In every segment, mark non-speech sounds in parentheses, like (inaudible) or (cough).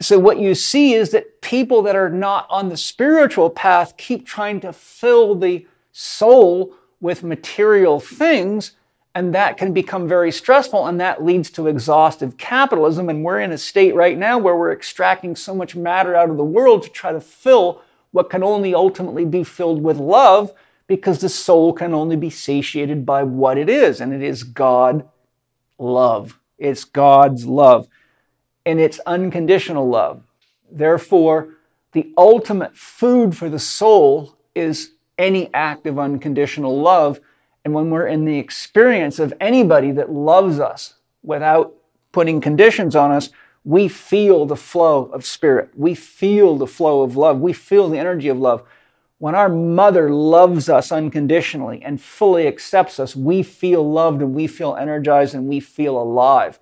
So what you see is that people that are not on the spiritual path keep trying to fill the soul with material things and that can become very stressful and that leads to extractive capitalism. And we're in a state right now where we're extracting so much matter out of the world to try to fill what can only ultimately be filled with love because the soul can only be satiated by what it is and it is God love. It's God's love and it's unconditional love. Therefore, the ultimate food for the soul is any act of unconditional love. And when we're in the experience of anybody that loves us without putting conditions on us, we feel the flow of spirit. We feel the flow of love. We feel the energy of love. When our mother loves us unconditionally and fully accepts us, we feel loved and we feel energized and we feel alive.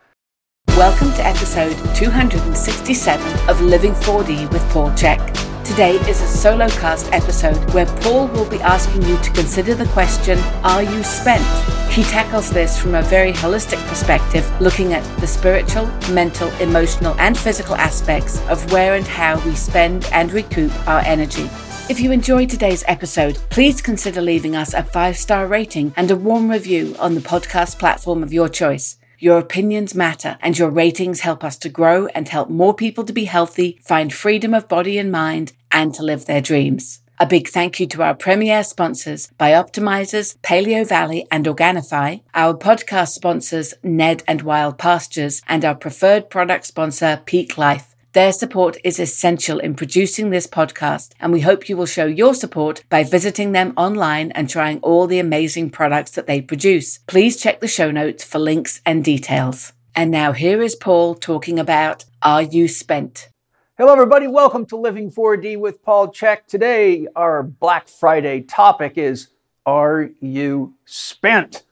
Welcome to episode 267 of Living 4D with Paul Chek. Today is a solo cast episode where Paul will be asking you to consider the question Are you spent? He tackles this from a very holistic perspective, looking at the spiritual, mental, emotional, and physical aspects of where and how we spend and recoup our energy. If you enjoyed today's episode, please consider leaving us a five star rating and a warm review on the podcast platform of your choice. Your opinions matter, and your ratings help us to grow and help more people to be healthy, find freedom of body and mind, and to live their dreams. A big thank you to our premier sponsors, Bioptimizers, Paleo Valley, and Organifi, our podcast sponsors, Ned and Wild Pastures, and our preferred product sponsor, Peak Life. Their support is essential in producing this podcast, and we hope you will show your support by visiting them online and trying all the amazing products that they produce. Please check the show notes for links and details. And now here is Paul talking about Are You Spent? Hello, everybody. Welcome to Living 4D with Paul Chek. Today, our Black Friday topic is Are You Spent?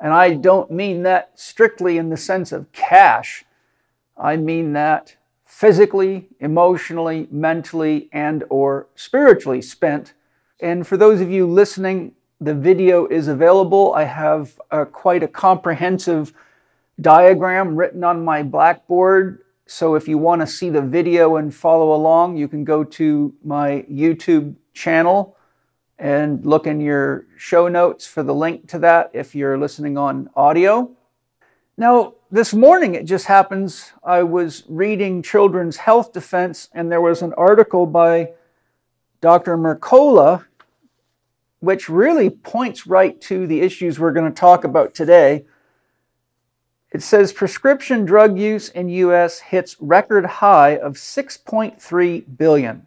And I don't mean that strictly in the sense of cash. I mean that physically, emotionally, mentally, and or spiritually spent. And for those of you listening, the video is available. I have a, quite a comprehensive diagram written on my blackboard. So if you want to see the video and follow along, you can go to my YouTube channel and look in your show notes for the link to that if you're listening on audio. Now, this morning it just happens, I was reading Children's Health Defense, and there was an article by Dr. Mercola, which really points right to the issues we're going to talk about today. It says prescription drug use in US hits record high of 6.3 billion.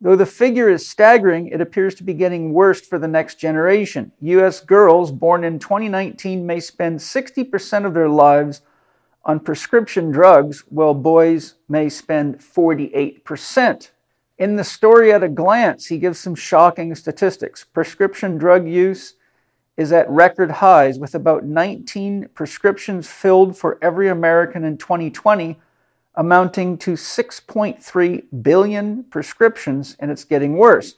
Though the figure is staggering, it appears to be getting worse for the next generation. U.S. girls born in 2019 may spend 60% of their lives on prescription drugs, while boys may spend 48%. In the story at a glance, he gives some shocking statistics. Prescription drug use is at record highs, with about 19 prescriptions filled for every American in 2020 amounting to 6.3 billion prescriptions, and it's getting worse.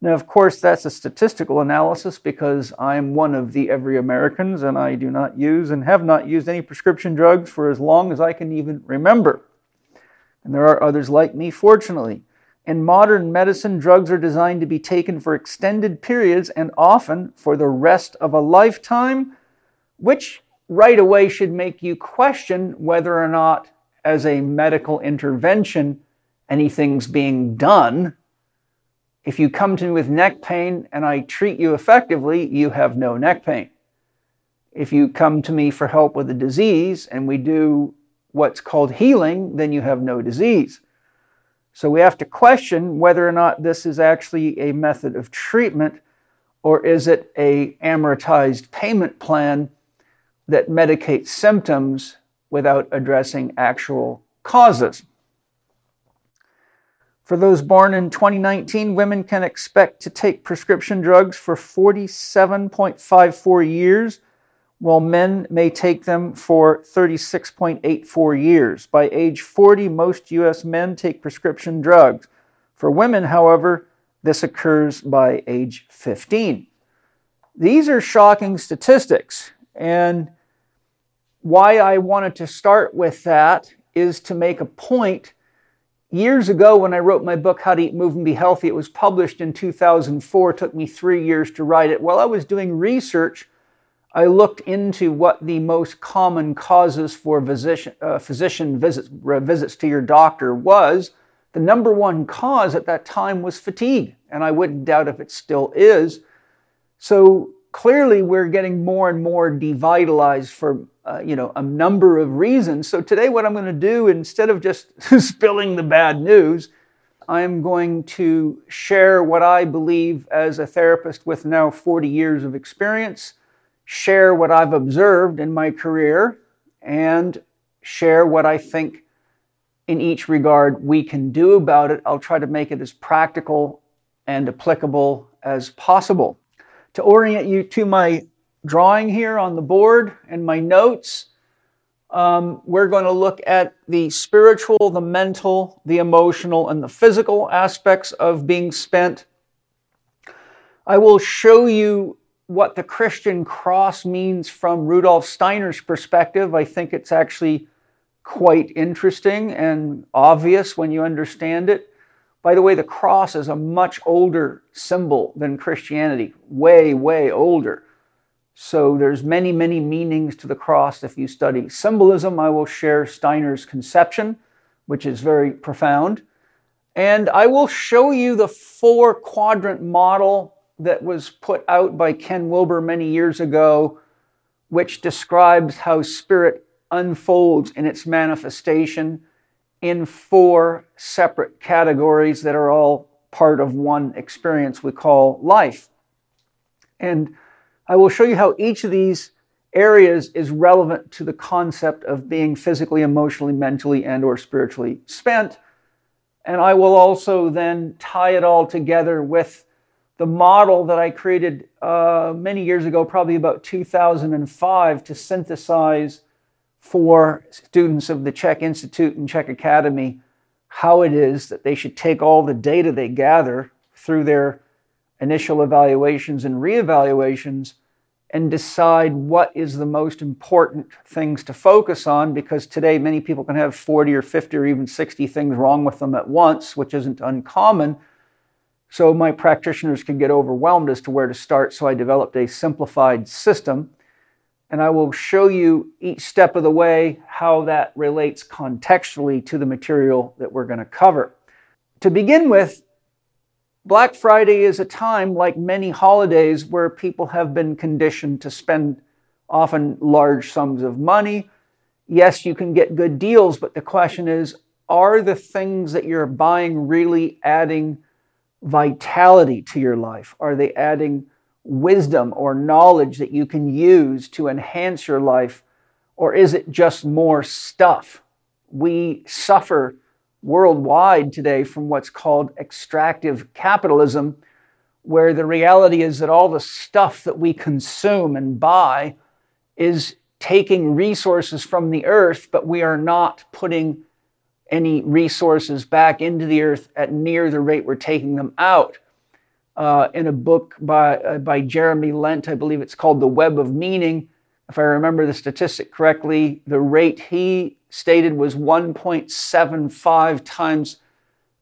Now, of course, that's a statistical analysis because I'm one of the every Americans and I do not use and have not used any prescription drugs for as long as I can even remember. And there are others like me, fortunately. In modern medicine, drugs are designed to be taken for extended periods and often for the rest of a lifetime, which right away should make you question whether or not as a medical intervention, anything's being done. If you come to me with neck pain and I treat you effectively, you have no neck pain. If you come to me for help with a disease and we do what's called healing, then you have no disease. So we have to question whether or not this is actually a method of treatment or is it a amortized payment plan that medicates symptoms without addressing actual causes. For those born in 2019, women can expect to take prescription drugs for 47.54 years, while men may take them for 36.84 years. By age 40, most U.S. men take prescription drugs. For women, however, this occurs by age 15. These are shocking statistics, and why I wanted to start with that is to make a point years ago when I wrote my book, How to Eat, Move, and Be Healthy, it was published in 2004. It took me three years to write it. While I was doing research, I looked into what the most common causes for physician, uh, physician visits, visits to your doctor was. The number one cause at that time was fatigue, and I wouldn't doubt if it still is. So clearly, we're getting more and more devitalized for uh, you know a number of reasons. So today, what I'm going to do instead of just (laughs) spilling the bad news, I'm going to share what I believe as a therapist with now 40 years of experience share what I've observed in my career and share what I think in each regard we can do about it. I'll try to make it as practical and applicable as possible. To orient you to my drawing here on the board and my notes, um, we're going to look at the spiritual, the mental, the emotional, and the physical aspects of being spent. I will show you what the Christian cross means from Rudolf Steiner's perspective. I think it's actually quite interesting and obvious when you understand it. By the way, the cross is a much older symbol than Christianity, way, way older. So there's many, many meanings to the cross if you study symbolism. I will share Steiner's conception, which is very profound. And I will show you the four quadrant model that was put out by Ken Wilber many years ago, which describes how spirit unfolds in its manifestation in four separate categories that are all part of one experience we call life. And I will show you how each of these areas is relevant to the concept of being physically, emotionally, mentally, and or spiritually spent. And I will also then tie it all together with the model that I created uh, many years ago, probably about 2005, to synthesize for students of the Chek Institute and Chek Academy how it is that they should take all the data they gather through their initial evaluations and reevaluations and decide what is the most important things to focus on because today many people can have 40 or 50 or even 60 things wrong with them at once, which isn't uncommon. So my practitioners can get overwhelmed as to where to start. So I developed a simplified system. And I will show you each step of the way how that relates contextually to the material that we're going to cover. To begin with, Black Friday is a time, like many holidays, where people have been conditioned to spend often large sums of money. Yes, you can get good deals, but the question is are the things that you're buying really adding vitality to your life? Are they adding wisdom or knowledge that you can use to enhance your life? Or is it just more stuff? We suffer worldwide today from what's called extractive capitalism, where the reality is that all the stuff that we consume and buy is taking resources from the earth, but we are not putting any resources back into the earth at near the rate we're taking them out. Uh, in a book by, uh, by Jeremy Lent, I believe it's called The Web of Meaning. If I remember the statistic correctly, the rate he stated was 1.75 times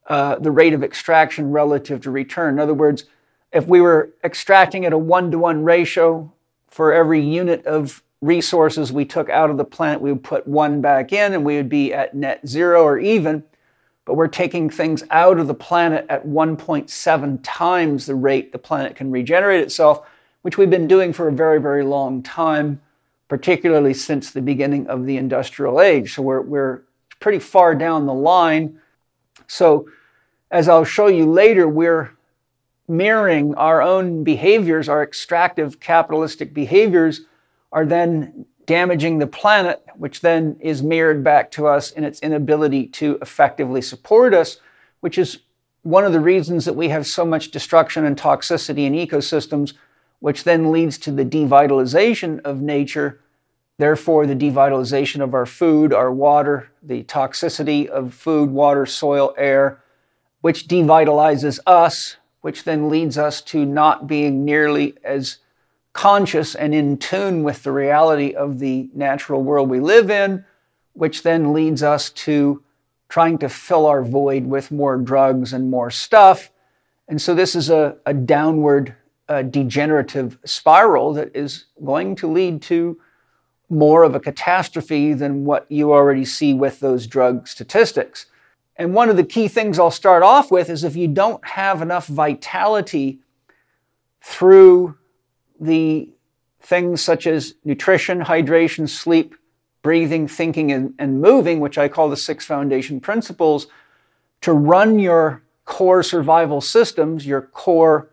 uh, the rate of extraction relative to return. In other words, if we were extracting at a one to one ratio for every unit of resources we took out of the planet, we would put one back in and we would be at net zero or even. But we're taking things out of the planet at 1.7 times the rate the planet can regenerate itself, which we've been doing for a very, very long time, particularly since the beginning of the industrial age. So we're, we're pretty far down the line. So, as I'll show you later, we're mirroring our own behaviors, our extractive capitalistic behaviors are then damaging the planet, which then is mirrored back to us in its inability to effectively support us, which is one of the reasons that we have so much destruction and toxicity in ecosystems, which then leads to the devitalization of nature, therefore, the devitalization of our food, our water, the toxicity of food, water, soil, air, which devitalizes us, which then leads us to not being nearly as conscious and in tune with the reality of the natural world we live in, which then leads us to trying to fill our void with more drugs and more stuff. And so this is a, a downward uh, degenerative spiral that is going to lead to more of a catastrophe than what you already see with those drug statistics. And one of the key things I'll start off with is if you don't have enough vitality through the things such as nutrition, hydration, sleep, breathing, thinking, and, and moving, which I call the six foundation principles, to run your core survival systems, your core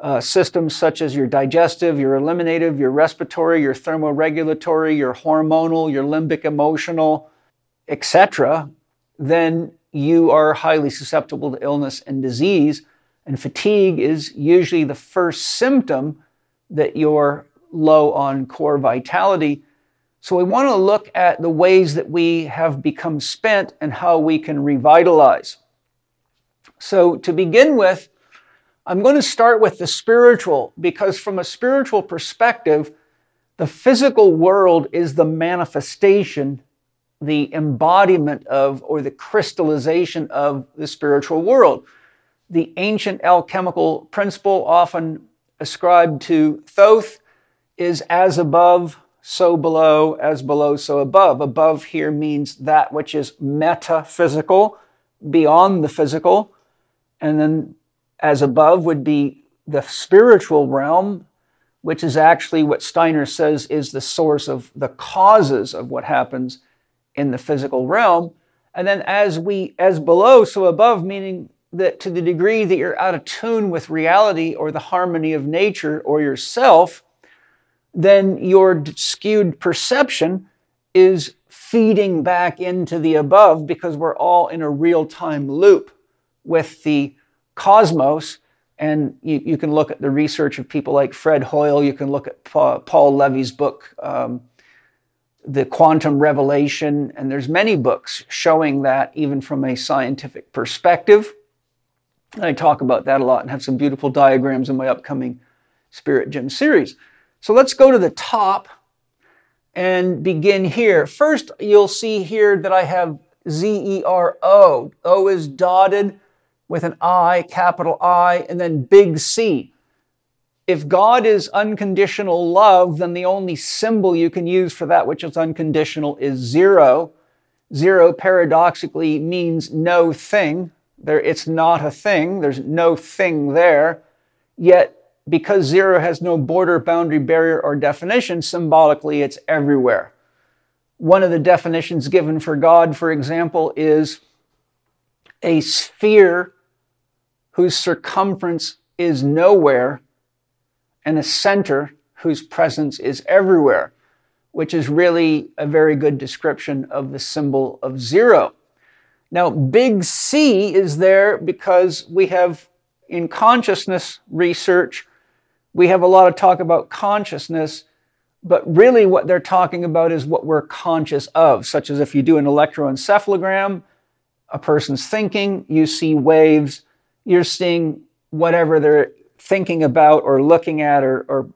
uh, systems such as your digestive, your eliminative, your respiratory, your thermoregulatory, your hormonal, your limbic emotional, etc., then you are highly susceptible to illness and disease. And fatigue is usually the first symptom that you're low on core vitality. So we want to look at the ways that we have become spent and how we can revitalize. So to begin with, I'm going to start with the spiritual because from a spiritual perspective, the physical world is the manifestation, the embodiment of, or the crystallization of the spiritual world. The ancient alchemical principle, often ascribed to Thoth, is as above, so below, as below, so above. Above here means that which is metaphysical, beyond the physical. And then as above would be the spiritual realm, which is actually what Steiner says is the source of the causes of what happens in the physical realm. And then as we, as below, so above, meaning that to the degree that you're out of tune with reality or the harmony of nature or yourself, then your skewed perception is feeding back into the above because we're all in a real time loop with the cosmos. And you, you, can look at the research of people like Fred Hoyle. You can look at Paul, Paul Levy's book, um, The Quantum Revelation. And there's many books showing that even from a scientific perspective. And I talk about that a lot and have some beautiful diagrams in my upcoming Spirit Gym series. So let's go to the top and begin here. First, you'll see here that I have Z E R O. O is dotted with an I, capital I, and then big C. If God is unconditional love, then the only symbol you can use for that which is unconditional is zero. Zero paradoxically means no thing. There, it's not a thing. There's no thing there. Yet, because zero has no border, boundary, barrier, or definition, symbolically it's everywhere. One of the definitions given for God, for example, is a sphere whose circumference is nowhere, and a center whose presence is everywhere, which is really a very good description of the symbol of zero. Now, big C is there because we have in consciousness research, we have a lot of talk about consciousness, but really what they're talking about is what we're conscious of, such as if you do an electroencephalogram, a person's thinking, you see waves you're seeing whatever they're thinking about or looking at or, or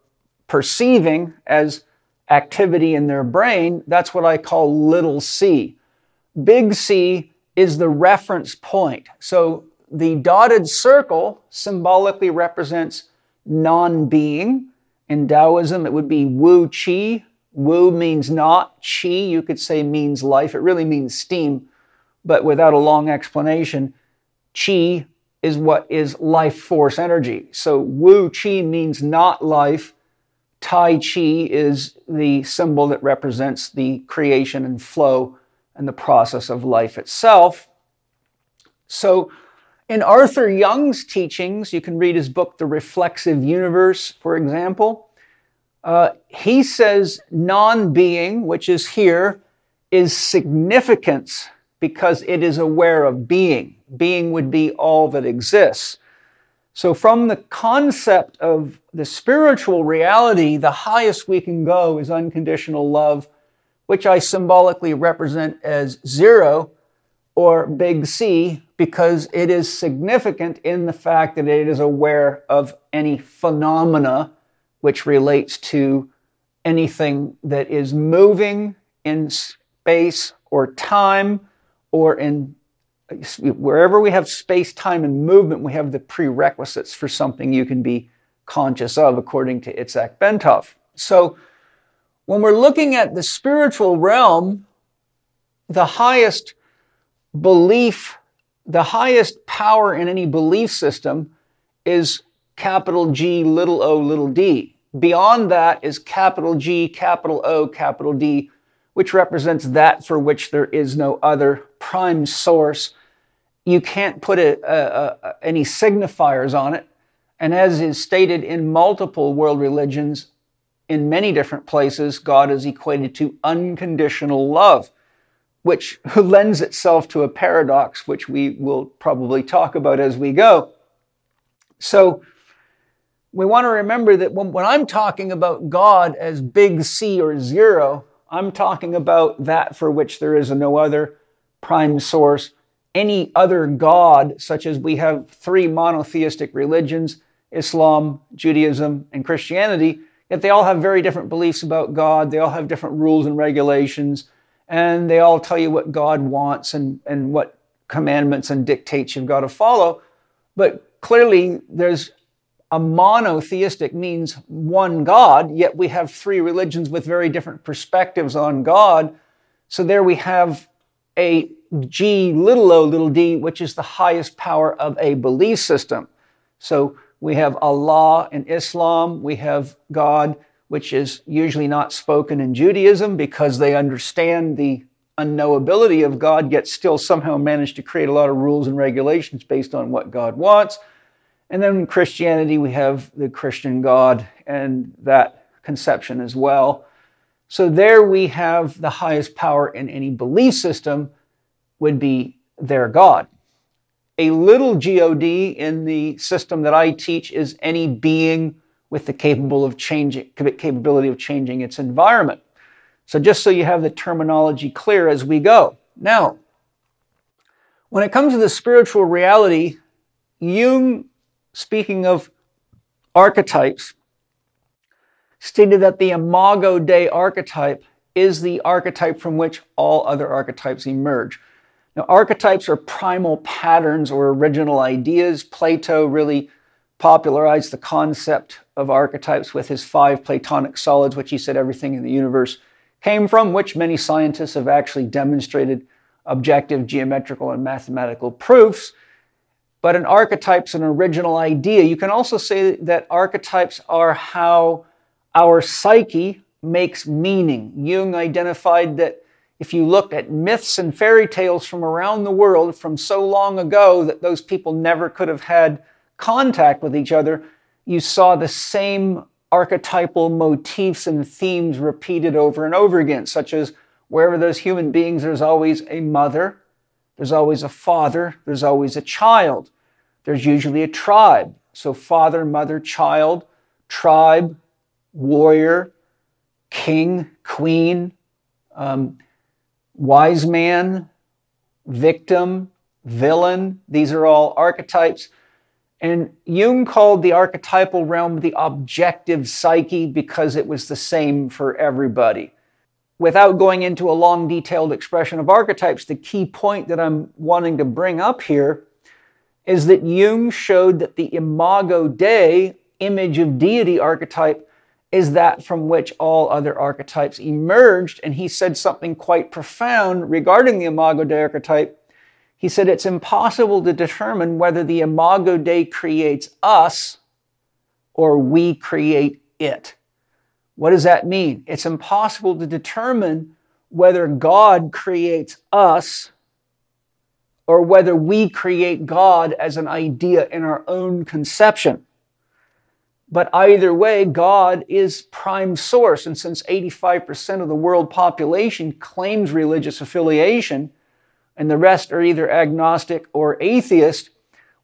perceiving as activity in their brain. That's what I call little c. Big C is the reference point. So the dotted circle symbolically represents non being. In Taoism, it would be Wu Qi. Wu means not, Qi, you could say, means life. It really means steam, but without a long explanation. Qi is what is life force energy. So Wu Qi means not life. Tai Chi is the symbol that represents the creation and flow and the process of life itself. So in Arthur Young's teachings, you can read his book, The Reflexive Universe, for example. Uh, he says non being, which is here, is significance because it is aware of being. Being would be all that exists. So, from the concept of the spiritual reality, the highest we can go is unconditional love, which I symbolically represent as zero or big C, because it is significant in the fact that it is aware of any phenomena which relates to anything that is moving in space or time or in wherever we have space, time, and movement, we have the prerequisites for something you can be conscious of, according to Itzhak Bentov. So, when we're looking at the spiritual realm, the highest belief, the highest power in any belief system is capital G, little o, little d. Beyond that is capital G, capital O, capital D, which represents that for which there is no other prime source. You can't put a, a, a, any signifiers on it. And as is stated in multiple world religions, in many different places, God is equated to unconditional love, which (laughs) lends itself to a paradox, which we will probably talk about as we go. So, we want to remember that when, when, I'm talking about God as big C or zero, I'm talking about that for which there is no other prime source. Any other God, such as we have three monotheistic religions Islam, Judaism, and Christianity, yet they all have very different beliefs about God. They all have different rules and regulations, and they all tell you what God wants and, and what commandments and dictates you've got to follow. But clearly, there's a monotheistic means one God, yet we have three religions with very different perspectives on God. So there we have a G little o little d, which is the highest power of a belief system. So we have Allah in Islam, we have God, which is usually not spoken in Judaism because they understand the unknowability of God, yet still somehow manage to create a lot of rules and regulations based on what God wants. And then in Christianity, we have the Christian God and that conception as well. So there we have the highest power in any belief system would be their God. A little God in the system that I teach is any being with the capable of changing, capability of changing its environment. So just so you have the terminology clear as we go. Now, when it comes to the spiritual reality, Jung speaking of archetypes, stated that the Imago Dei archetype is the archetype from which all other archetypes emerge. Now, archetypes are primal patterns or original ideas. Plato really popularized the concept of archetypes with his five Platonic solids, which he said everything in the universe came from, which many scientists have actually demonstrated objective geometrical and mathematical proofs. But an archetype's an original idea. You can also say that archetypes are how our psyche makes meaning. Jung identified that if you look at myths and fairy tales from around the world from so long ago that those people never could have had contact with each other, you saw the same archetypal motifs and themes repeated over and over again, such as wherever there's human beings, there's always a mother, there's always a father, there's always a child. There's usually a tribe. So father, mother, child, tribe, warrior, king, queen, um, wise man, victim, villain. These are all archetypes. And Jung called the archetypal realm the objective psyche because it was the same for everybody without going into a long, detailed expression of archetypes, the key point that I'm wanting to bring up here is that Jung showed that the imago Dei, image of deity archetype, is that from which all other archetypes emerged. And he said something quite profound regarding the imago Dei archetype. He said it's impossible to determine whether the imago Dei creates us or we create it. What does that mean? It's impossible to determine whether God creates us or whether we create God as an idea in our own conception. But either way, God is prime source. And since 85% of the world population claims religious affiliation, and the rest are either agnostic or atheist,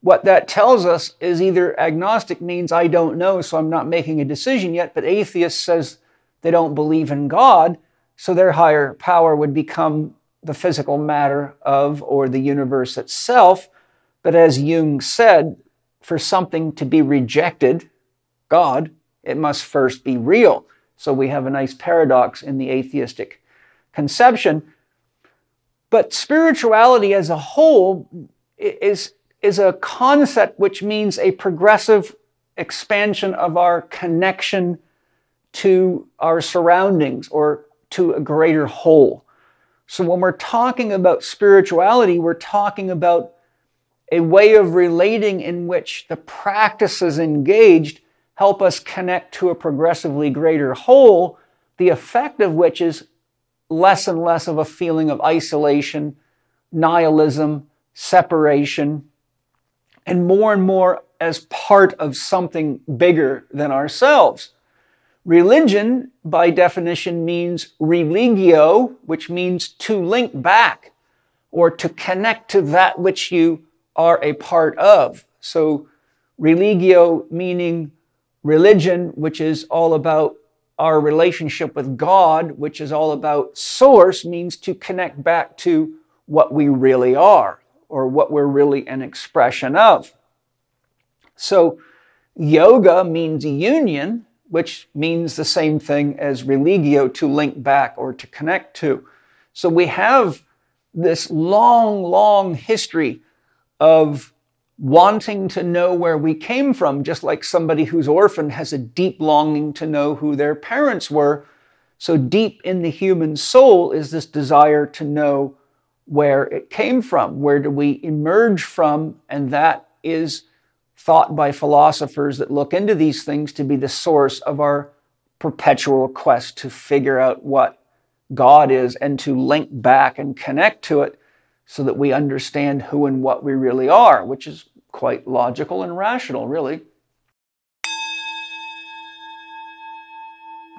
what that tells us is either agnostic means I don't know, so I'm not making a decision yet, but atheist says they don't believe in God, so their higher power would become the physical matter of or the universe itself. But as Jung said, for something to be rejected, God, it must first be real. So we have a nice paradox in the atheistic conception. But spirituality as a whole is, is a concept which means a progressive expansion of our connection to our surroundings or to a greater whole. So when we're talking about spirituality, we're talking about a way of relating in which the practices engaged help us connect to a progressively greater whole, the effect of which is less and less of a feeling of isolation, nihilism, separation, and more and more as part of something bigger than ourselves. Religion, by definition, means religio, which means to link back or to connect to that which you are a part of. So, religio meaning religion, which is all about our relationship with God, which is all about source, means to connect back to what we really are or what we're really an expression of. So, yoga means union, which means the same thing as religio, to link back or to connect to. So, we have this long, long history of wanting to know where we came from, just like somebody who's orphaned has a deep longing to know who their parents were. So, deep in the human soul is this desire to know where it came from. Where do we emerge from? And that is thought by philosophers that look into these things to be the source of our perpetual quest to figure out what God is and to link back and connect to it so that we understand who and what we really are, which is quite logical and rational, really.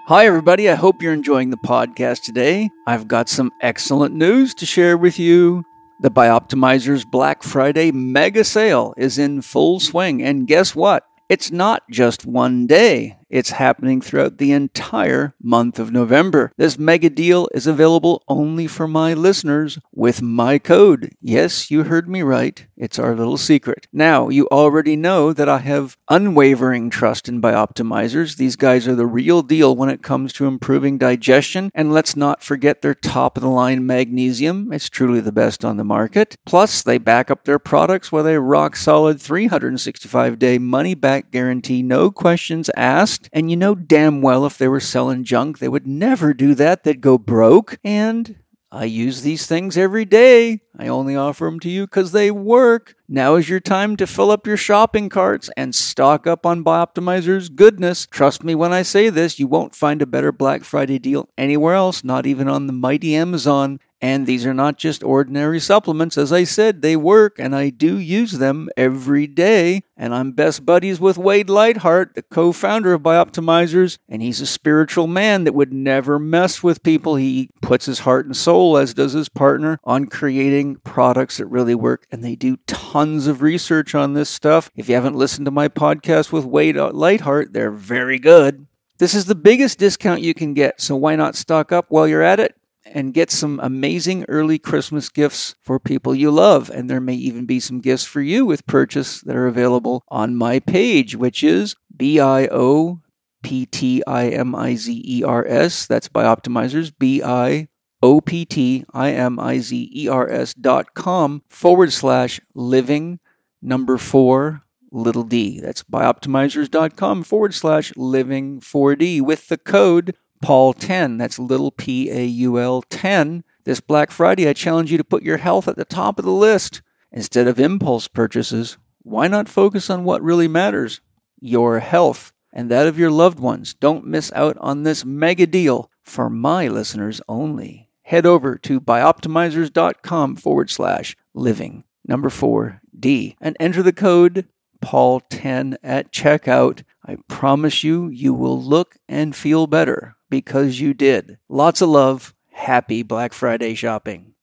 Hi, everybody. I hope you're enjoying the podcast today. I've got some excellent news to share with you. The Bioptimizers Black Friday mega sale is in full swing, and guess what? It's not just one day. It's happening throughout the entire month of November. This mega deal is available only for my listeners with my code. Yes, you heard me right. It's our little secret. Now, you already know that I have unwavering trust in Bioptimizers. These guys are the real deal when it comes to improving digestion. And let's not forget their top of the line magnesium. It's truly the best on the market. Plus, they back up their products with a rock solid 365 day money back guarantee, no questions asked and you know damn well if they were selling junk, they would never do that. They'd go broke. And I use these things every day. I only offer them to you because they work. Now is your time to fill up your shopping carts and stock up on Bioptimizer's goodness. Trust me when I say this, you won't find a better Black Friday deal anywhere else, not even on the mighty Amazon. And these are not just ordinary supplements. As I said, they work and I do use them every day. And I'm best buddies with Wade Lightheart, the co founder of Bioptimizers. And he's a spiritual man that would never mess with people. He puts his heart and soul, as does his partner, on creating products that really work. And they do tons of research on this stuff. If you haven't listened to my podcast with Wade Lightheart, they're very good. This is the biggest discount you can get, so why not stock up while you're at it? And get some amazing early Christmas gifts for people you love. And there may even be some gifts for you with purchase that are available on my page, which is B I O P T I M I Z E R S. That's Bioptimizers, B I O P T I M I Z E R S dot com forward slash living number four little d. That's bioptimizers.com forward slash living 4D with the code Paul 10. That's little p a u l 10. This Black Friday, I challenge you to put your health at the top of the list. Instead of impulse purchases, why not focus on what really matters? Your health and that of your loved ones. Don't miss out on this mega deal for my listeners only. Head over to bioptimizers.com forward slash living number 4D and enter the code Paul10 at checkout. I promise you, you will look and feel better because you did. Lots of love. Happy Black Friday shopping.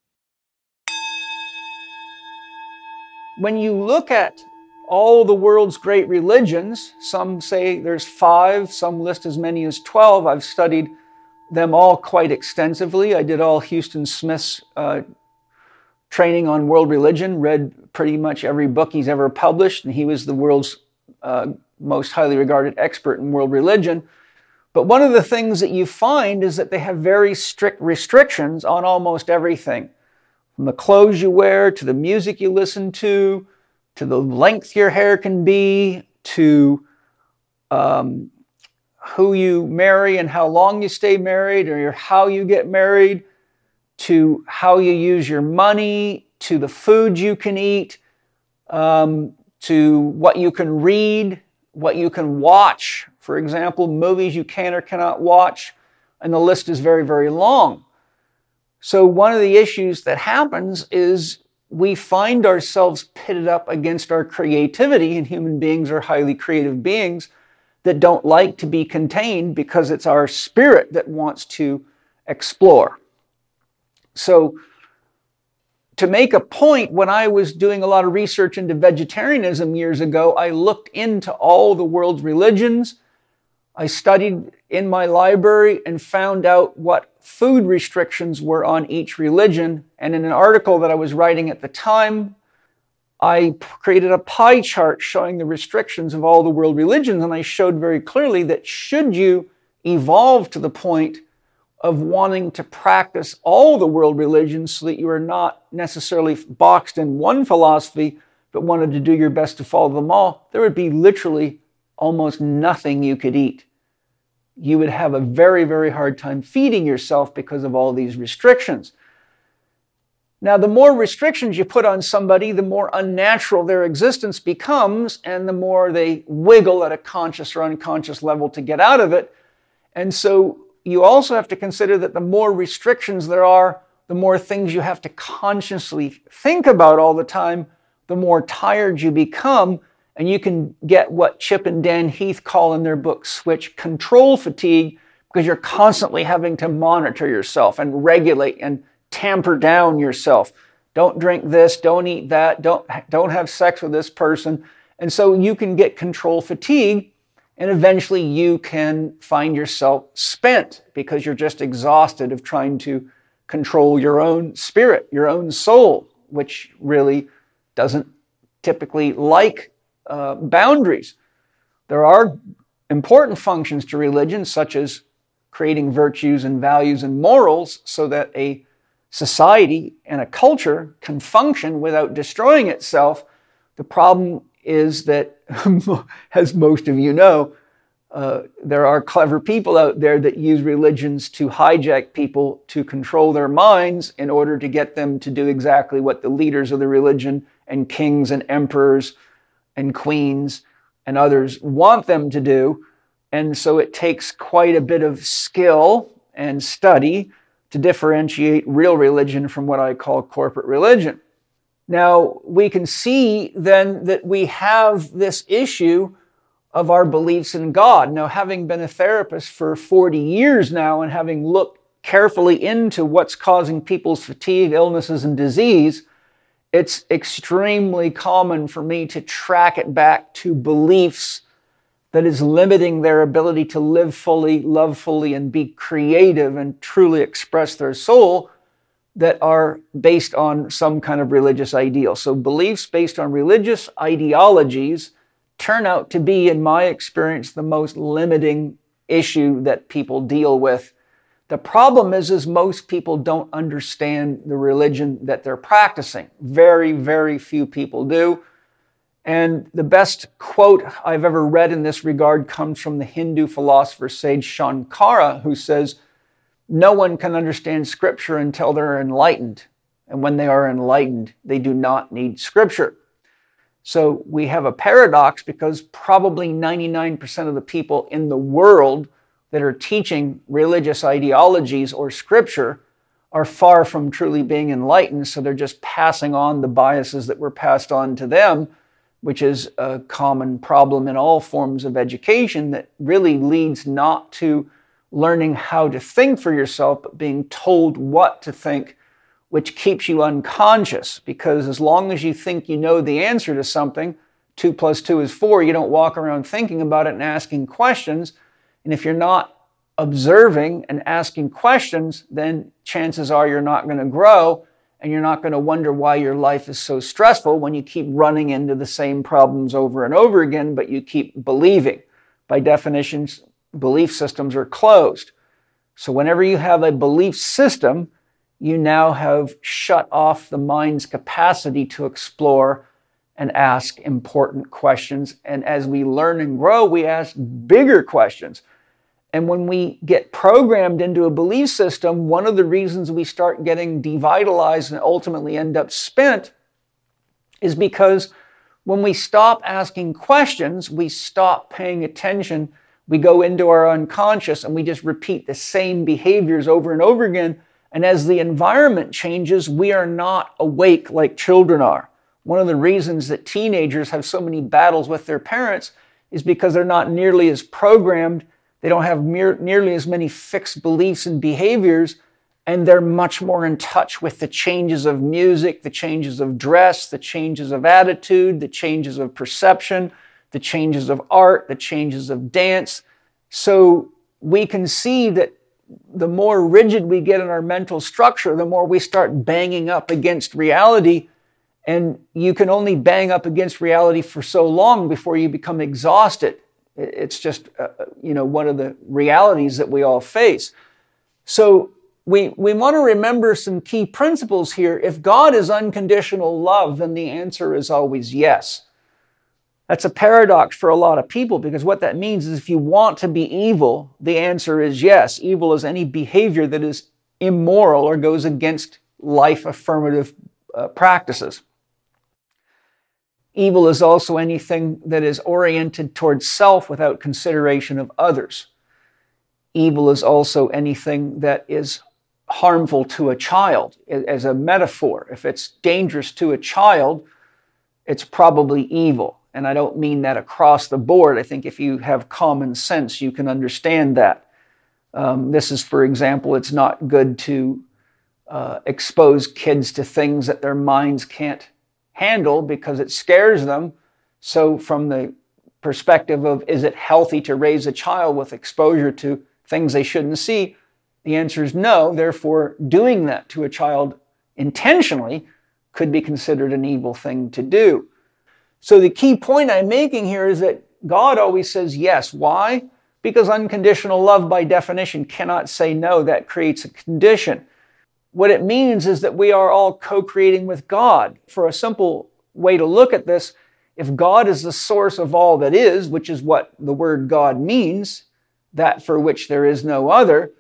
When you look at all the world's great religions, some say there's five, some list as many as 12. I've studied them all quite extensively. I did all Huston Smith's uh, training on world religion, read pretty much every book he's ever published, and he was the world's uh, most highly regarded expert in world religion. But one of the things that you find is that they have very strict restrictions on almost everything. from the clothes you wear to the music you listen to, to the length your hair can be, to um, who you marry and how long you stay married, or how you get married, to how you use your money, to the food you can eat, um, to what you can read, what you can watch. For example, movies you can or cannot watch, and the list is very, very long. So, one of the issues that happens is we find ourselves pitted up against our creativity, and human beings are highly creative beings that don't like to be contained because it's our spirit that wants to explore. So, to make a point, when I was doing a lot of research into vegetarianism years ago, I looked into all the world's religions. I studied in my library and found out what food restrictions were on each religion. And in an article that I was writing at the time, I created a pie chart showing the restrictions of all the world religions. And I showed very clearly that should you evolve to the point of wanting to practice all the world religions so that you are not necessarily boxed in one philosophy, but wanted to do your best to follow them all, there would be literally almost nothing you could eat you would have a very, very hard time feeding yourself because of all these restrictions. Now, the more restrictions you put on somebody, the more unnatural their existence becomes, and the more they wiggle at a conscious or unconscious level to get out of it. And so you also have to consider that the more restrictions there are, the more things you have to consciously think about all the time, the more tired you become, and you can get what Chip and Dan Heath call in their book Switch control fatigue because you're constantly having to monitor yourself and regulate and tamper down yourself. Don't drink this, don't eat that, don't, don't have sex with this person. And so you can get control fatigue and eventually you can find yourself spent because you're just exhausted of trying to control your own spirit, your own soul, which really doesn't typically like uh, boundaries. There are important functions to religion, such as creating virtues and values and morals, so that a society and a culture can function without destroying itself. The problem is that, (laughs) as most of you know, uh, there are clever people out there that use religions to hijack people to control their minds in order to get them to do exactly what the leaders of the religion and kings and emperors and queens and others want them to do. And so it takes quite a bit of skill and study to differentiate real religion from what I call corporate religion. Now, we can see then that we have this issue of our beliefs in God. Now, having been a therapist for 40 years now and having looked carefully into what's causing people's fatigue, illnesses, and disease, it's extremely common for me to track it back to beliefs that is limiting their ability to live fully, love fully, and be creative and truly express their soul that are based on some kind of religious ideal. So, beliefs based on religious ideologies turn out to be, in my experience, the most limiting issue that people deal with the problem is, is most people don't understand the religion that they're practicing. Very, very few people do. And the best quote I've ever read in this regard comes from the Hindu philosopher sage Shankara, who says, No one can understand scripture until they're enlightened. And when they are enlightened, they do not need scripture. So we have a paradox because probably 99% of the people in the world that are teaching religious ideologies or scripture are far from truly being enlightened. So they're just passing on the biases that were passed on to them, which is a common problem in all forms of education that really leads not to learning how to think for yourself, but being told what to think, which keeps you unconscious. Because as long as you think you know the answer to something, two plus two is four, you don't walk around thinking about it and asking questions and if you're not observing and asking questions, then chances are you're not going to grow and you're not going to wonder why your life is so stressful when you keep running into the same problems over and over again, but you keep believing. By definition, belief systems are closed. So whenever you have a belief system, you now have shut off the mind's capacity to explore and ask important questions. And as we learn and grow, we ask bigger questions. And when we get programmed into a belief system, one of the reasons we start getting devitalized and ultimately end up spent is because when we stop asking questions, we stop paying attention. We go into our unconscious and we just repeat the same behaviors over and over again. And as the environment changes, we are not awake like children are. One of the reasons that teenagers have so many battles with their parents is because they're not nearly as programmed. They don't have mere, nearly as many fixed beliefs and behaviors, and they're much more in touch with the changes of music, the changes of dress, the changes of attitude, the changes of perception, the changes of art, the changes of dance. So we can see that the more rigid we get in our mental structure, the more we start banging up against reality and you can only bang up against reality for so long before you become exhausted. It's just, uh, uh, you know, one of the realities that we all face. So we, we want to remember some key principles here. If God is unconditional love, then the answer is always yes. That's a paradox for a lot of people because what that means is if you want to be evil, the answer is yes. Evil is any behavior that is immoral or goes against life affirmative uh, practices. Evil is also anything that is oriented towards self without consideration of others. Evil is also anything that is harmful to a child. As a metaphor, if it's dangerous to a child, it's probably evil. And I don't mean that across the board. I think if you have common sense, you can understand that. Um, this is, for example, it's not good to uh, expose kids to things that their minds can't handle because it scares them. So, from the perspective of is it healthy to raise a child with exposure to things they shouldn't see? The answer is no. Therefore, doing that to a child intentionally could be considered an evil thing to do. So, the key point I'm making here is that God always says yes. Why? Because unconditional love, by definition, cannot say no. That creates a condition. What it means is that we are all co creating with God. For a simple way to look at this, if God is the source of all that is, which is what the word God means, that for which there is no other,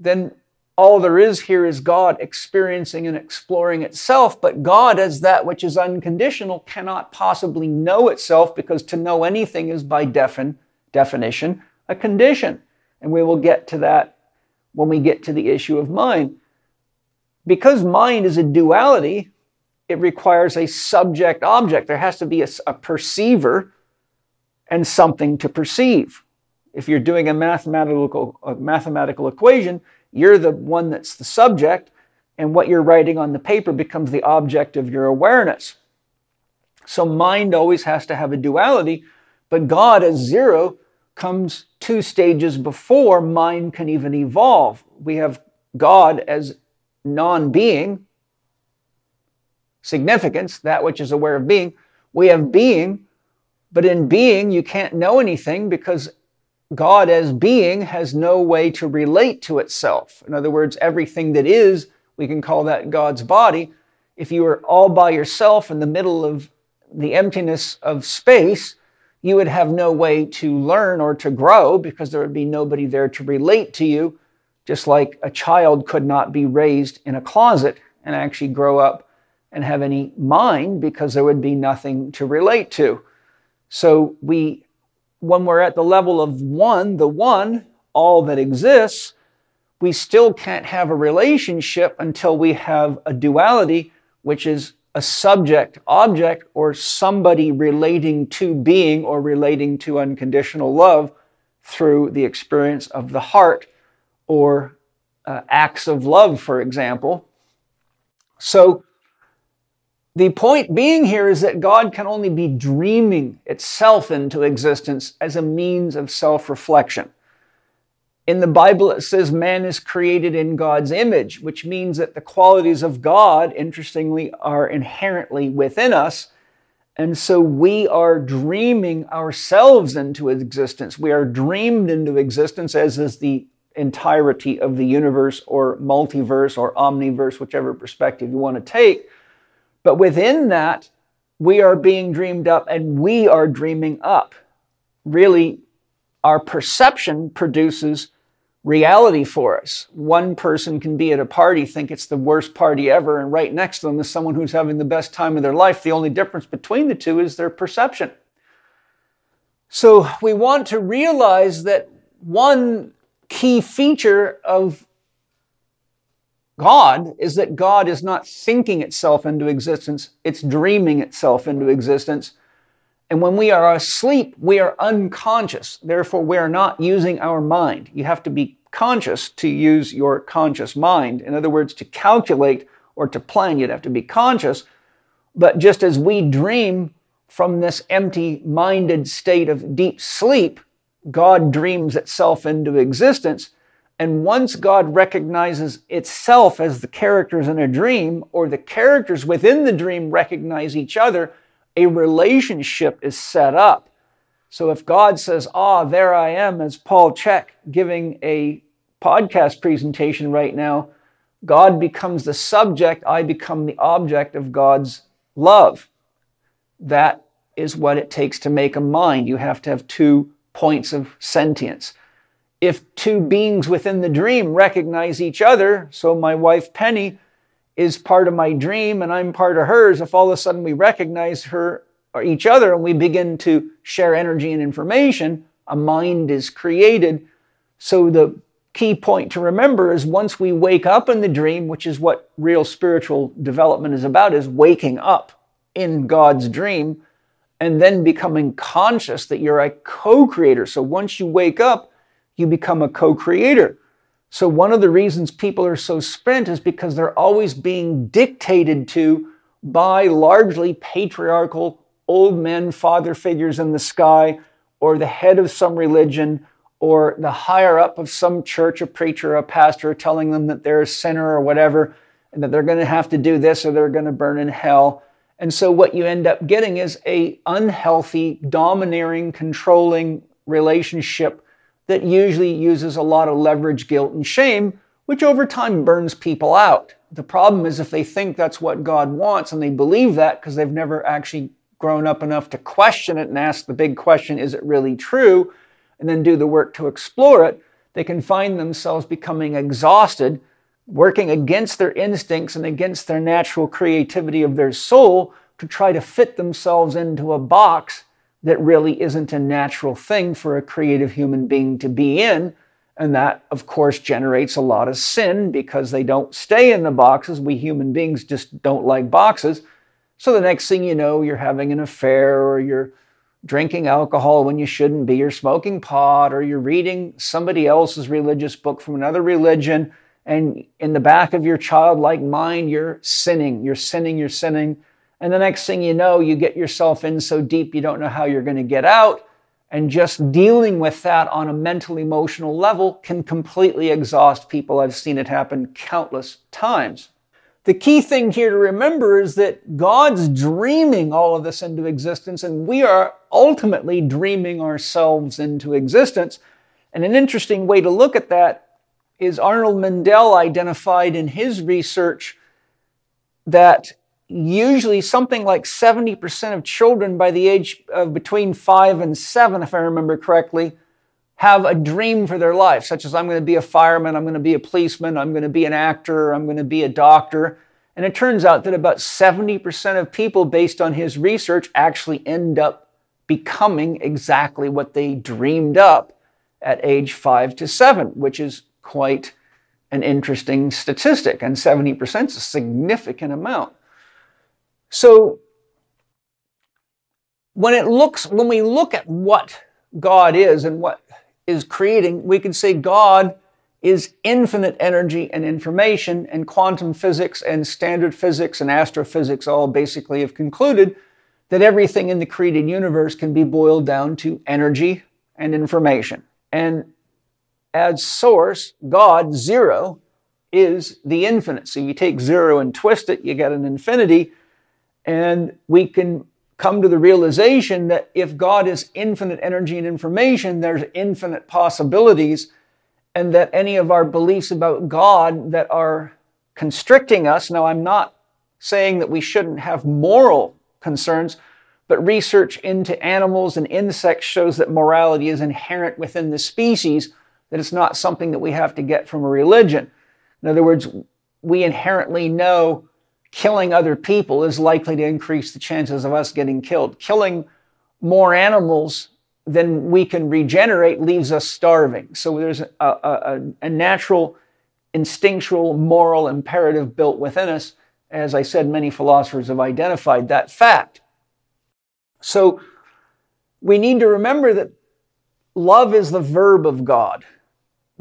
then all there is here is God experiencing and exploring itself. But God, as that which is unconditional, cannot possibly know itself because to know anything is by defin- definition a condition. And we will get to that when we get to the issue of mind. Because mind is a duality, it requires a subject object. There has to be a, a, perceiver and something to perceive. If you're doing a mathematical, a mathematical equation, you're the one that's the subject, and what you're writing on the paper becomes the object of your awareness. So mind always has to have a duality, but God as zero comes two stages before mind can even evolve. We have God as non being, significance, that which is aware of being. We have being, but in being, you can't know anything because God, as being, has no way to relate to itself. In other words, everything that is, we can call that God's body. If you were all by yourself in the middle of the emptiness of space, you would have no way to learn or to grow because there would be nobody there to relate to you just like a child could not be raised in a closet and actually grow up and have any mind because there would be nothing to relate to. So we, when we're at the level of one, the one, all that exists, we still can't have a relationship until we have a duality, which is a subject object or somebody relating to being or relating to unconditional love through the experience of the heart or uh, acts of love, for example. So, the point being here is that God can only be dreaming itself into existence as a means of self reflection. In the Bible, it says man is created in God's image, which means that the qualities of God, interestingly, are inherently within us. And so we are dreaming ourselves into existence. We are dreamed into existence, as is the entirety of the universe or multiverse or omniverse, whichever perspective you want to take. But within that, we are being dreamed up and we are dreaming up. Really, our perception produces reality for us. One person can be at a party, think it's the worst party ever, and right next to them is someone who's having the best time of their life. The only difference between the two is their perception. So we want to realize that one key feature of God is that God is not thinking itself into existence, it's dreaming itself into existence. And when we are asleep, we are unconscious. Therefore, we are not using our mind. You have to be conscious to use your conscious mind. In other words, to calculate or to plan, you'd have to be conscious. But just as we dream from this empty minded state of deep sleep, God dreams itself into existence. And once God recognizes itself as the characters in a dream, or the characters within the dream recognize each other, a relationship is set up. So if God says, Ah, there I am, as Paul Chek giving a podcast presentation right now, God becomes the subject, I become the object of God's love. That is what it takes to make a mind. You have to have two points of sentience. If two beings within the dream recognize each other, so my wife Penny is part of my dream and I'm part of hers, if all of a sudden we recognize her or each other and we begin to share energy and information, a mind is created. So the key point to remember is once we wake up in the dream, which is what real spiritual development is about, is waking up in God's dream and then becoming conscious that you're a co creator. So once you wake up, you become a co creator. So, one of the reasons people are so spent is because they're always being dictated to by largely patriarchal old men, father figures in the sky, or the head of some religion, or the higher up of some church, a preacher, a pastor, telling them that they're a sinner or whatever, and that they're going to have to do this or they're going to burn in hell. And so what you end up getting is a unhealthy, domineering, controlling relationship that usually uses a lot of leverage, guilt, and shame, which over time burns people out. The problem is if they think that's what God wants and they believe that because they've never actually grown up enough to question it and ask the big question, is it really true? And then do the work to explore it, they can find themselves becoming exhausted, working against their instincts and against their natural creativity of their soul to try to fit themselves into a box that really isn't a natural thing for a creative human being to be in. And that, of course, generates a lot of sin because they don't stay in the boxes. We human beings just don't like boxes. So the next thing you know, you're having an affair or you're drinking alcohol when you shouldn't be, you're smoking pot, or you're reading somebody else's religious book from another religion. And in the back of your childlike mind, you're sinning, you're sinning, you're sinning. And the next thing you know, you get yourself in so deep you don't know how you're going to get out. And just dealing with that on a mental, emotional level can completely exhaust people. I've seen it happen countless times. The key thing here to remember is that God's dreaming all of this into existence, and we are ultimately dreaming ourselves into existence. And an interesting way to look at that is Arnold Mindell identified in his research that usually something like 70% of children by the age of between five and seven, if I remember correctly, have a dream for their life, such as I'm going to be a fireman, I'm going to be a policeman, I'm going to be an actor, I'm going to be a doctor. And it turns out that about 70% of people, based on his research, actually end up becoming exactly what they dreamed up at age five to seven, which is quite an interesting statistic. And 70% is a significant amount. So when it looks, when we look at what God is and what is creating, we can say God is infinite energy and information, and quantum physics and standard physics and astrophysics all basically have concluded that everything in the created universe can be boiled down to energy and information. And as source, God, zero, is the infinite. So you take zero and twist it, you get an infinity. And we can come to the realization that if God is infinite energy and information, there's infinite possibilities. and that any of our beliefs about God that are constricting us. Now, I'm not saying that we shouldn't have moral concerns, but research into animals and insects shows that morality is inherent within the species, that it's not something that we have to get from a religion. In other words, we inherently know killing other people is likely to increase the chances of us getting killed. Killing more animals than we can regenerate leaves us starving. So there's a, a, a, natural, instinctual, moral imperative built within us. As I said, many philosophers have identified that fact. So we need to remember that love is the verb of God.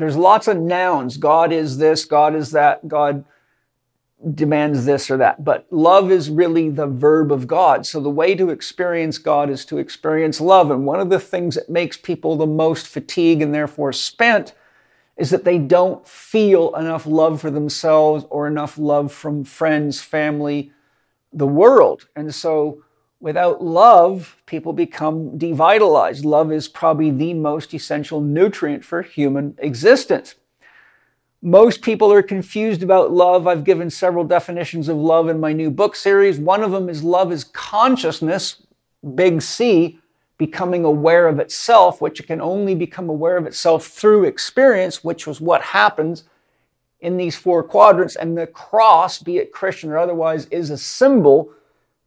There's lots of nouns. God is this, God is that, God demands this or that. But love is really the verb of God. So the way to experience God is to experience love. And one of the things that makes people the most fatigued and therefore spent is that they don't feel enough love for themselves or enough love from friends, family, the world. And so without love, people become devitalized. Love is probably the most essential nutrient for human existence. Most people are confused about love. I've given several definitions of love in my new book series. One of them is love is consciousness, big C, becoming aware of itself, which it can only become aware of itself through experience, which was what happens in these four quadrants. And the cross, be it Christian or otherwise, is a symbol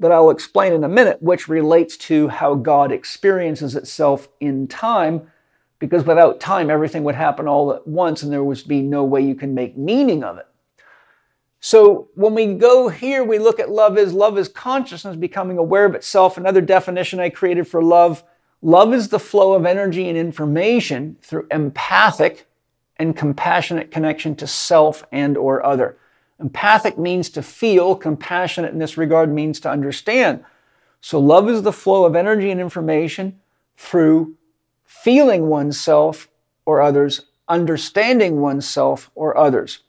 that I'll explain in a minute, which relates to how God experiences itself in time because without time, everything would happen all at once and there would be no way you can make meaning of it. So when we go here, we look at love as love is consciousness becoming aware of itself. Another definition I created for love love is the flow of energy and information through empathic and compassionate connection to self and or other. Empathic means to feel, compassionate in this regard means to understand. So love is the flow of energy and information through feeling oneself or others, understanding oneself or others.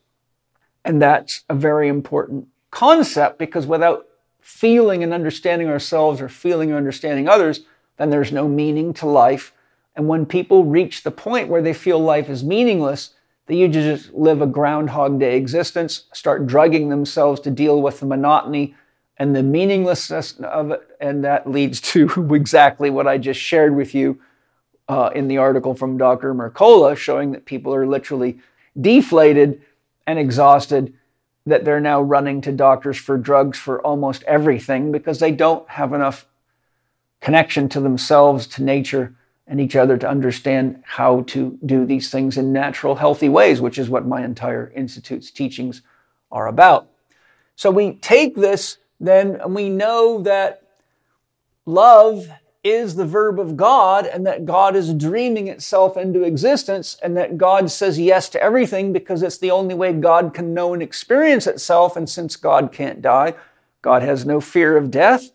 And that's a very important concept because without feeling and understanding ourselves or feeling or understanding others, then there's no meaning to life. And when people reach the point where they feel life is meaningless, they usually just live a Groundhog Day existence, start drugging themselves to deal with the monotony and the meaninglessness of it. And that leads to (laughs) exactly what I just shared with you uh, in the article from Dr. Mercola showing that people are literally deflated and exhausted, that they're now running to doctors for drugs for almost everything because they don't have enough connection to themselves, to nature, and each other to understand how to do these things in natural, healthy ways, which is what my entire Institute's teachings are about. So we take this then and we know that love is the verb of God and that God is dreaming itself into existence and that God says yes to everything because it's the only way God can know and experience itself. And since God can't die, God has no fear of death.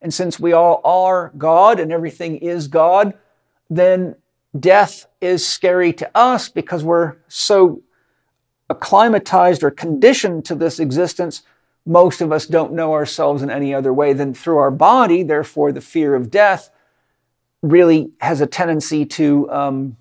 And since we all are God and everything is God, then death is scary to us because we're so acclimatized or conditioned to this existence. Most of us don't know ourselves in any other way than through our body. Therefore, the fear of death really has a tendency to um,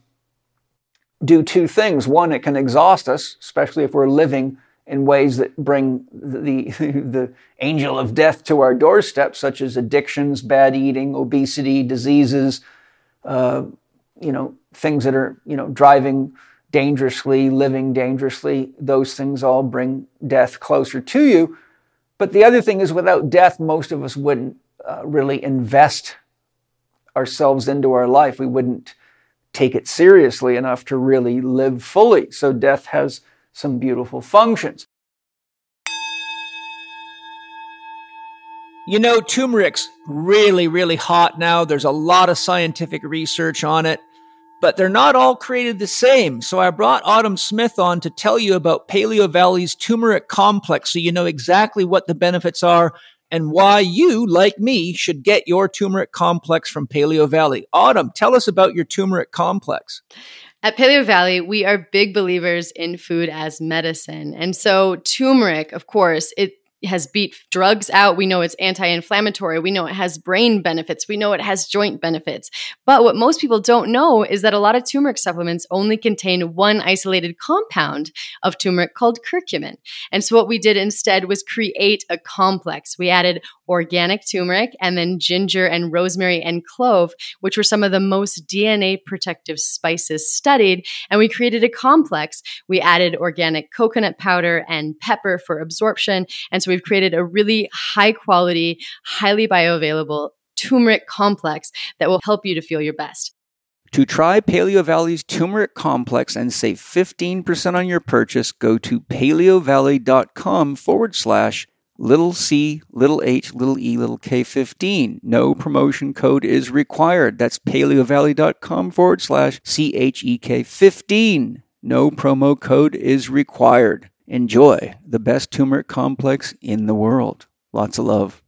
do two things. One, it can exhaust us, especially if we're living in ways that bring the, the (laughs) angel of death to our doorstep, such as addictions, bad eating, obesity, diseases, uh, you know, things that are, you know, driving dangerously, living dangerously. Those things all bring death closer to you. But the other thing is, without death, most of us wouldn't uh, really invest ourselves into our life, we wouldn't take it seriously enough to really live fully. So death has some beautiful functions. You know, turmeric's really, really hot now. There's a lot of scientific research on it, but they're not all created the same. So I brought Autumn Smith on to tell you about Paleo Valley's turmeric complex so you know exactly what the benefits are and why you, like me, should get your turmeric complex from Paleo Valley. Autumn, tell us about your turmeric complex. At Paleo Valley, we are big believers in food as medicine. And so turmeric, of course, it has beat drugs out. We know it's anti inflammatory. We know it has brain benefits. We know it has joint benefits. But what most people don't know is that a lot of turmeric supplements only contain one isolated compound of turmeric called curcumin. And so what we did instead was create a complex. We added organic turmeric and then ginger and rosemary and clove, which were some of the most DNA protective spices studied. And we created a complex. We added organic coconut powder and pepper for absorption. And so we've created a really high quality, highly bioavailable turmeric complex that will help you to feel your best. To try Paleo Valley's turmeric complex and save 15% on your purchase, go to paleovalley.com forward slash little c, little h, little e, little k 15. No promotion code is required. That's paleovalley.com forward slash c h e k 15. No promo code is required. Enjoy the best turmeric complex in the world. Lots of love.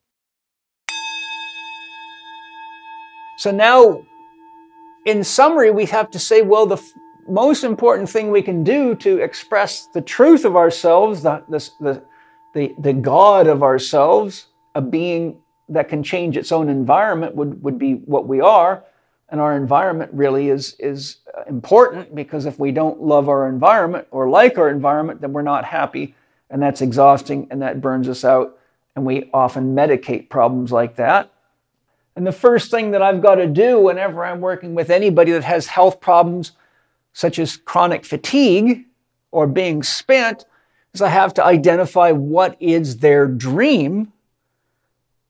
So now, in summary, we have to say, well, the f- most important thing we can do to express the truth of ourselves, the, the, the the, the God of ourselves, a being that can change its own environment, would, would be what we are. And our environment really is, is uh, important because if we don't love our environment or like our environment, then we're not happy. And that's exhausting and that burns us out. And we often medicate problems like that. And the first thing that I've got to do whenever I'm working with anybody that has health problems, such as chronic fatigue or being spent, is I have to identify what is their dream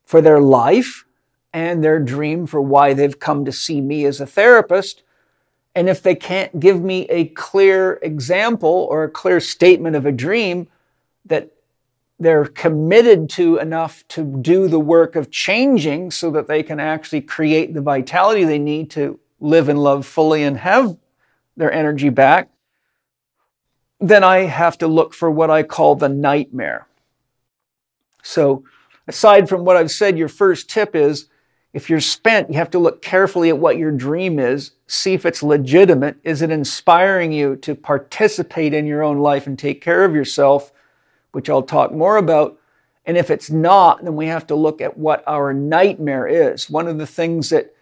for their life and their dream for why they've come to see me as a therapist. And if they can't give me a clear example or a clear statement of a dream that they're committed to enough to do the work of changing so that they can actually create the vitality they need to live and love fully and have their energy back, then I have to look for what I call the nightmare. So, aside from what I've said, your first tip is if you're spent, you have to look carefully at what your dream is, see if it's legitimate. Is it inspiring you to participate in your own life and take care of yourself, which I'll talk more about? And if it's not, then we have to look at what our nightmare is. One of the things that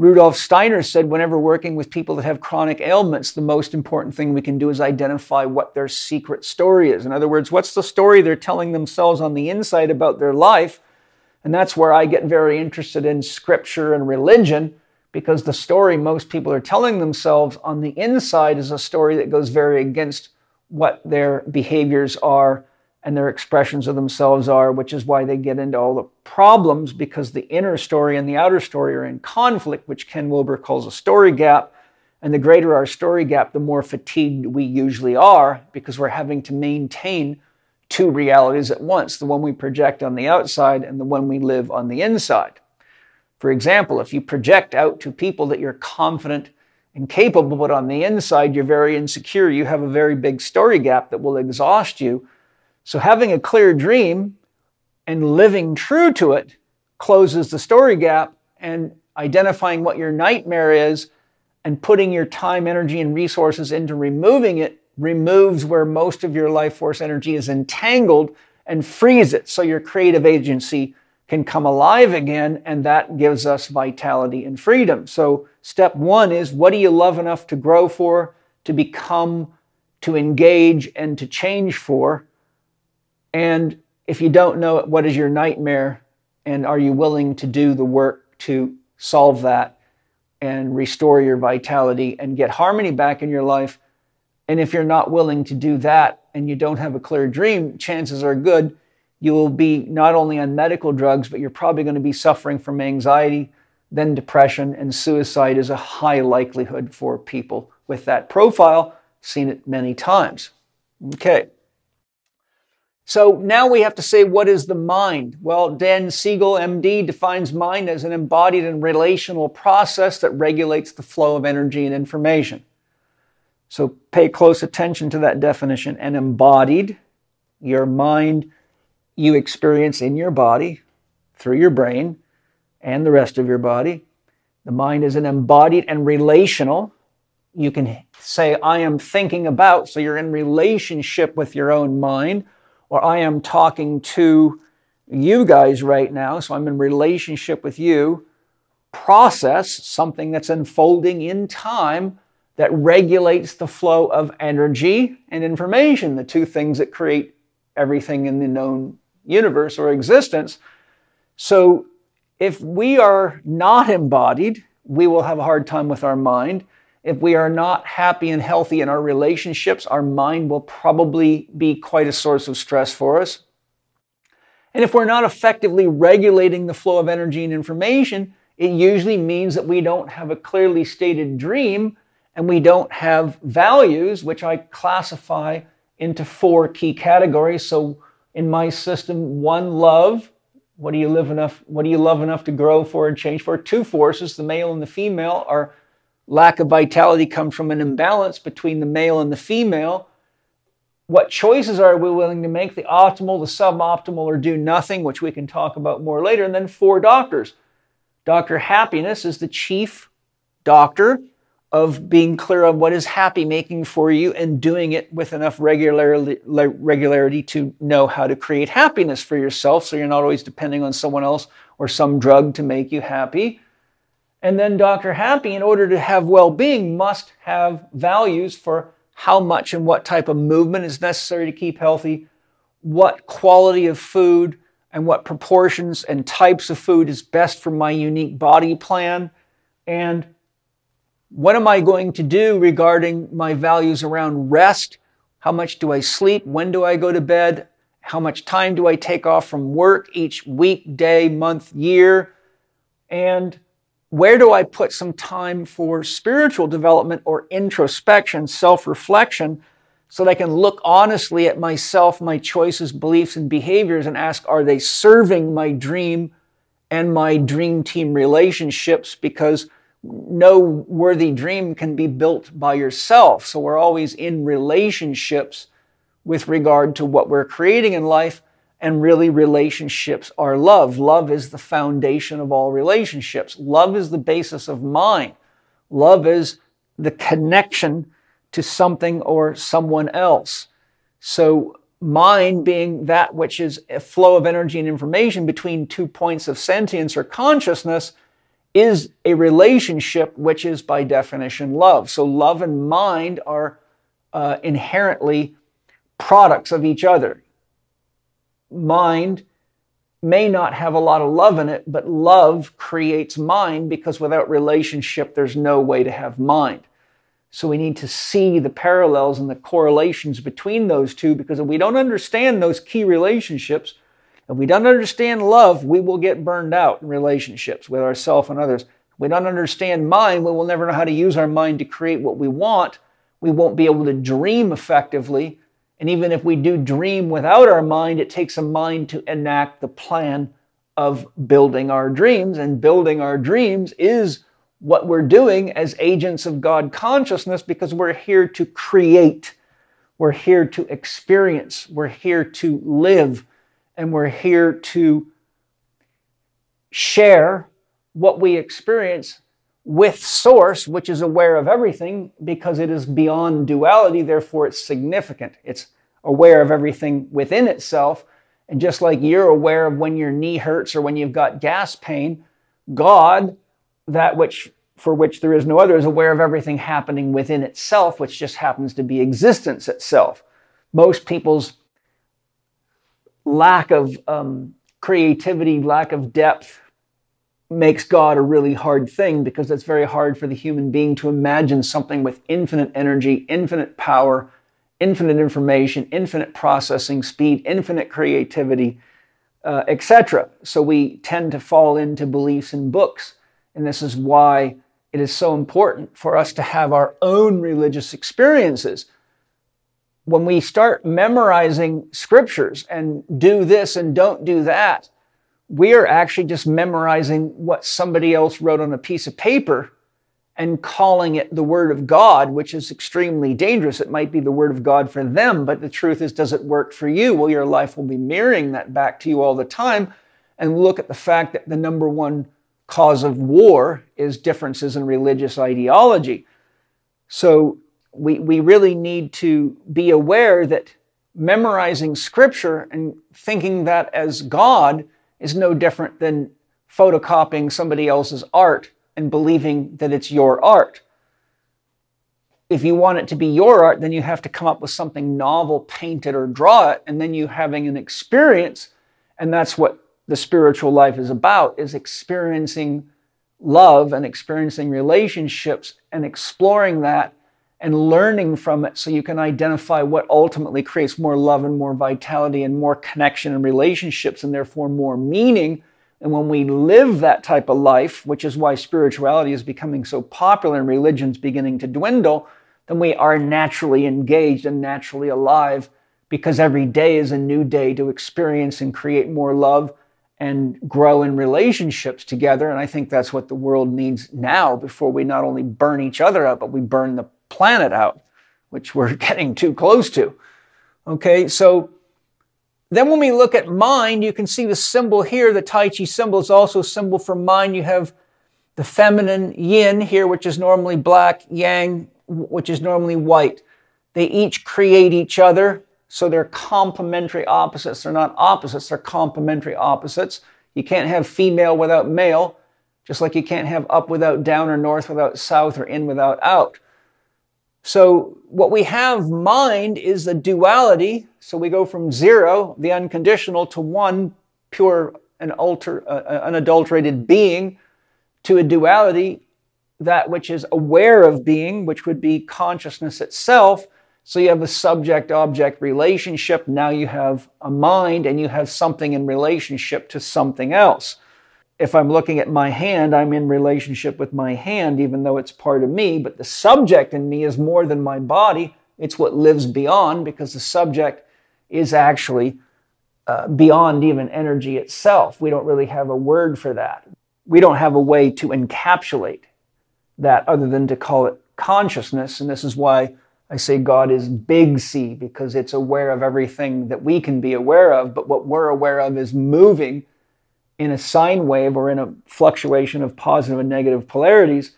Rudolf Steiner said, whenever working with people that have chronic ailments, the most important thing we can do is identify what their secret story is. In other words, what's the story they're telling themselves on the inside about their life? And that's where I get very interested in scripture and religion, because the story most people are telling themselves on the inside is a story that goes very against what their behaviors are and their expressions of themselves are, which is why they get into all the problems because the inner story and the outer story are in conflict, which Ken Wilber calls a story gap. And the greater our story gap, the more fatigued we usually are because we're having to maintain two realities at once the one we project on the outside and the one we live on the inside. For example, if you project out to people that you're confident and capable, but on the inside you're very insecure, you have a very big story gap that will exhaust you so having a clear dream and living true to it closes the story gap and identifying what your nightmare is and putting your time, energy, and resources into removing it removes where most of your life force energy is entangled and frees it so your creative agency can come alive again and that gives us vitality and freedom. So step 1 is what do you love enough to grow for, to become, to engage and to change for? And if you don't know what is your nightmare? And are you willing to do the work to solve that and restore your vitality and get harmony back in your life? And if you're not willing to do that and you don't have a clear dream, chances are good you will be not only on medical drugs, but you're probably going to be suffering from anxiety, then depression, and suicide is a high likelihood for people with that profile. Seen it many times. Okay. So now we have to say, what is the mind? Well, Dan Siegel, MD, defines mind as an embodied and relational process that regulates the flow of energy and information. So pay close attention to that definition. An embodied, your mind you experience in your body through your brain and the rest of your body. The mind is an embodied and relational. You can say, I am thinking about, so you're in relationship with your own mind or I am talking to you guys right now, so I'm in relationship with you, process something that's unfolding in time that regulates the flow of energy and information, the two things that create everything in the known universe or existence. So if we are not embodied, we will have a hard time with our mind. If we are not happy and healthy in our relationships, our mind will probably be quite a source of stress for us. And if we're not effectively regulating the flow of energy and information, it usually means that we don't have a clearly stated dream and we don't have values, which I classify into four key categories. So in my system, one, love. What do you live enough? What do you love enough to grow for and change for? Two forces, the male and the female. Our lack of vitality comes from an imbalance between the male and the female what choices are we willing to make? The optimal the suboptimal or do nothing which we can talk about more later. And then four doctors. Dr happiness is the chief doctor of being clear on what is happy making for you and doing it with enough regularity, regularity to know how to create happiness for yourself so you're not always depending on someone else or some drug to make you happy and then dr happy in order to have well-being must have values for how much and what type of movement is necessary to keep healthy, what quality of food and what proportions and types of food is best for my unique body plan, and what am I going to do regarding my values around rest? How much do I sleep? When do I go to bed? How much time do I take off from work each week, day, month, year? And where do I put some time for spiritual development or introspection, self reflection, so that I can look honestly at myself, my choices, beliefs, and behaviors and ask, are they serving my dream and my dream team relationships? Because no worthy dream can be built by yourself. So we're always in relationships with regard to what we're creating in life. And really, relationships are love. Love is the foundation of all relationships. Love is the basis of mind. Love is the connection to something or someone else. So, mind being that which is a flow of energy and information between two points of sentience or consciousness is a relationship which is by definition love. So, love and mind are uh, inherently products of each other mind may not have a lot of love in it, but love creates mind because without relationship, there's no way to have mind. So we need to see the parallels and the correlations between those two because if we don't understand those key relationships, if we don't understand love, we will get burned out in relationships with ourselves and others. If we don't understand mind, we will never know how to use our mind to create what we want. We won't be able to dream effectively and even if we do dream without our mind, it takes a mind to enact the plan of building our dreams. And building our dreams is what we're doing as agents of God consciousness because we're here to create, we're here to experience, we're here to live, and we're here to share what we experience with source, which is aware of everything because it is beyond duality, therefore it's significant. It's aware of everything within itself. And just like you're aware of when your knee hurts or when you've got gas pain, God, that which for which there is no other, is aware of everything happening within itself, which just happens to be existence itself. Most people's lack of um, creativity, lack of depth, makes God a really hard thing because it's very hard for the human being to imagine something with infinite energy, infinite power, infinite information, infinite processing speed, infinite creativity, uh, etc. So we tend to fall into beliefs in books. And this is why it is so important for us to have our own religious experiences. When we start memorizing scriptures and do this and don't do that, we are actually just memorizing what somebody else wrote on a piece of paper and calling it the Word of God, which is extremely dangerous. It might be the Word of God for them, but the truth is, does it work for you? Well, your life will be mirroring that back to you all the time. And look at the fact that the number one cause of war is differences in religious ideology. So we, we really need to be aware that memorizing scripture and thinking that as God is no different than photocopying somebody else's art and believing that it's your art. If you want it to be your art, then you have to come up with something novel, paint it or draw it, and then you having an experience. And that's what the spiritual life is about, is experiencing love and experiencing relationships and exploring that and learning from it so you can identify what ultimately creates more love and more vitality and more connection and relationships and therefore more meaning. And when we live that type of life, which is why spirituality is becoming so popular and religion's beginning to dwindle, then we are naturally engaged and naturally alive because every day is a new day to experience and create more love and grow in relationships together. And I think that's what the world needs now before we not only burn each other out, but we burn the planet out, which we're (laughs) getting too close to. Okay, so then when we look at mind, you can see the symbol here. The Tai Chi symbol is also a symbol for mind. You have the feminine yin here, which is normally black, yang, which is normally white. They each create each other, so they're complementary opposites. They're not opposites, they're complementary opposites. You can't have female without male, just like you can't have up without down or north without south or in without out. So what we have mind is a duality. So we go from zero, the unconditional, to one pure and alter, uh, uh, unadulterated being, to a duality, that which is aware of being, which would be consciousness itself. So you have a subject object relationship. Now you have a mind and you have something in relationship to something else if I'm looking at my hand, I'm in relationship with my hand, even though it's part of me. But the subject in me is more than my body. It's what lives beyond because the subject is actually uh, beyond even energy itself. We don't really have a word for that. We don't have a way to encapsulate that other than to call it consciousness. And this is why I say God is big C because it's aware of everything that we can be aware of. But what we're aware of is moving in a sine wave or in a fluctuation of positive and negative polarities,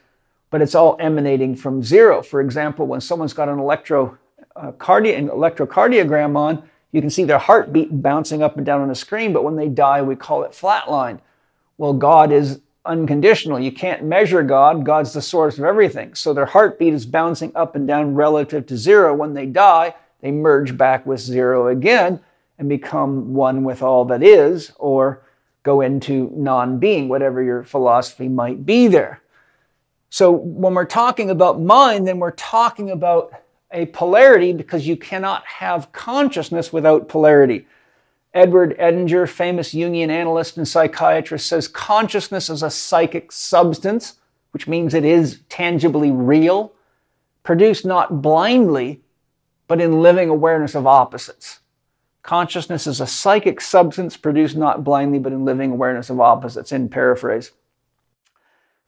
but it's all emanating from zero. For example, when someone's got an electro, uh, cardi- an electrocardiogram on, you can see their heartbeat bouncing up and down on the screen, but when they die, we call it flatline. Well, God is unconditional. You can't measure God. God's the source of everything. So their heartbeat is bouncing up and down relative to zero. When they die, they merge back with zero again and become one with all that is, or go into non being, whatever your philosophy might be there. So when we're talking about mind, then we're talking about a polarity because you cannot have consciousness without polarity. Edward Edinger, famous Jungian analyst and psychiatrist, says consciousness is a psychic substance, which means it is tangibly real, produced not blindly, but in living awareness of opposites. Consciousness is a psychic substance produced not blindly but in living awareness of opposites, in paraphrase.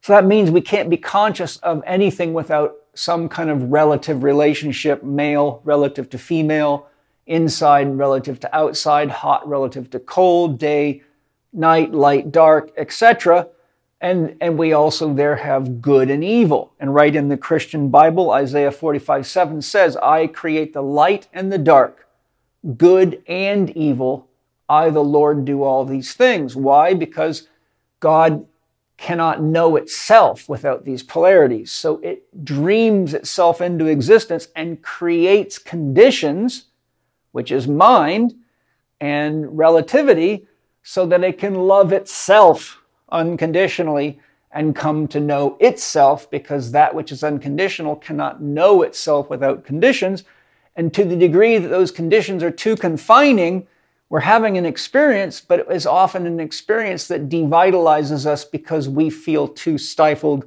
So that means we can't be conscious of anything without some kind of relative relationship, male relative to female, inside relative to outside, hot relative to cold, day, night, light, dark, etc. And, and we also there have good and evil. And right in the Christian Bible, Isaiah 45 7 says, I create the light and the dark good and evil. I, the Lord, do all these things. Why? Because God cannot know itself without these polarities. So it dreams itself into existence and creates conditions, which is mind and relativity, so that it can love itself unconditionally and come to know itself because that which is unconditional cannot know itself without conditions. And to the degree that those conditions are too confining, we're having an experience, but it is often an experience that devitalizes us because we feel too stifled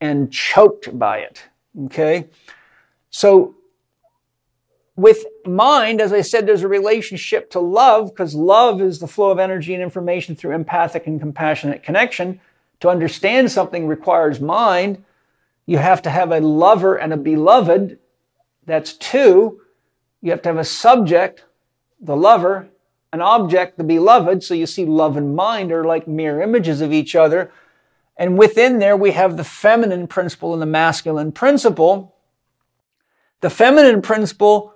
and choked by it. Okay? So, with mind, as I said, there's a relationship to love because love is the flow of energy and information through empathic and compassionate connection. To understand something requires mind. You have to have a lover and a beloved. That's two. You have to have a subject, the lover, an object, the beloved. So you see, love and mind are like mirror images of each other. And within there, we have the feminine principle and the masculine principle. The feminine principle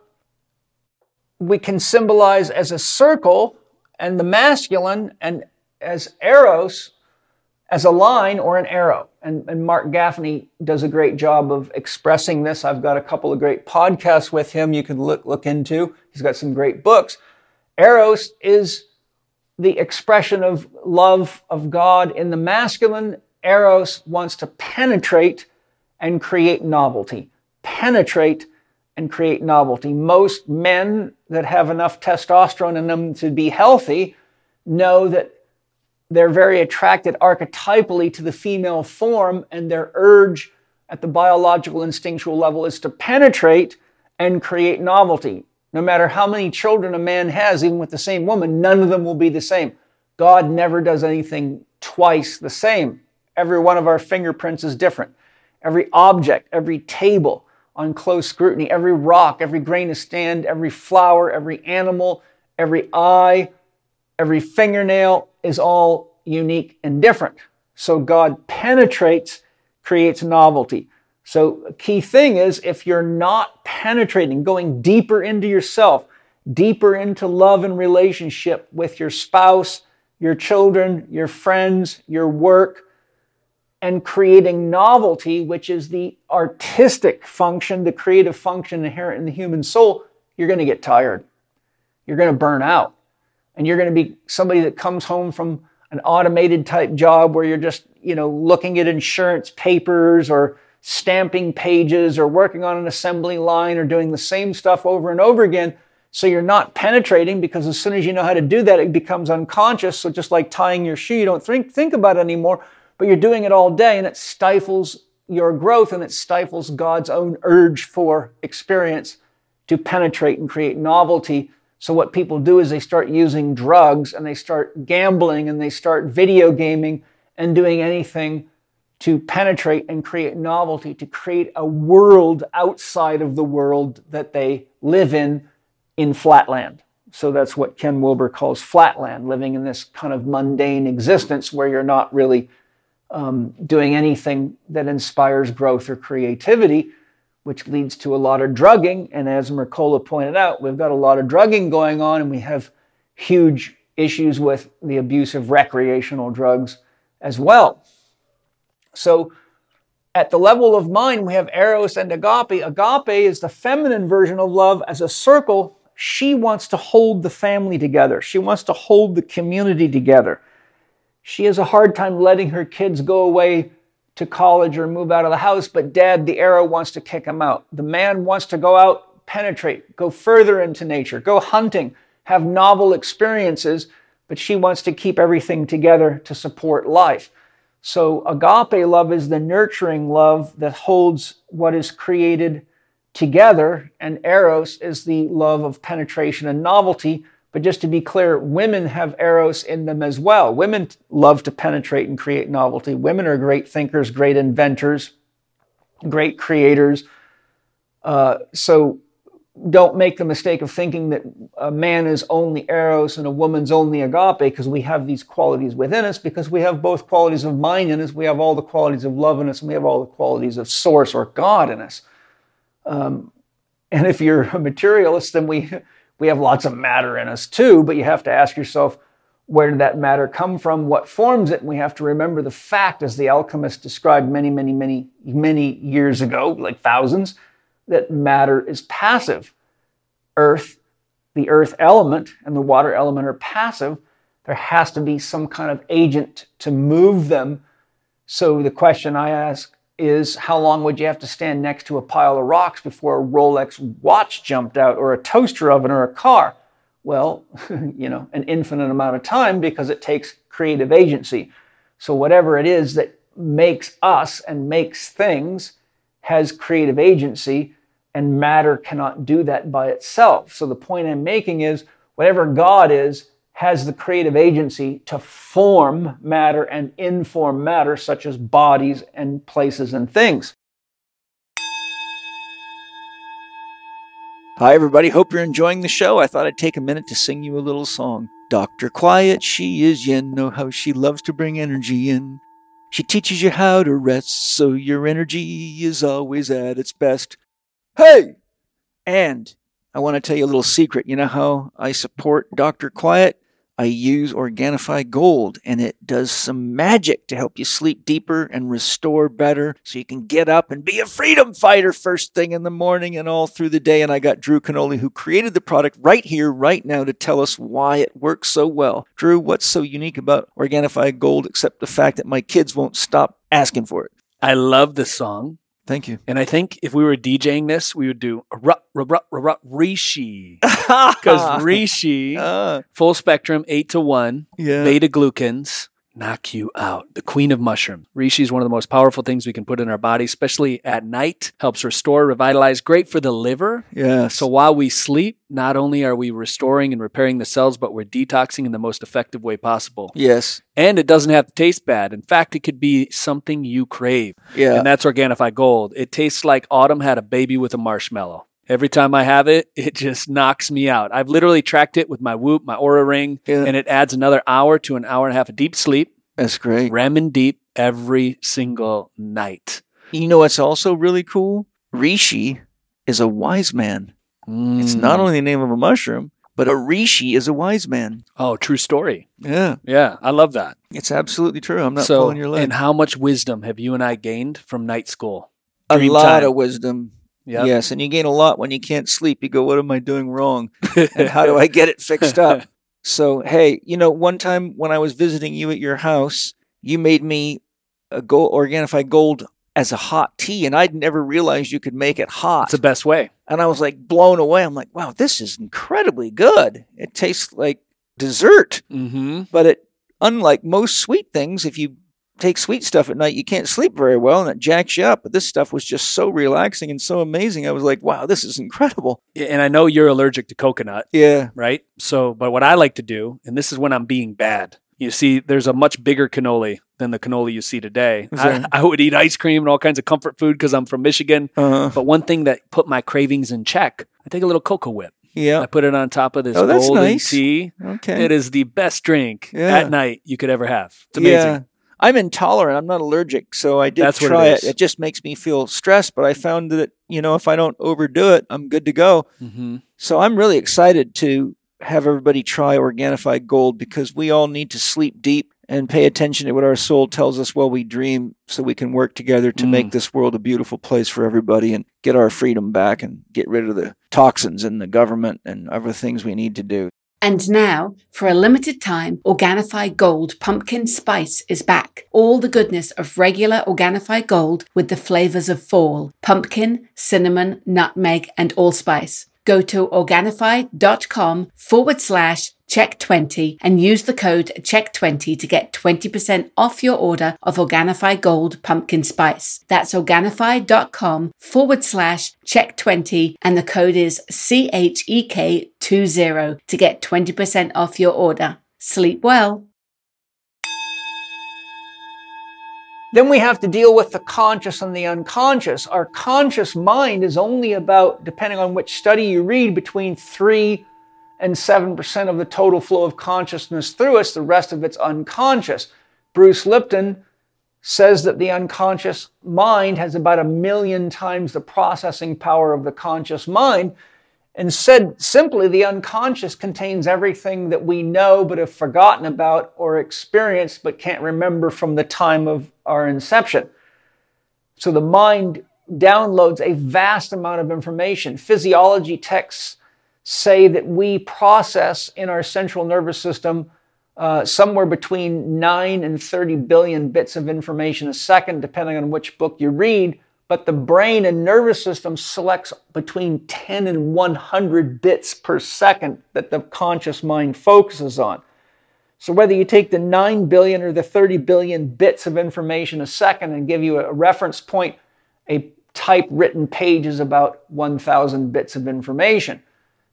we can symbolize as a circle and the masculine and as eros as a line or an arrow. And, and, Marc Gafni does a great job of expressing this. I've got a couple of great podcasts with him you can look, look into. He's got some great books. Eros is the expression of love of God in the masculine. Eros wants to penetrate and create novelty. Penetrate and create novelty. Most men that have enough testosterone in them to be healthy know that they're very attracted archetypally to the female form, and their urge at the biological instinctual level is to penetrate and create novelty. No matter how many children a man has, even with the same woman, none of them will be the same. God never does anything twice the same. Every one of our fingerprints is different. Every object, every table on close scrutiny, every rock, every grain of sand, every flower, every animal, every eye, every fingernail is all unique and different. So God penetrates, creates novelty. So a key thing is if you're not penetrating, going deeper into yourself, deeper into love and relationship with your spouse, your children, your friends, your work, and creating novelty, which is the artistic function, the creative function inherent in the human soul, you're going to get tired. You're going to burn out and you're going to be somebody that comes home from an automated type job where you're just, you know, looking at insurance papers or stamping pages or working on an assembly line or doing the same stuff over and over again. So you're not penetrating because as soon as you know how to do that, it becomes unconscious. So just like tying your shoe, you don't think, think about it anymore, but you're doing it all day and it stifles your growth and it stifles God's own urge for experience to penetrate and create novelty so what people do is they start using drugs and they start gambling and they start video gaming and doing anything to penetrate and create novelty, to create a world outside of the world that they live in in flatland. So that's what Ken Wilber calls flatland, living in this kind of mundane existence where you're not really um, doing anything that inspires growth or creativity which leads to a lot of drugging. And as Mercola pointed out, we've got a lot of drugging going on, and we have huge issues with the abuse of recreational drugs as well. So, at the level of mind, we have Eros and Agape. Agape is the feminine version of love as a circle. She wants to hold the family together, she wants to hold the community together. She has a hard time letting her kids go away to college or move out of the house, but dad, the arrow, wants to kick him out. The man wants to go out, penetrate, go further into nature, go hunting, have novel experiences, but she wants to keep everything together to support life. So, agape love is the nurturing love that holds what is created together, and eros is the love of penetration and novelty but just to be clear, women have eros in them as well. Women love to penetrate and create novelty. Women are great thinkers, great inventors, great creators. Uh, so don't make the mistake of thinking that a man is only eros and a woman's only agape because we have these qualities within us because we have both qualities of mind in us we have all the qualities of love in us and we have all the qualities of source or god in us um, and if you're a materialist then we we have lots of matter in us too, but you have to ask yourself, where did that matter come from? What forms it? And we have to remember the fact, as the alchemist described many, many, many, many years ago, like thousands, that matter is passive. Earth, the earth element and the water element are passive. There has to be some kind of agent to move them. So the question I ask is how long would you have to stand next to a pile of rocks before a Rolex watch jumped out or a toaster oven or a car? Well, (laughs) you know, an infinite amount of time because it takes creative agency. So whatever it is that makes us and makes things has creative agency and matter cannot do that by itself. So the point I'm making is whatever God is, has the creative agency to form matter and inform matter, such as bodies and places and things. Hi, everybody. Hope you're enjoying the show. I thought I'd take a minute to sing you a little song. Dr. Quiet, she is yin. Know how she loves to bring energy in. She teaches you how to rest so your energy is always at its best. Hey! And I want to tell you a little secret. You know how I support Dr. Quiet? I use Organifi Gold and it does some magic to help you sleep deeper and restore better so you can get up and be a freedom fighter first thing in the morning and all through the day. And I got Drew Canole, who created the product right here, right now to tell us why it works so well. Drew, what's so unique about Organifi Gold except the fact that my kids won't stop asking for it? I love the song. Thank you. And I think if we were DJing this, we would do Reishi. (laughs) Because Reishi, Ah, full spectrum, eight to one, yeah. beta glucans, knock you out. The queen of mushrooms. Reishi is one of the most powerful things we can put in our body, especially at night. Helps restore, revitalize, great for the liver. Yeah. So while we sleep, not only are we restoring and repairing the cells, but we're detoxing in the most effective way possible. yes. And it doesn't have to taste bad. In fact, it could be something you crave. Yeah. And that's Organifi Gold. It tastes like autumn had a baby with a marshmallow. Every time I have it, it just knocks me out. I've literally tracked it with my Whoop, my Oura Ring, Yeah. and it adds another hour to an hour and a half of deep sleep, That's great. REM deep every single night. You know what's also really cool? Rishi is a wise man. It's Mm. not only the name of a mushroom, but a Rishi is a wise man. Oh, true story. Yeah, Yeah, I love that. it's absolutely true. I'm not so, pulling your leg. and how much wisdom have you and I gained from night school? a lot time. of wisdom. Yep. Yes, and you gain a lot when you can't sleep. You go, what am I doing wrong? (laughs) And how do I get it fixed up? So, hey, you know, one time when I was visiting you at your house, you made me a gold, Organifi Gold as a hot tea, and I'd never realized you could make it hot. It's the best way. and I was like blown away. I'm like, wow, this is incredibly good. It tastes like dessert, Mm-hmm. but it, unlike most sweet things, if you take sweet stuff at night, you can't sleep very well and it jacks you up. But this stuff was just so relaxing and so amazing. I was like, wow, this is incredible. And I know you're allergic to coconut. Yeah. right? So, but what I like to do, and this is when I'm being bad. You see, there's a much bigger cannoli than the cannoli you see today. I. (laughs) I would eat ice cream and all kinds of comfort food because I'm from Michigan. Uh, But one thing that put my cravings in check, I take a little cocoa whip. Yeah. I put it on top of this Oh, that's golden nice. tea. Okay. It is the best drink Yeah. at night you could ever have. It's amazing. Yeah. I'm intolerant. I'm not allergic, so I did That's it try it. is. It just makes me feel stressed, but I found that you know if I don't overdo it, I'm good to go. hmm So I'm really excited to have everybody try Organifi Gold because we all need to sleep deep and pay attention to what our soul tells us while we dream so we can work together to Mm. make this world a beautiful place for everybody and get our freedom back and get rid of the toxins and the government and other things we need to do. And now, for a limited time, Organifi Gold Pumpkin Spice is back. All the goodness of regular Organifi Gold with the flavors of fall pumpkin, cinnamon, nutmeg, and allspice. Go to Organifi.com forward slash CHEK20 and use the code CHEK20 to get 20% off your order of Organifi Gold Pumpkin Spice. That's Organifi.com forward slash CHEK20 and the code is CHEK20 to get 20% off your order. Sleep well. Then we have to deal with the conscious and the unconscious. Our conscious mind is only about, depending on which study you read, between 3 and 7% of the total flow of consciousness through us. The rest of it's unconscious. Bruce Lipton says that the unconscious mind has about a million times the processing power of the conscious mind. And said simply, the unconscious contains everything that we know but have forgotten about or experienced but can't remember from the time of our inception. So the mind downloads a vast amount of information. Physiology texts say that we process in our central nervous system uh, somewhere between 9 and 30 billion bits of information a second, depending on which book you read but the brain and nervous system selects between 10 and 100 bits per second that the conscious mind focuses on. So whether you take the 9 billion or the 30 billion bits of information a second and give you a reference point, a typewritten page is about 1,000 bits of information.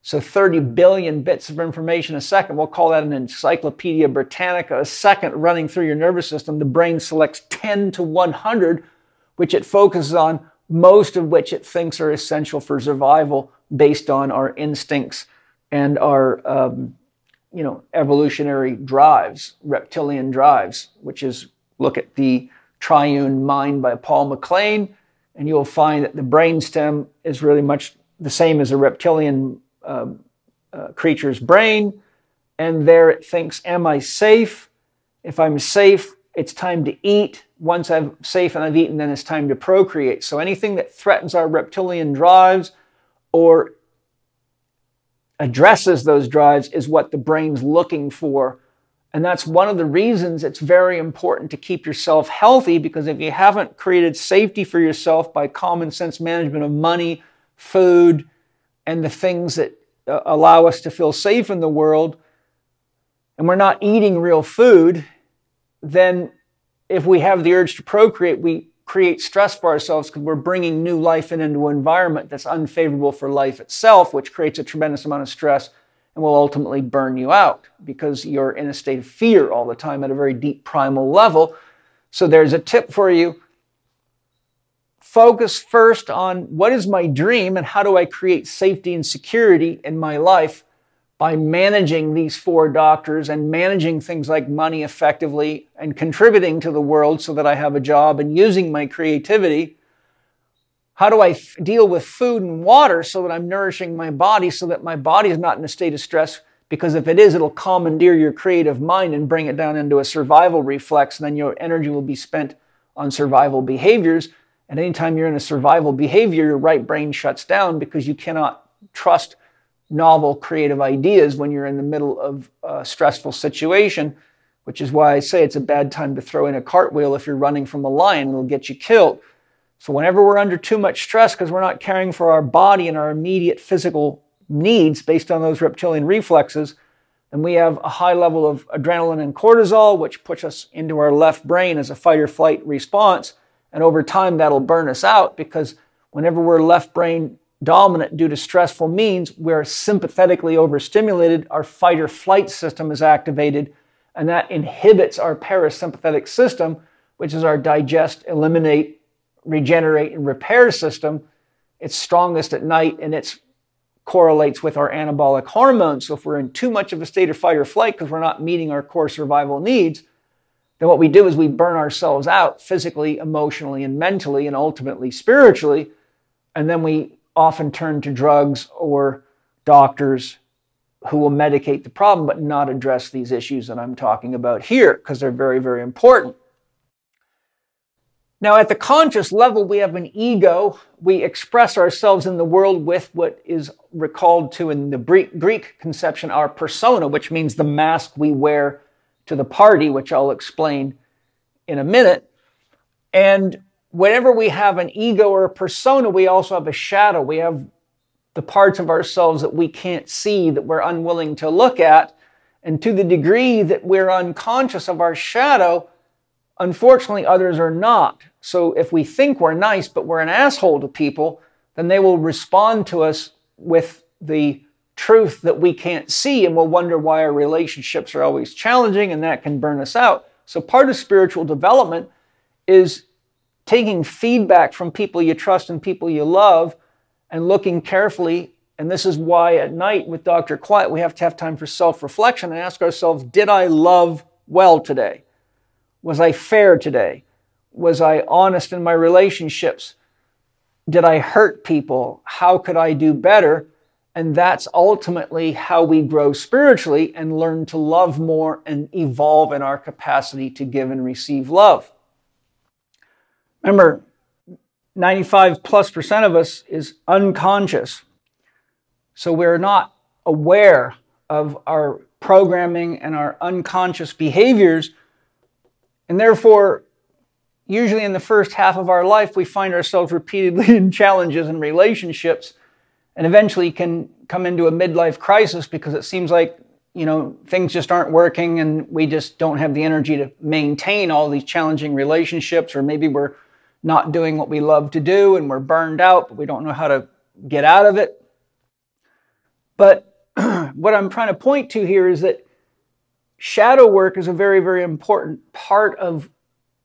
So 30 billion bits of information a second, we'll call that an Encyclopedia Britannica a second running through your nervous system. The brain selects 10 to 100 which it focuses on, most of which it thinks are essential for survival based on our instincts and our, um, you know, evolutionary drives, reptilian drives, which is look at the Triune Mind by Paul MacLean, and you'll find that the brainstem is really much the same as a reptilian uh, uh, creature's brain. And there it thinks, Am I safe? If I'm safe, it's time to eat. Once I'm safe and I've eaten, then it's time to procreate. So anything that threatens our reptilian drives or addresses those drives is what the brain's looking for. And that's one of the reasons it's very important to keep yourself healthy because if you haven't created safety for yourself by common sense management of money, food, and the things that uh, allow us to feel safe in the world, and we're not eating real food, then if we have the urge to procreate, we create stress for ourselves because we're bringing new life in into an environment that's unfavorable for life itself, which creates a tremendous amount of stress and will ultimately burn you out because you're in a state of fear all the time at a very deep primal level. So there's a tip for you. Focus first on what is my dream and how do I create safety and security in my life by managing these four doctors and managing things like money effectively and contributing to the world so that I have a job and using my creativity? How do I f- deal with food and water so that I'm nourishing my body so that my body is not in a state of stress? Because if it is, it'll commandeer your creative mind and bring it down into a survival reflex, and then your energy will be spent on survival behaviors. And anytime you're in a survival behavior, your right brain shuts down because you cannot trust novel creative ideas when you're in the middle of a stressful situation, which is why I say it's a bad time to throw in a cartwheel if you're running from a lion, it'll get you killed. So, whenever we're under too much stress because we're not caring for our body and our immediate physical needs based on those reptilian reflexes, then we have a high level of adrenaline and cortisol, which puts us into our left brain as a fight or flight response. And over time, that'll burn us out because whenever we're left brain dominant due to stressful means, we're sympathetically overstimulated, our fight or flight system is activated, and that inhibits our parasympathetic system, which is our digest, eliminate, regenerate, and repair system. It's strongest at night and it correlates with our anabolic hormones. So if we're in too much of a state of fight or flight because we're not meeting our core survival needs, then what we do is we burn ourselves out physically, emotionally, and mentally, and ultimately spiritually. And then we often turn to drugs or doctors who will medicate the problem but not address these issues that I'm talking about here because they're very, very important. Now, at the conscious level, we have an ego. We express ourselves in the world with what is recalled to in the Greek conception our persona, which means the mask we wear to the party, which I'll explain in a minute. And whenever we have an ego or a persona, we also have a shadow. We have the parts of ourselves that we can't see, that we're unwilling to look at. And to the degree that we're unconscious of our shadow, unfortunately, others are not. So if we think we're nice, but we're an asshole to people, then they will respond to us with the truth that we can't see, and we'll wonder why our relationships are always challenging, and that can burn us out. So part of spiritual development is taking feedback from people you trust and people you love and looking carefully. And this is why at night with Dr. Quiet, we have to have time for self reflection and ask ourselves Did I love well today? Was I fair today? Was I honest in my relationships? Did I hurt people? How could I do better? And that's ultimately how we grow spiritually and learn to love more and evolve in our capacity to give and receive love. Remember, 95 plus percent of us is unconscious. So we're not aware of our programming and our unconscious behaviors. And therefore, usually in the first half of our life, we find ourselves repeatedly (laughs) in challenges and relationships and eventually can come into a midlife crisis because it seems like you know things just aren't working and we just don't have the energy to maintain all these challenging relationships or maybe we're not doing what we love to do and we're burned out, but we don't know how to get out of it. But (clears throat) what I'm trying to point to here is that shadow work is a very, very important part of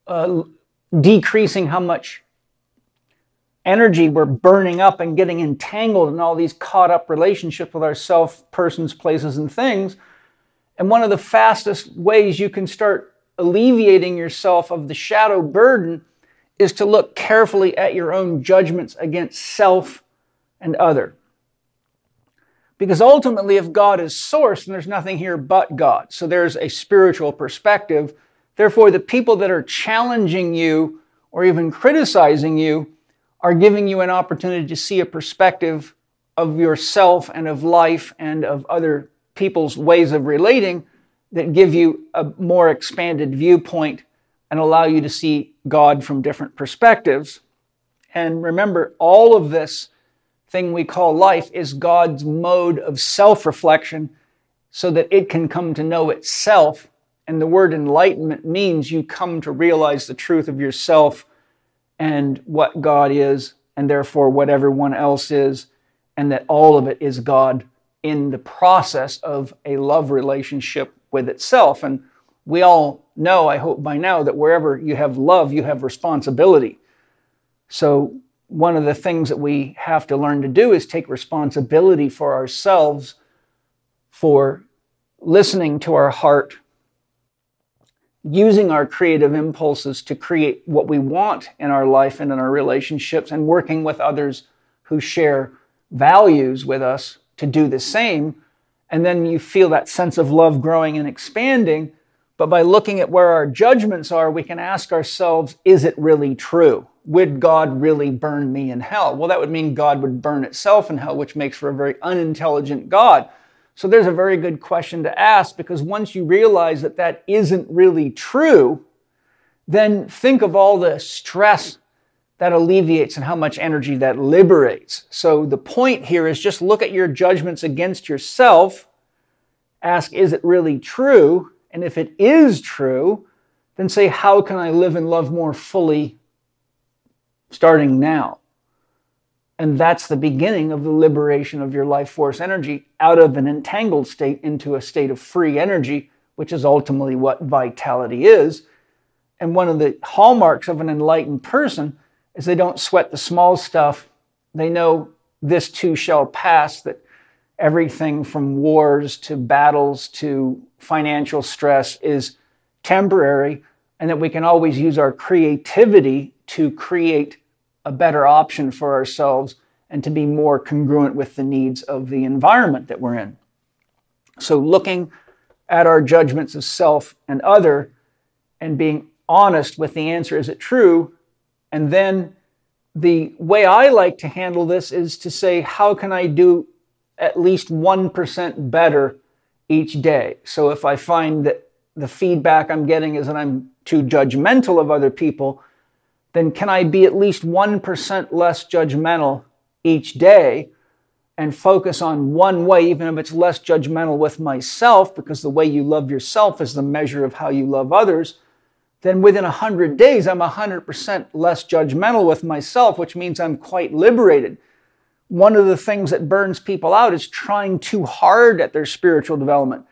uh, decreasing how much energy we're burning up and getting entangled in all these caught up relationships with ourself, persons, places, and things. And one of the fastest ways you can start alleviating yourself of the shadow burden is to look carefully at your own judgments against self and other. Because ultimately, if God is source, then there's nothing here but God. So there's a spiritual perspective. Therefore, the people that are challenging you or even criticizing you are giving you an opportunity to see a perspective of yourself and of life and of other people's ways of relating that give you a more expanded viewpoint and allow you to see God from different perspectives. And remember, all of this thing we call life is God's mode of self reflection so that it can come to know itself. And the word enlightenment means you come to realize the truth of yourself and what God is, and therefore what everyone else is, and that all of it is God in the process of a love relationship with itself. And we all know, I hope by now, that wherever you have love, you have responsibility. So one of the things that we have to learn to do is take responsibility for ourselves for listening to our heart, using our creative impulses to create what we want in our life and in our relationships, and working with others who share values with us to do the same. And then you feel that sense of love growing and expanding. But by looking at where our judgments are, we can ask ourselves, is it really true? would God really burn me in hell? Well, that would mean God would burn itself in hell, which makes for a very unintelligent God. So there's a very good question to ask because once you realize that that isn't really true, then think of all the stress that alleviates and how much energy that liberates. So the point here is just look at your judgments against yourself, ask, is it really true? And if it is true, then say, how can I live and love more fully starting now. And that's the beginning of the liberation of your life force energy out of an entangled state into a state of free energy, which is ultimately what vitality is. And one of the hallmarks of an enlightened person is they don't sweat the small stuff. They know this too shall pass, that everything from wars to battles to financial stress is temporary, and that we can always use our creativity to create a better option for ourselves and to be more congruent with the needs of the environment that we're in. So, looking at our judgments of self and other and being honest with the answer is it true? And then the way I like to handle this is to say, how can I do at least 1% better each day? So, if I find that the feedback I'm getting is that I'm too judgmental of other people, then can I be at least 1% less judgmental each day and focus on one way, even if it's less judgmental with myself, because the way you love yourself is the measure of how you love others, then within 100 days, I'm 100% less judgmental with myself, which means I'm quite liberated. One of the things that burns people out is trying too hard at their spiritual development,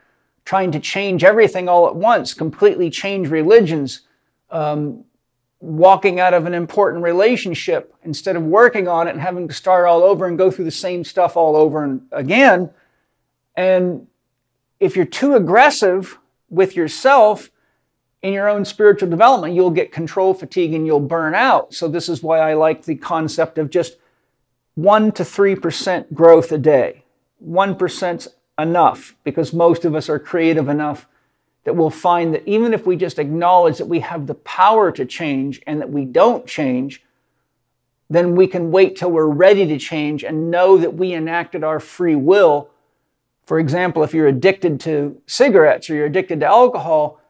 trying to change everything all at once, completely change religions, um, walking out of an important relationship instead of working on it and having to start all over and go through the same stuff all over and again. And if you're too aggressive with yourself in your own spiritual development, you'll get control fatigue and you'll burn out. So, this is why I like the concept of just 1 to 3% growth a day. 1% enough because most of us are creative enough that we'll find that even if we just acknowledge that we have the power to change and that we don't change, then we can wait till we're ready to change and know that we enacted our free will. For example, if you're addicted to cigarettes or you're addicted to alcohol,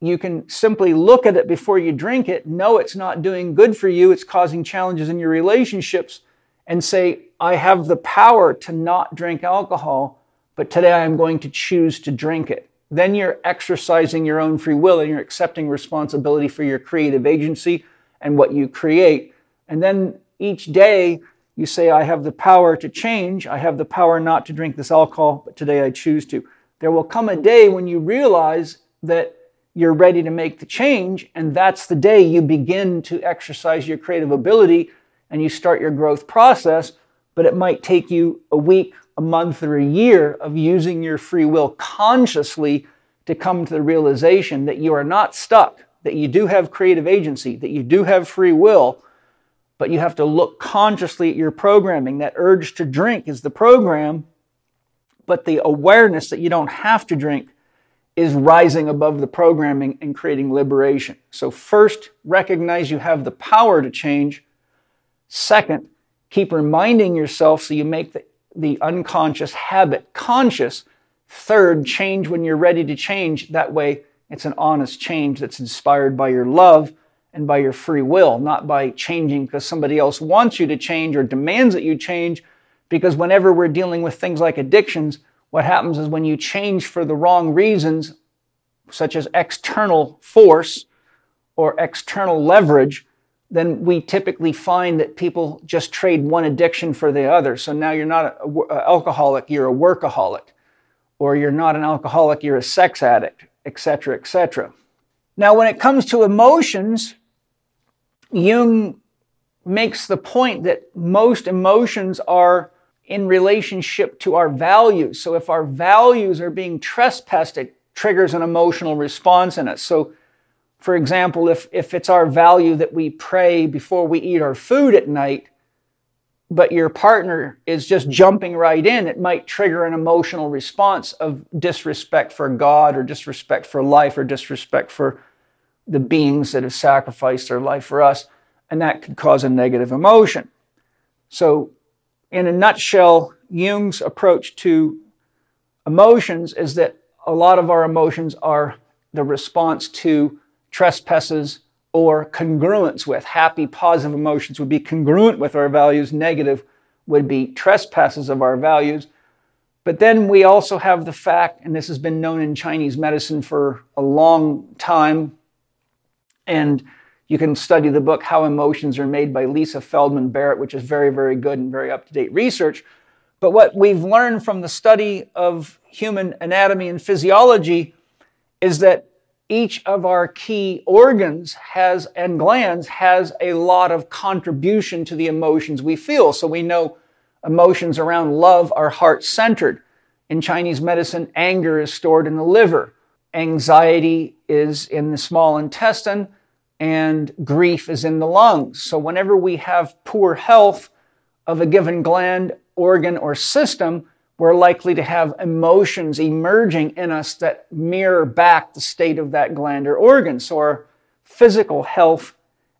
you can simply look at it before you drink it, know it's not doing good for you, it's causing challenges in your relationships, and say, I have the power to not drink alcohol, but today I'm going to choose to drink it then you're exercising your own free will and you're accepting responsibility for your creative agency and what you create. And then each day you say, I have the power to change. I have the power not to drink this alcohol, but today I choose to. There will come a day when you realize that you're ready to make the change, and that's the day you begin to exercise your creative ability and you start your growth process. But it might take you a week, a month or a year of using your free will consciously to come to the realization that you are not stuck, that you do have creative agency, that you do have free will, but you have to look consciously at your programming. That urge to drink is the program, but the awareness that you don't have to drink is rising above the programming and creating liberation. So, first, recognize you have the power to change. Second, keep reminding yourself so you make the, the unconscious habit conscious. Third, change when you're ready to change. That way, it's an honest change that's inspired by your love and by your free will, not by changing because somebody else wants you to change or demands that you change. Because whenever we're dealing with things like addictions, what happens is when you change for the wrong reasons, such as external force or external leverage, then we typically find that people just trade one addiction for the other. So now you're not an alcoholic, you're a workaholic, or you're not an alcoholic, you're a sex addict, etc., etc. Now, when it comes to emotions, Jung makes the point that most emotions are in relationship to our values. So if our values are being trespassed, it triggers an emotional response in us. So, for example, if, if it's our value that we pray before we eat our food at night, but your partner is just jumping right in, it might trigger an emotional response of disrespect for God or disrespect for life or disrespect for the beings that have sacrificed their life for us. And that could cause a negative emotion. So, in a nutshell, Jung's approach to emotions is that a lot of our emotions are the response to trespasses or congruence with. Happy, positive emotions would be congruent with our values, negative would be trespasses of our values. But then we also have the fact, and this has been known in Chinese medicine for a long time, and you can study the book How Emotions Are Made by Lisa Feldman Barrett, which is very, very good and very up to date research. But what we've learned from the study of human anatomy and physiology is that each of our key organs has and glands has a lot of contribution to the emotions we feel. So we know emotions around love are heart centered. In Chinese medicine, anger is stored in the liver, anxiety is in the small intestine, and grief is in the lungs. So, whenever we have poor health of a given gland, organ, or system, we're likely to have emotions emerging in us that mirror back the state of that gland or organ. So, our physical health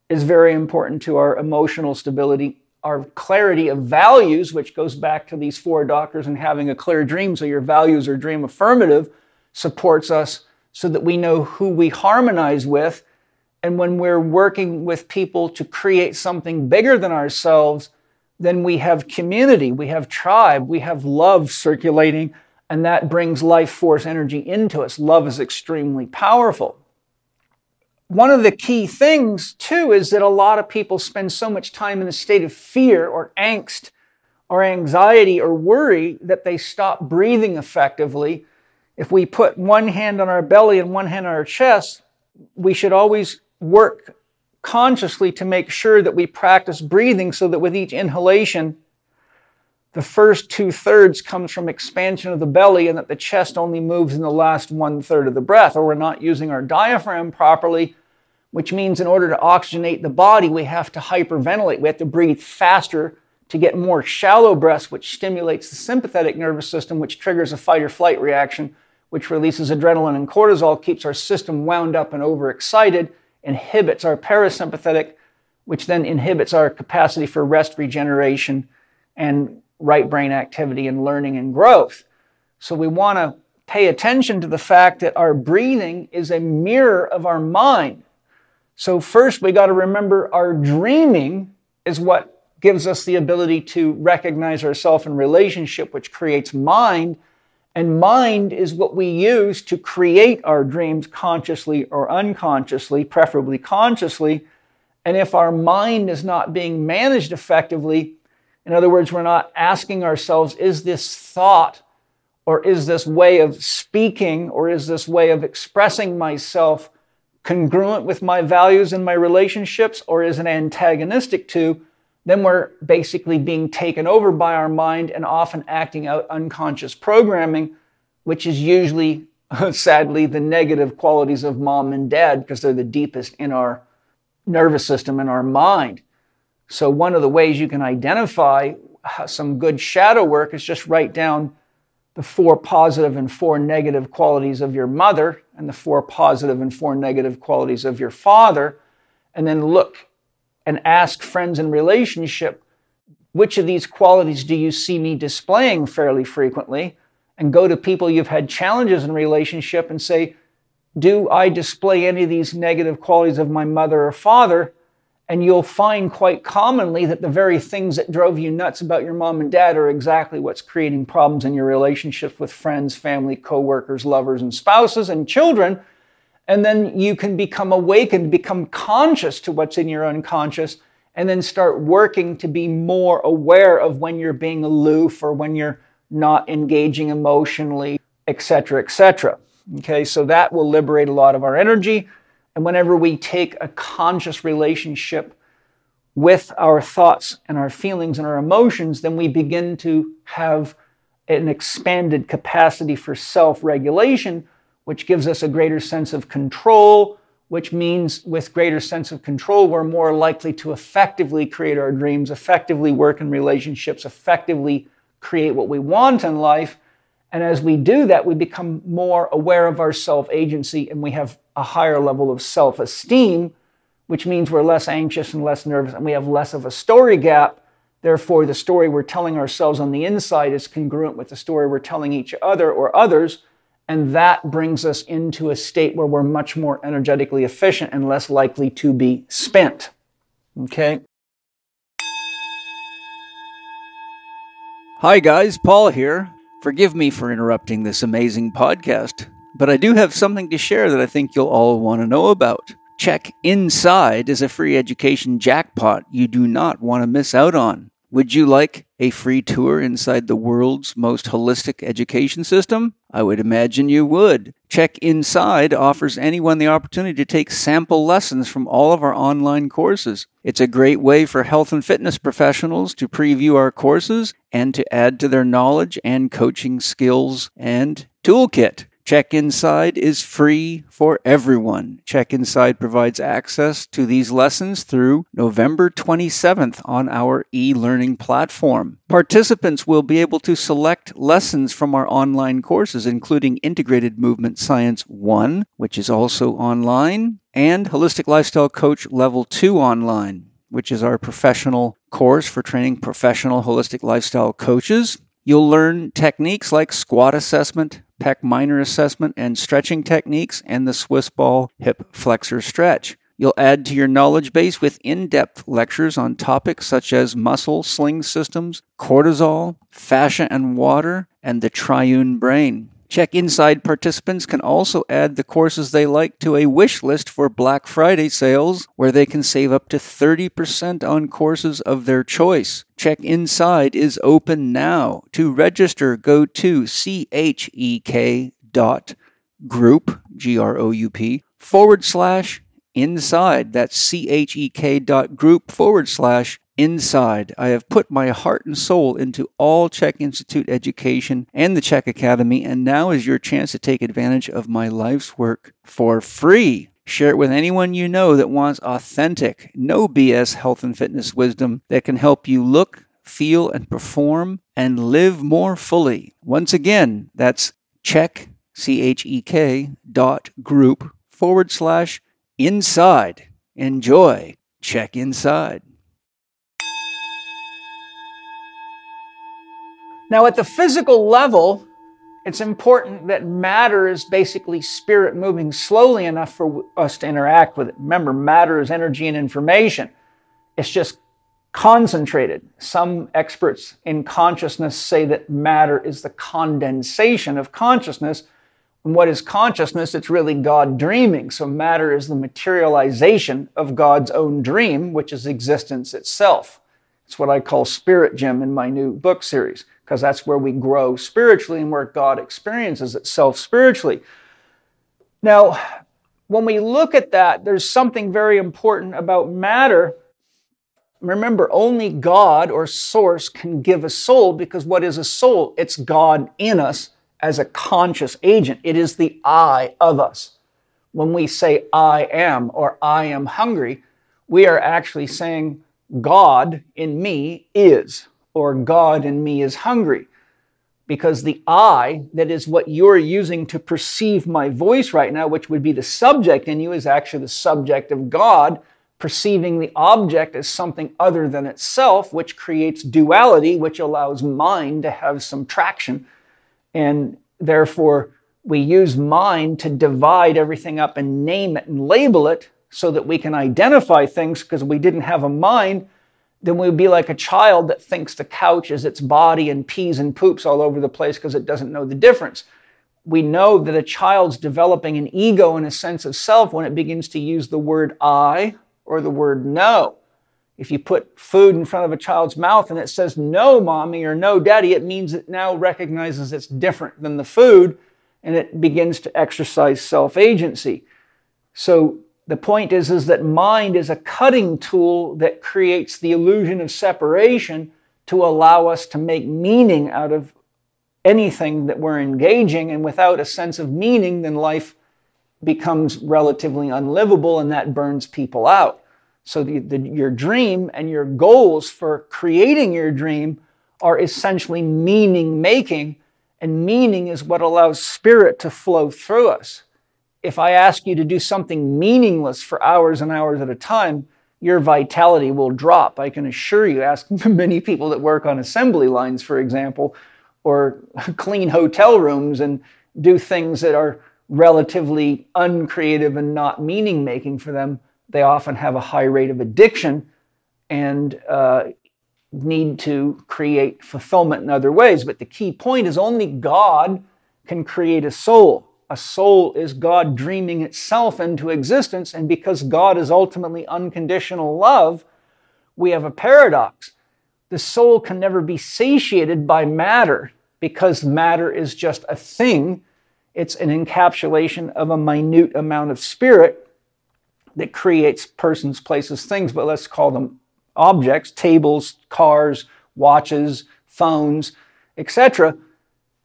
is very important to our emotional stability. Our clarity of values, which goes back to these four doctors and having a clear dream, so your values are dream affirmative, supports us so that we know who we harmonize with and when we're working with people to create something bigger than ourselves, then we have community, we have tribe, we have love circulating, and that brings life force energy into us. Love is extremely powerful. One of the key things, too, is that a lot of people spend so much time in a state of fear or angst or anxiety or worry that they stop breathing effectively. If we put one hand on our belly and one hand on our chest, we should always work consciously to make sure that we practice breathing so that with each inhalation, the first two thirds comes from expansion of the belly and that the chest only moves in the last one third of the breath, or we're not using our diaphragm properly, which means in order to oxygenate the body, we have to hyperventilate. We have to breathe faster to get more shallow breaths, which stimulates the sympathetic nervous system, which triggers a fight or flight reaction, which releases adrenaline and cortisol, keeps our system wound up and overexcited inhibits our parasympathetic, which then inhibits our capacity for rest, regeneration, and right brain activity and learning and growth. So we want to pay attention to the fact that our breathing is a mirror of our mind. So first we got to remember our dreaming is what gives us the ability to recognize ourselves in relationship, which creates mind. And mind is what we use to create our dreams consciously or unconsciously, preferably consciously. And if our mind is not being managed effectively, in other words, we're not asking ourselves, is this thought or is this way of speaking or is this way of expressing myself congruent with my values and my relationships or is it antagonistic to? Then we're basically being taken over by our mind and often acting out unconscious programming, which is usually, (laughs) sadly, the negative qualities of mom and dad because they're the deepest in our nervous system and our mind. So, one of the ways you can identify some good shadow work is just write down the four positive and four negative qualities of your mother and the four positive and four negative qualities of your father, and then look and ask friends in relationship, which of these qualities do you see me displaying fairly frequently? And go to people you've had challenges in relationship and say, do I display any of these negative qualities of my mother or father? And you'll find quite commonly that the very things that drove you nuts about your mom and dad are exactly what's creating problems in your relationships with friends, family, coworkers, lovers, and spouses and children. And then you can become awakened, become conscious to what's in your unconscious, and then start working to be more aware of when you're being aloof or when you're not engaging emotionally, etc., etc. Okay, so that will liberate a lot of our energy. And whenever we take a conscious relationship with our thoughts and our feelings and our emotions, then we begin to have an expanded capacity for self regulation, which gives us a greater sense of control, which means with greater sense of control, we're more likely to effectively create our dreams, effectively work in relationships, effectively create what we want in life. And as we do that, we become more aware of our self agency and we have a higher level of self esteem, which means we're less anxious and less nervous and we have less of a story gap. Therefore, the story we're telling ourselves on the inside is congruent with the story we're telling each other or others. And that brings us into a state where we're much more energetically efficient and less likely to be spent. Okay? Hi, guys, Paul here. Forgive me for interrupting this amazing podcast, but I do have something to share that I think you'll all want to know about. CHEK Inside is a free education jackpot you do not want to miss out on. Would you like a free tour inside the world's most holistic education system? I would imagine you would. CHEK Inside offers anyone the opportunity to take sample lessons from all of our online courses. It's a great way for health and fitness professionals to preview our courses and to add to their knowledge and coaching skills and toolkit. CHEK Inside is free for everyone. CHEK Inside provides access to these lessons through November 27th on our e learning platform. Participants will be able to select lessons from our online courses, including Integrated Movement Science 1, which is also online, and Holistic Lifestyle Coach Level 2 online, which is our professional course for training professional holistic lifestyle coaches. You'll learn techniques like squat assessment, pec minor assessment and stretching techniques, and the Swiss ball hip flexor stretch. You'll add to your knowledge base with in depth lectures on topics such as muscle sling systems, cortisol, fascia and water, and the triune brain. CHEK Inside participants can also add the courses they like to a wish list for Black Friday sales, where they can save up to 30% on courses of their choice. CHEK Inside is open now. To register, go to chek dot group, G R O U P, forward slash inside. That's chek dot group forward slash inside. I have put my heart and soul into all CHEK Institute education and the CHEK Academy, and now is your chance to take advantage of my life's work for free. Share it with anyone you know that wants authentic, no BS health and fitness wisdom that can help you look, feel, and perform and live more fully. Once again, that's CHEK, C H E K dot group forward slash inside. Enjoy. CHEK Inside. Now, at the physical level, it's important that matter is basically spirit moving slowly enough for us to interact with it. Remember, matter is energy and information. It's just concentrated. Some experts in consciousness say that matter is the condensation of consciousness. And what is consciousness? It's really God dreaming. So matter is the materialization of God's own dream, which is existence itself. It's what I call spirit gem in my new book series because that's where we grow spiritually and where God experiences itself spiritually. Now, when we look at that, there's something very important about matter. Remember, only God or Source can give a soul because what is a soul? It's God in us as a conscious agent. It is the I of us. When we say I am or I am hungry, we are actually saying God in me is or God in me is hungry. because the I, that is what you're using to perceive my voice right now, which would be the subject in you, is actually the subject of God, perceiving the object as something other than itself, which creates duality, which allows mind to have some traction. And therefore, we use mind to divide everything up and name it and label it so that we can identify things because we didn't have a mind then we'd be like a child that thinks the couch is its body and pees and poops all over the place because it doesn't know the difference. We know that a child's developing an ego and a sense of self when it begins to use the word I or the word no. If you put food in front of a child's mouth and it says no, mommy, or no, daddy, it means it now recognizes it's different than the food and it begins to exercise self agency. So the point is, is that mind is a cutting tool that creates the illusion of separation to allow us to make meaning out of anything that we're engaging. And without a sense of meaning, then life becomes relatively unlivable and that burns people out. So the, the, your dream and your goals for creating your dream are essentially meaning making, and meaning is what allows spirit to flow through us if I ask you to do something meaningless for hours and hours at a time, your vitality will drop. I can assure you, ask (laughs) many people that work on assembly lines, for example, or (laughs) clean hotel rooms and do things that are relatively uncreative and not meaning making for them. They often have a high rate of addiction and uh, need to create fulfillment in other ways. But the key point is only God can create a soul a soul is God dreaming itself into existence, and because God is ultimately unconditional love, we have a paradox. The soul can never be satiated by matter because matter is just a thing. It's an encapsulation of a minute amount of spirit that creates persons, places, things, but let's call them objects, tables, cars, watches, phones, etc.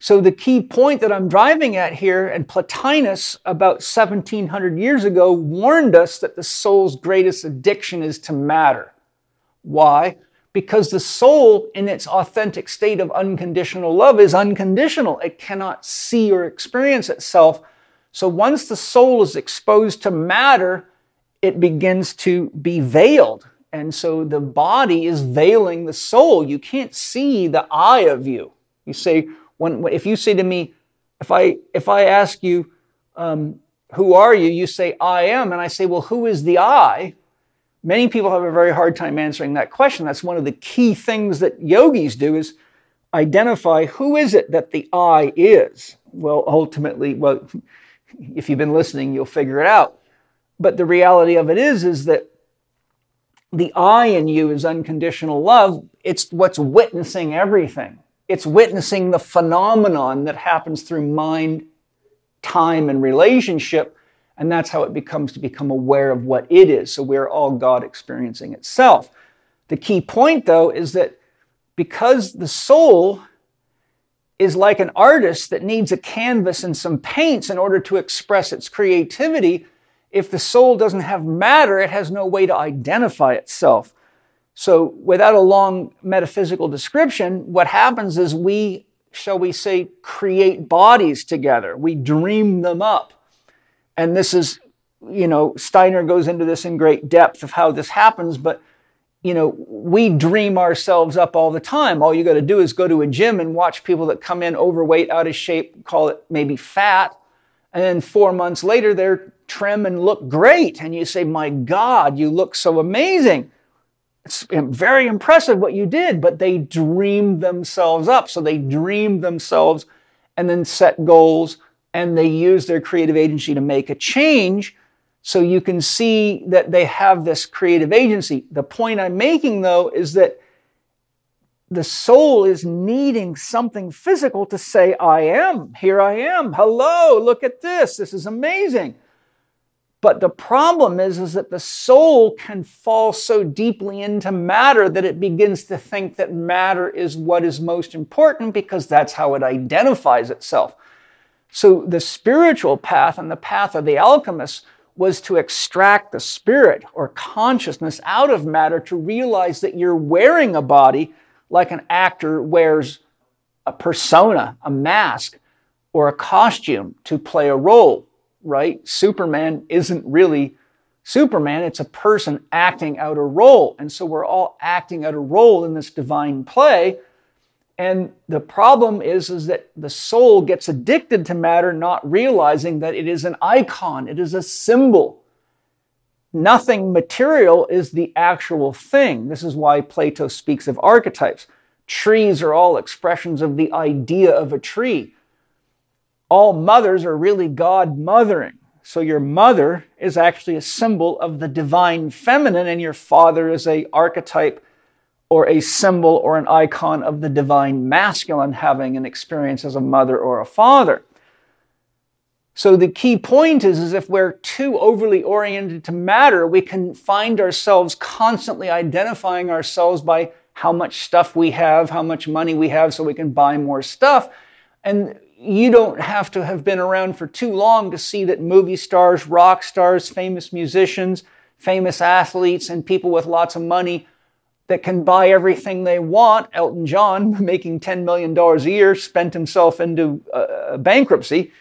So, the key point that I'm driving at here, and Plotinus, about 1700 years ago, warned us that the soul's greatest addiction is to matter. Why? Because the soul, in its authentic state of unconditional love, is unconditional. It cannot see or experience itself. So, once the soul is exposed to matter, it begins to be veiled. And so the body is veiling the soul. You can't see the eye of you. You say, when, if you say to me, if I, if I ask you, um, who are you? You say, I am. And I say, well, who is the I? Many people have a very hard time answering that question. That's one of the key things that yogis do is identify who is it that the I is. Well, ultimately, well, (laughs) if you've been listening, you'll figure it out. But the reality of it is, is that the I in you is unconditional love. It's what's witnessing everything. It's witnessing the phenomenon that happens through mind, time, and relationship. And that's how it becomes to become aware of what it is. So we're all God experiencing itself. The key point, though, is that because the soul is like an artist that needs a canvas and some paints in order to express its creativity, if the soul doesn't have matter, it has no way to identify itself. So, without a long metaphysical description, what happens is we, shall we say, create bodies together. We dream them up. And this is, you know, Steiner goes into this in great depth of how this happens, but, you know, we dream ourselves up all the time. All you got to do is go to a gym and watch people that come in overweight, out of shape, call it maybe fat. And then four months later, they're trim and look great. And you say, My God, you look so amazing it's very impressive what you did, but they dreamed themselves up. So they dreamed themselves and then set goals and they use their creative agency to make a change. So you can see that they have this creative agency. The point I'm making though is that the soul is needing something physical to say, I am, here I am, hello, look at this, this is amazing. But the problem is, is that the soul can fall so deeply into matter that it begins to think that matter is what is most important because that's how it identifies itself. So the spiritual path and the path of the alchemists was to extract the spirit or consciousness out of matter to realize that you're wearing a body like an actor wears a persona, a mask, or a costume to play a role, right? Superman isn't really Superman, it's a person acting out a role. And so we're all acting out a role in this divine play. And the problem is, is that the soul gets addicted to matter, not realizing that it is an icon, it is a symbol. Nothing material is the actual thing. This is why Plato speaks of archetypes. Trees are all expressions of the idea of a tree. All mothers are really God mothering. So your mother is actually a symbol of the divine feminine, and your father is a archetype or a symbol or an icon of the divine masculine having an experience as a mother or a father. So the key point is, is if we're too overly oriented to matter, we can find ourselves constantly identifying ourselves by how much stuff we have, how much money we have, so we can buy more stuff. And you don't have to have been around for too long to see that movie stars, rock stars, famous musicians, famous athletes, and people with lots of money that can buy everything they want. Elton John, (laughs) making $10 million a year, spent himself into uh, bankruptcy.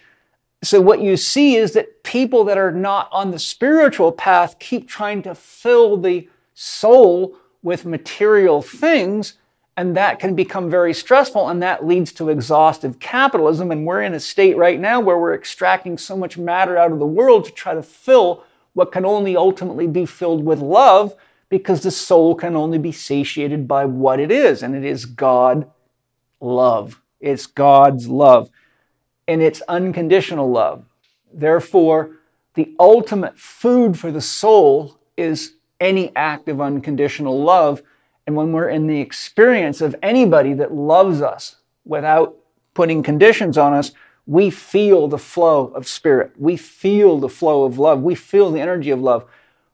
So, what you see is that people that are not on the spiritual path keep trying to fill the soul with material things and that can become very stressful, and that leads to exhaustive capitalism. And we're in a state right now where we're extracting so much matter out of the world to try to fill what can only ultimately be filled with love, because the soul can only be satiated by what it is, and it is God love. It's God's love, and it's unconditional love. Therefore, the ultimate food for the soul is any act of unconditional love and when we're in the experience of anybody that loves us without putting conditions on us, we feel the flow of spirit. We feel the flow of love. We feel the energy of love.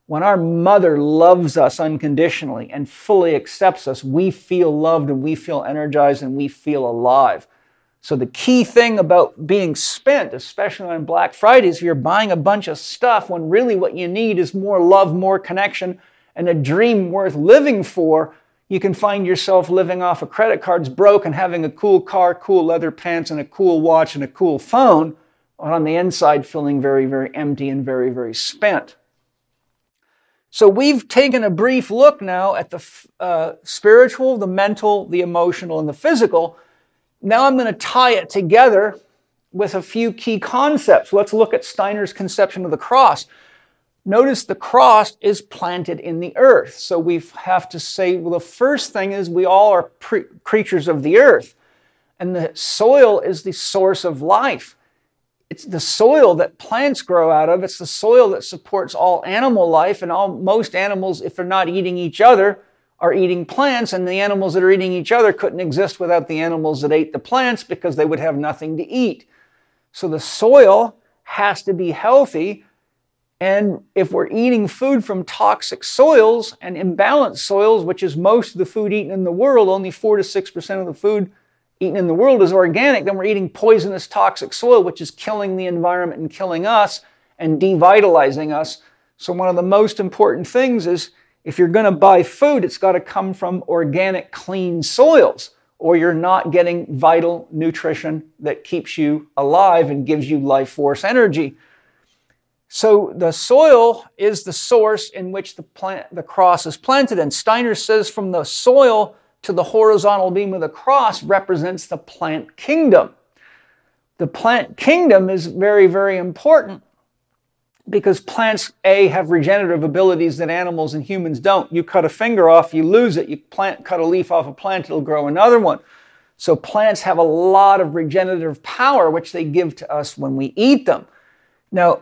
When our mother loves us unconditionally and fully accepts us, we feel loved and we feel energized and we feel alive. So, the key thing about being spent, especially on Black Fridays, if you're buying a bunch of stuff when really what you need is more love, more connection, and a dream worth living for, you can find yourself living off of credit cards broke and having a cool car, cool leather pants, and a cool watch and a cool phone, but on the inside feeling very, very empty and very, very spent. So we've taken a brief look now at the uh, spiritual, the mental, the emotional, and the physical. Now I'm going to tie it together with a few key concepts. Let's look at Steiner's conception of the cross. Notice the cross is planted in the earth. So we have to say, well, the first thing is we all are pre- creatures of the earth, and the soil is the source of life. It's the soil that plants grow out of. It's the soil that supports all animal life, and all most animals, if they're not eating each other, are eating plants, and the animals that are eating each other couldn't exist without the animals that ate the plants because they would have nothing to eat. So the soil has to be healthy and if we're eating food from toxic soils and imbalanced soils, which is most of the food eaten in the world, only 4 to 6% of the food eaten in the world is organic, then we're eating poisonous toxic soil, which is killing the environment and killing us and devitalizing us. So, one of the most important things is if you're going to buy food, it's got to come from organic, clean soils, or you're not getting vital nutrition that keeps you alive and gives you life force energy. So the soil is the source in which the plant, the cross is planted. And Steiner says from the soil to the horizontal beam of the cross represents the plant kingdom. The plant kingdom is very, very important because plants, A, have regenerative abilities that animals and humans don't. You cut a finger off, you lose it. You plant, cut a leaf off a plant, it'll grow another one. So plants have a lot of regenerative power, which they give to us when we eat them. Now,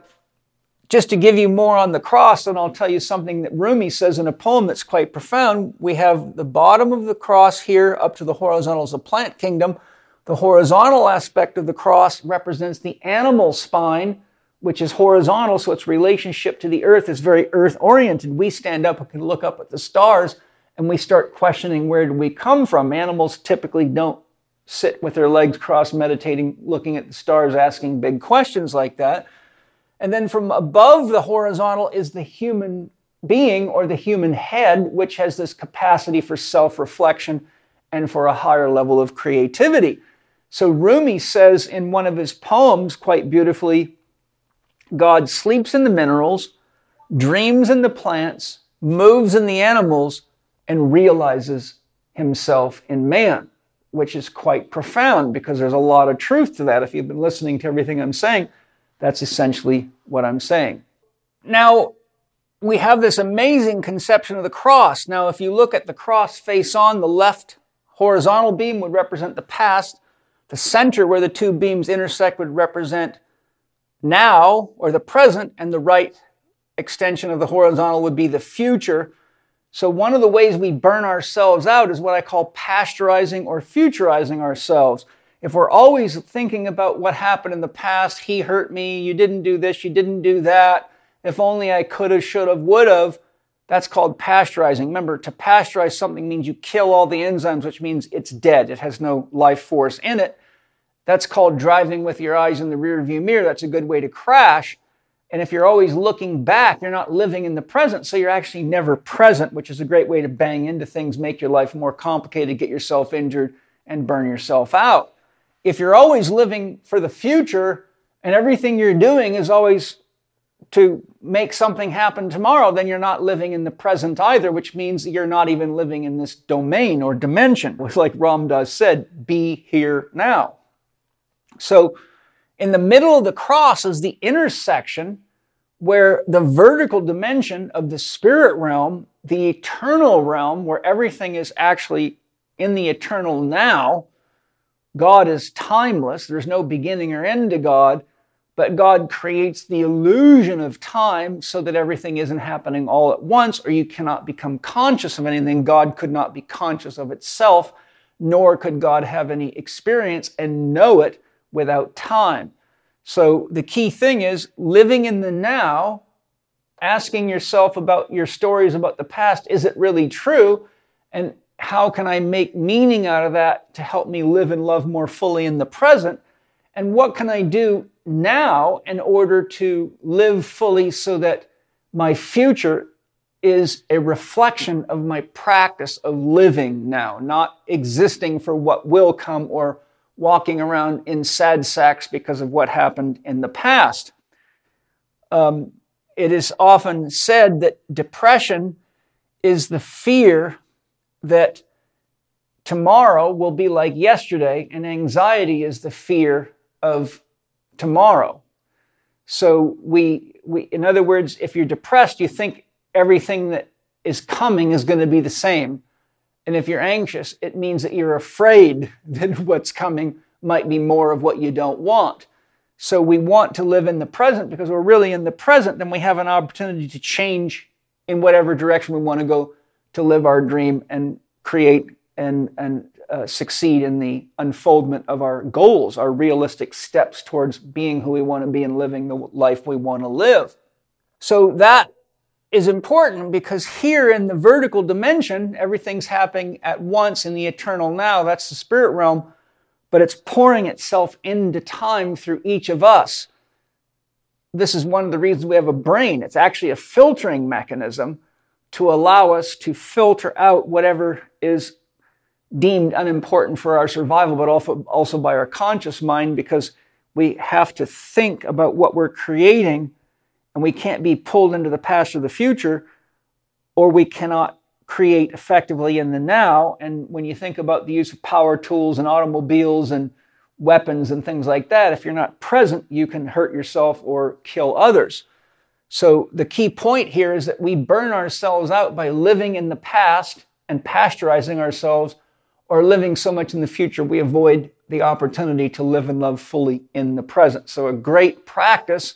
just to give you more on the cross, and I'll tell you something that Rumi says in a poem that's quite profound. We have the bottom of the cross here up to the horizontal is the plant kingdom. The horizontal aspect of the cross represents the animal spine, which is horizontal, so its relationship to the earth is very earth oriented. We stand up and can look up at the stars and we start questioning where do we come from. Animals typically don't sit with their legs crossed, meditating, looking at the stars, asking big questions like that. And then from above the horizontal is the human being or the human head, which has this capacity for self reflection and for a higher level of creativity. So Rumi says in one of his poems quite beautifully God sleeps in the minerals, dreams in the plants, moves in the animals, and realizes himself in man, which is quite profound because there's a lot of truth to that. If you've been listening to everything I'm saying, that's essentially what I'm saying. Now, we have this amazing conception of the cross. Now, if you look at the cross face on, the left horizontal beam would represent the past, the center where the two beams intersect would represent now or the present, and the right extension of the horizontal would be the future. So, one of the ways we burn ourselves out is what I call pasteurizing or futurizing ourselves. If we're always thinking about what happened in the past, he hurt me, you didn't do this, you didn't do that, if only I could have, should have, would have, that's called pasteurizing. Remember, to pasteurize something means you kill all the enzymes, which means it's dead. It has no life force in it. That's called driving with your eyes in the rearview mirror. That's a good way to crash. And if you're always looking back, you're not living in the present, so you're actually never present, which is a great way to bang into things, make your life more complicated, get yourself injured, and burn yourself out. If you're always living for the future and everything you're doing is always to make something happen tomorrow, then you're not living in the present either, which means you're not even living in this domain or dimension. (laughs) Like Ram Dass said, be here now. So, in the middle of the cross is the intersection where the vertical dimension of the spirit realm, the eternal realm, where everything is actually in the eternal now, God is timeless, there's no beginning or end to God but God creates the illusion of time so that everything isn't happening all at once, or you cannot become conscious of anything. God could not be conscious of itself, nor could God have any experience and know it without time. So the key thing is living in the now, asking yourself about your stories about the past is it really true? And how can I make meaning out of that to help me live and love more fully in the present? And what can I do now in order to live fully so that my future is a reflection of my practice of living now, not existing for what will come or walking around in sad sacks because of what happened in the past. Um, it is often said that depression is the fear that tomorrow will be like yesterday, and anxiety is the fear of tomorrow. So we, we, in other words, if you're depressed, you think everything that is coming is going to be the same. And if you're anxious, it means that you're afraid (laughs) that what's coming might be more of what you don't want. So we want to live in the present because we're really in the present, then we have an opportunity to change in whatever direction we want to go to live our dream and create and, and uh, succeed in the unfoldment of our goals, our realistic steps towards being who we want to be and living the life we want to live. So that is important because here in the vertical dimension, everything's happening at once in the eternal now. That's the spirit realm, but it's pouring itself into time through each of us. This is one of the reasons we have a brain. It's actually a filtering mechanism to allow us to filter out whatever is deemed unimportant for our survival, but also, by our conscious mind because we have to think about what we're creating and we can't be pulled into the past or the future, or we cannot create effectively in the now. And when you think about the use of power tools and automobiles and weapons and things like that, if you're not present, you can hurt yourself or kill others. So the key point here is that we burn ourselves out by living in the past and pasteurizing ourselves or living so much in the future, we avoid the opportunity to live and love fully in the present. So, a great practice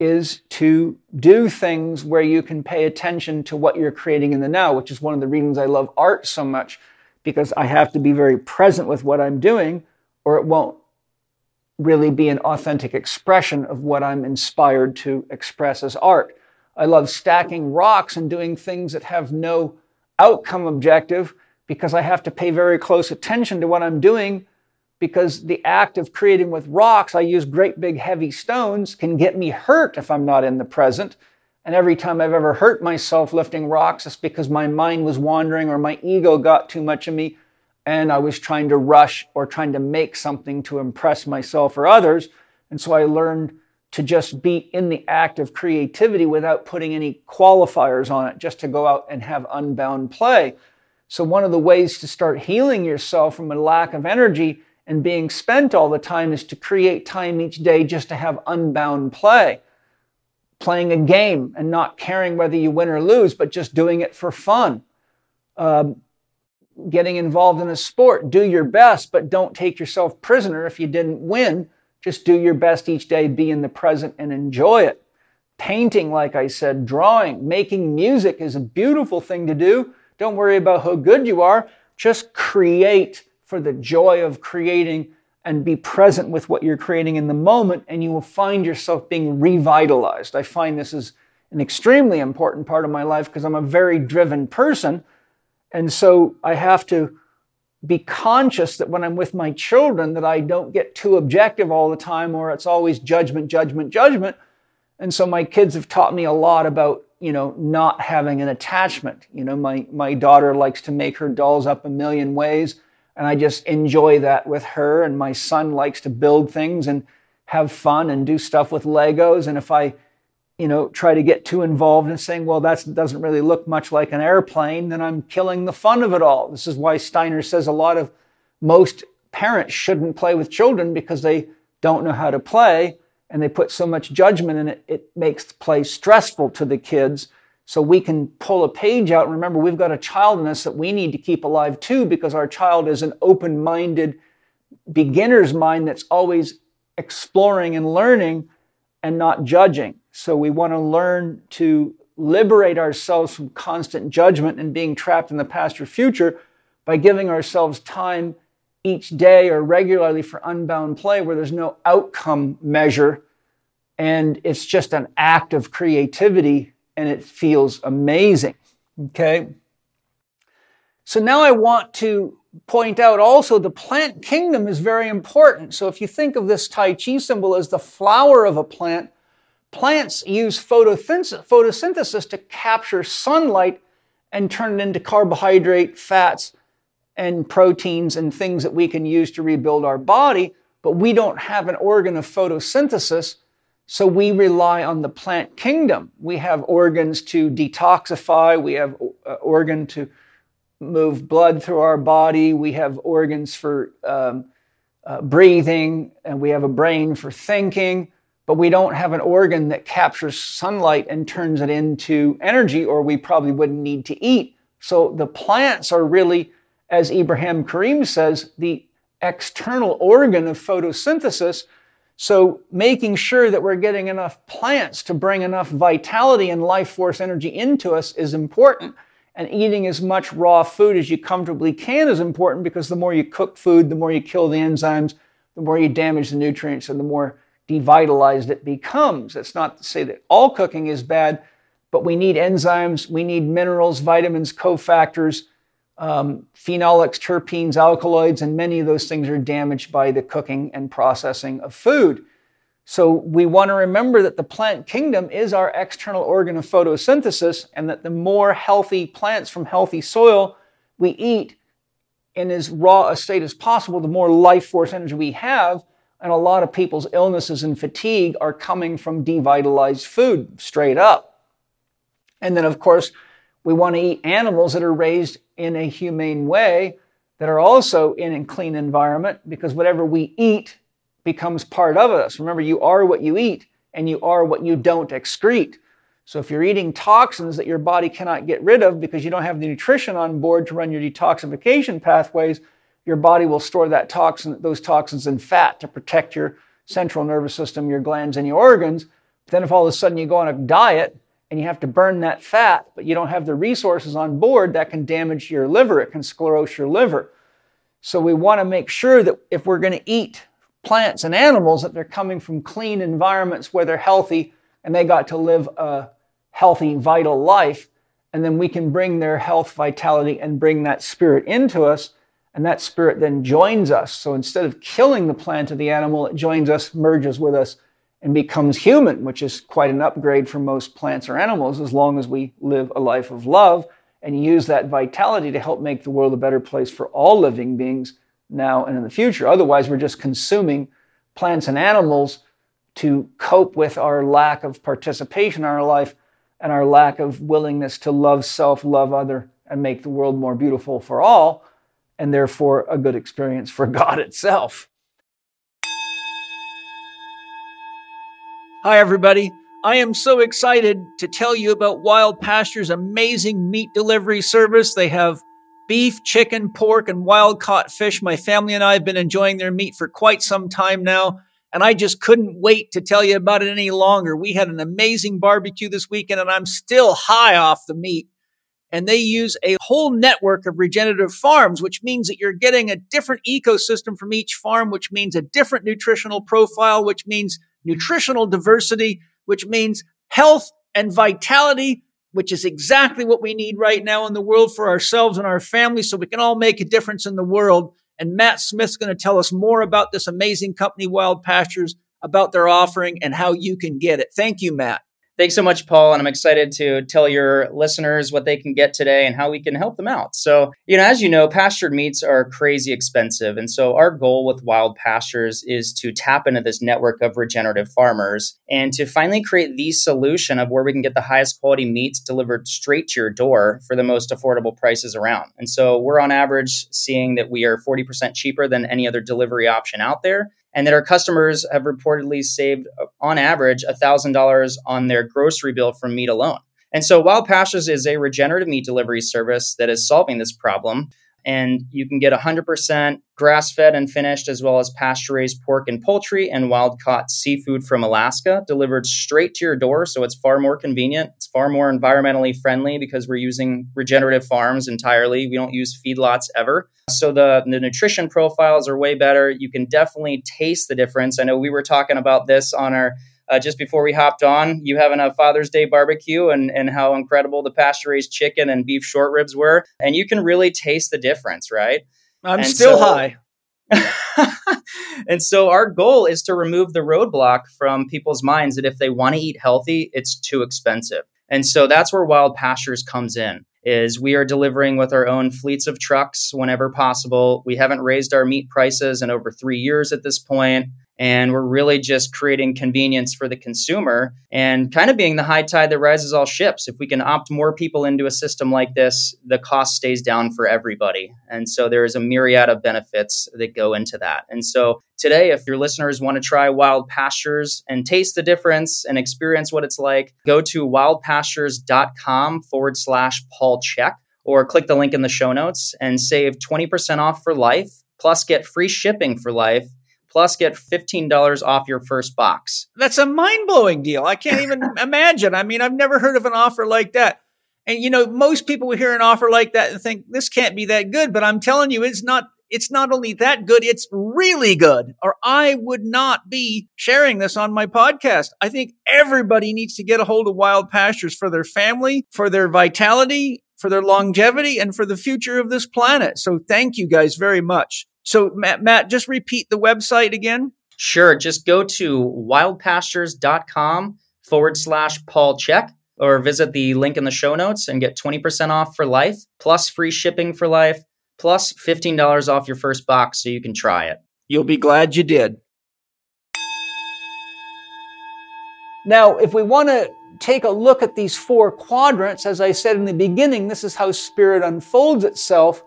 is to do things where you can pay attention to what you're creating in the now, which is one of the reasons I love art so much, because I have to be very present with what I'm doing, or it won't really be an authentic expression of what I'm inspired to express as art. I love stacking rocks and doing things that have no outcome objective because I have to pay very close attention to what I'm doing because the act of creating with rocks, I use great big heavy stones, can get me hurt if I'm not in the present. And every time I've ever hurt myself lifting rocks, it's because my mind was wandering or my ego got too much of me. And I was trying to rush or trying to make something to impress myself or others. And so I learned to just be in the act of creativity without putting any qualifiers on it, just to go out and have unbound play. So, one of the ways to start healing yourself from a lack of energy and being spent all the time is to create time each day just to have unbound play. Playing a game and not caring whether you win or lose, but just doing it for fun. Um, getting involved in a sport, do your best, but don't take yourself prisoner if you didn't win. Just do your best each day, be in the present, and enjoy it. Painting, like I said, drawing, making music is a beautiful thing to do. Don't worry about how good you are. Just create for the joy of creating and be present with what you're creating in the moment, and you will find yourself being revitalized. I find this is an extremely important part of my life because I'm a very driven person. And so I have to be conscious that when I'm with my children that I don't get too objective all the time or it's always judgment, judgment, judgment. And so my kids have taught me a lot about, you know, not having an attachment. You know, my, my daughter likes to make her dolls up a million ways and I just enjoy that with her. And my son likes to build things and have fun and do stuff with Legos. And if I, you know, try to get too involved in saying, well, that doesn't really look much like an airplane, then I'm killing the fun of it all. This is why Steiner says a lot of most parents shouldn't play with children because they don't know how to play and they put so much judgment in it, it makes play stressful to the kids so we can pull a page out. Remember, we've got a child in us that we need to keep alive too, because our child is an open minded beginner's mind that's always exploring and learning and not judging. So we want to learn to liberate ourselves from constant judgment and being trapped in the past or future by giving ourselves time each day or regularly for unbound play where there's no outcome measure and it's just an act of creativity and it feels amazing. Okay? So now I want to point out also the plant kingdom is very important. So if you think of this Tai Chi symbol as the flower of a plant, plants use photosynthesis to capture sunlight and turn it into carbohydrate, fats, and proteins and things that we can use to rebuild our body. But we don't have an organ of photosynthesis. So we rely on the plant kingdom. We have organs to detoxify, we have uh, organ to move blood through our body, we have organs for um, uh, breathing, and we have a brain for thinking, but we don't have an organ that captures sunlight and turns it into energy, or we probably wouldn't need to eat. So the plants are really, as Ibrahim Karim says, the external organ of photosynthesis so, making sure that we're getting enough plants to bring enough vitality and life force energy into us is important. And eating as much raw food as you comfortably can is important because the more you cook food, the more you kill the enzymes, the more you damage the nutrients, and the more devitalized it becomes. That's not to say that all cooking is bad, but we need enzymes, we need minerals, vitamins, cofactors, um, phenolics, terpenes, alkaloids, and many of those things are damaged by the cooking and processing of food. So we want to remember that the plant kingdom is our external organ of photosynthesis, and that the more healthy plants from healthy soil we eat in as raw a state as possible, the more life force energy we have. And a lot of people's illnesses and fatigue are coming from devitalized food, straight up. And then, of course, we want to eat animals that are raised in a humane way, that are also in a clean environment, because whatever we eat becomes part of us. Remember, you are what you eat, and you are what you don't excrete. So if you're eating toxins that your body cannot get rid of because you don't have the nutrition on board to run your detoxification pathways, your body will store that toxin, those toxins in fat to protect your central nervous system, your glands, and your organs. But then if all of a sudden you go on a diet and you have to burn that fat, but you don't have the resources on board, that can damage your liver. It can sclerose your liver. So we want to make sure that if we're going to eat plants and animals, that they're coming from clean environments where they're healthy and they got to live a healthy, vital life. And then we can bring their health, vitality, and bring that spirit into us. And that spirit then joins us. So instead of killing the plant or the animal, it joins us, merges with us, and becomes human, which is quite an upgrade for most plants or animals as long as we live a life of love and use that vitality to help make the world a better place for all living beings now and in the future. Otherwise, we're just consuming plants and animals to cope with our lack of participation in our life and our lack of willingness to love self, love other, and make the world more beautiful for all, and therefore a good experience for (laughs) God itself. Hi, everybody. I am so excited to tell you about Wild Pasture's amazing meat delivery service. They have beef, chicken, pork, and wild caught fish. My family and I have been enjoying their meat for quite some time now, and I just couldn't wait to tell you about it any longer. We had an amazing barbecue this weekend, and I'm still high off the meat. And they use a whole network of regenerative farms, which means that you're getting a different ecosystem from each farm, which means a different nutritional profile, which means nutritional diversity which means health and vitality, which is exactly what we need right now in the world for ourselves and our families so we can all make a difference in the world. And Matt Smith's going to tell us more about this amazing company, Wild Pastures, about their offering and how you can get it. Thank you, Matt. Thanks so much, Paul. And I'm excited to tell your listeners what they can get today and how we can help them out. So, you know, as you know, pastured meats are crazy expensive. And so, our goal with Wild Pastures is to tap into this network of regenerative farmers and to finally create the solution of where we can get the highest quality meats delivered straight to your door for the most affordable prices around. And so, we're on average seeing that we are 40% cheaper than any other delivery option out there and that our customers have reportedly saved uh, on average $1,000 on their grocery bill from meat alone. And so Wild Pastures is a regenerative meat delivery service that is solving this problem and you can get 100% grass fed and finished, as well as pasture raised pork and poultry and wild caught seafood from Alaska delivered straight to your door. So it's far more convenient. It's far more environmentally friendly because we're using regenerative farms entirely. We don't use feedlots ever. So the, the nutrition profiles are way better. You can definitely taste the difference. I know we were talking about this on our uh, just before we hopped on, you having a Father's Day barbecue and, and how incredible the pasture raised chicken and beef short ribs were. And you can really taste the difference, right? I'm and still so, high. (laughs) and so our goal is to remove the roadblock from people's minds that if they want to eat healthy, it's too expensive. And so that's where Wild Pastures comes in is we are delivering with our own fleets of trucks whenever possible. We haven't raised our meat prices in over 3 years at this point and we're really just creating convenience for the consumer and kind of being the high tide that rises all ships. If we can opt more people into a system like this, the cost stays down for everybody. And so there is a myriad of benefits that go into that. And so today, if your listeners want to try Wild Pastures and taste the difference and experience what it's like, go to wildpastures.com forward slash Paul Chek or click the link in the show notes and save 20% off for life, plus get free shipping for life plus get $15 off your first box. That's a mind blowing deal. I can't even (laughs) imagine. I mean, I've never heard of an offer like that. And you know, most people will hear an offer like that and think this can't be that good, but I'm telling you, it's not it's not only that good, it's really good. Or I would not be sharing this on my podcast. I think everybody needs to get a hold of wild pastures for their family, for their vitality, for their longevity, and for the future of this planet. So thank you guys very much. So, Matt, Matt, just repeat the website again. Sure. Just go to wildpastures.com forward slash Paul Chek or visit the link in the show notes and get 20% off for life, plus free shipping for life, plus $15 off your first box so you can try it. You'll be glad you did. Now, if we want to take a look at these four quadrants, as I said in the beginning, this is how spirit unfolds itself.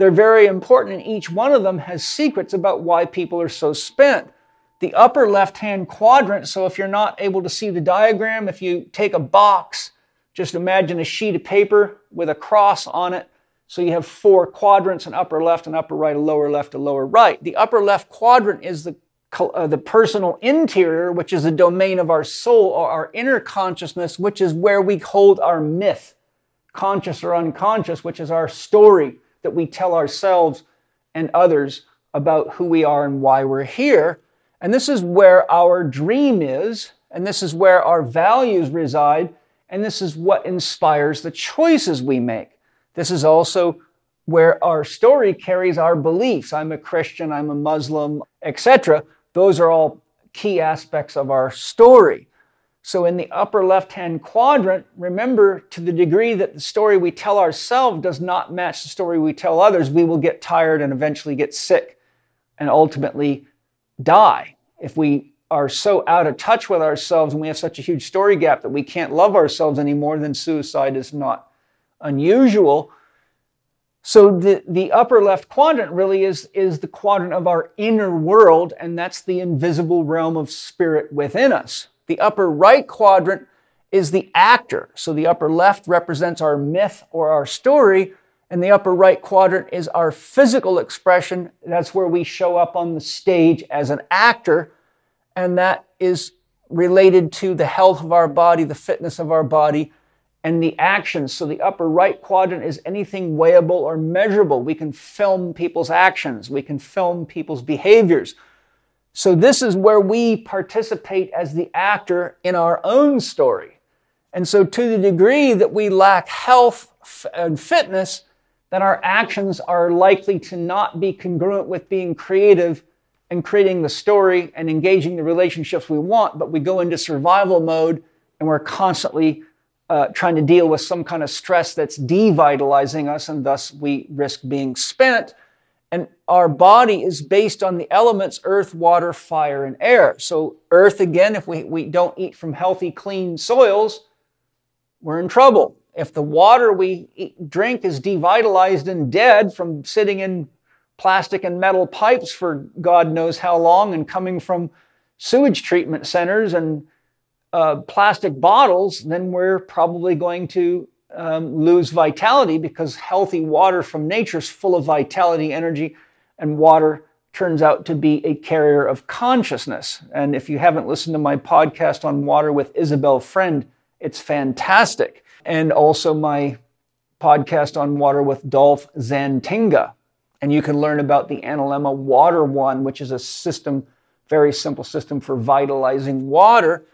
They're very important, and each one of them has secrets about why people are so spent. The upper left hand quadrant, so if you're not able to see the diagram, if you take a box, just imagine a sheet of paper with a cross on it. So you have four quadrants an upper left, an upper right, a lower left, a lower right. The upper left quadrant is the, uh, the personal interior, which is the domain of our soul or our inner consciousness, which is where we hold our myth, conscious or unconscious, which is our story that we tell ourselves and others about who we are and why we're here. And this is where our dream is, and this is where our values reside, and this is what inspires the choices we make. This is also where our story carries our beliefs. I'm a Christian, I'm a Muslim, etc. Those are all key aspects of our story. So, in the upper left hand quadrant, remember to the degree that the story we tell ourselves does not match the story we tell others, we will get tired and eventually get sick and ultimately die. If we are so out of touch with ourselves and we have such a huge story gap that we can't love ourselves anymore, then suicide is not unusual. So the, the upper left quadrant really is, is the quadrant of our inner world, and that's the invisible realm of spirit within us. The upper right quadrant is the actor. So the upper left represents our myth or our story, and the upper right quadrant is our physical expression. That's where we show up on the stage as an actor, and that is related to the health of our body, the fitness of our body, and the actions. So the upper right quadrant is anything weighable or measurable. We can film people's actions, we can film people's behaviors. So this is where we participate as the actor in our own story. And so to the degree that we lack health and fitness, then our actions are likely to not be congruent with being creative and creating the story and engaging the relationships we want, but we go into survival mode and we're constantly uh, trying to deal with some kind of stress that's devitalizing us, and thus we risk being spent. And our body is based on the elements earth, water, fire, and air. So, earth, again, if we, we don't eat from healthy, clean soils, we're in trouble. If the water we eat, drink is devitalized and dead from sitting in plastic and metal pipes for God knows how long and coming from sewage treatment centers and uh, plastic bottles, then we're probably going to um, lose vitality because healthy water from nature is full of vitality, energy, and water turns out to be a carrier of consciousness. And if you haven't listened to my podcast on water with Isabel Friend, it's fantastic. And also my podcast on water with Dolf Zantinga. And you can learn about the Analemma Water One, which is a system, very simple system for vitalizing water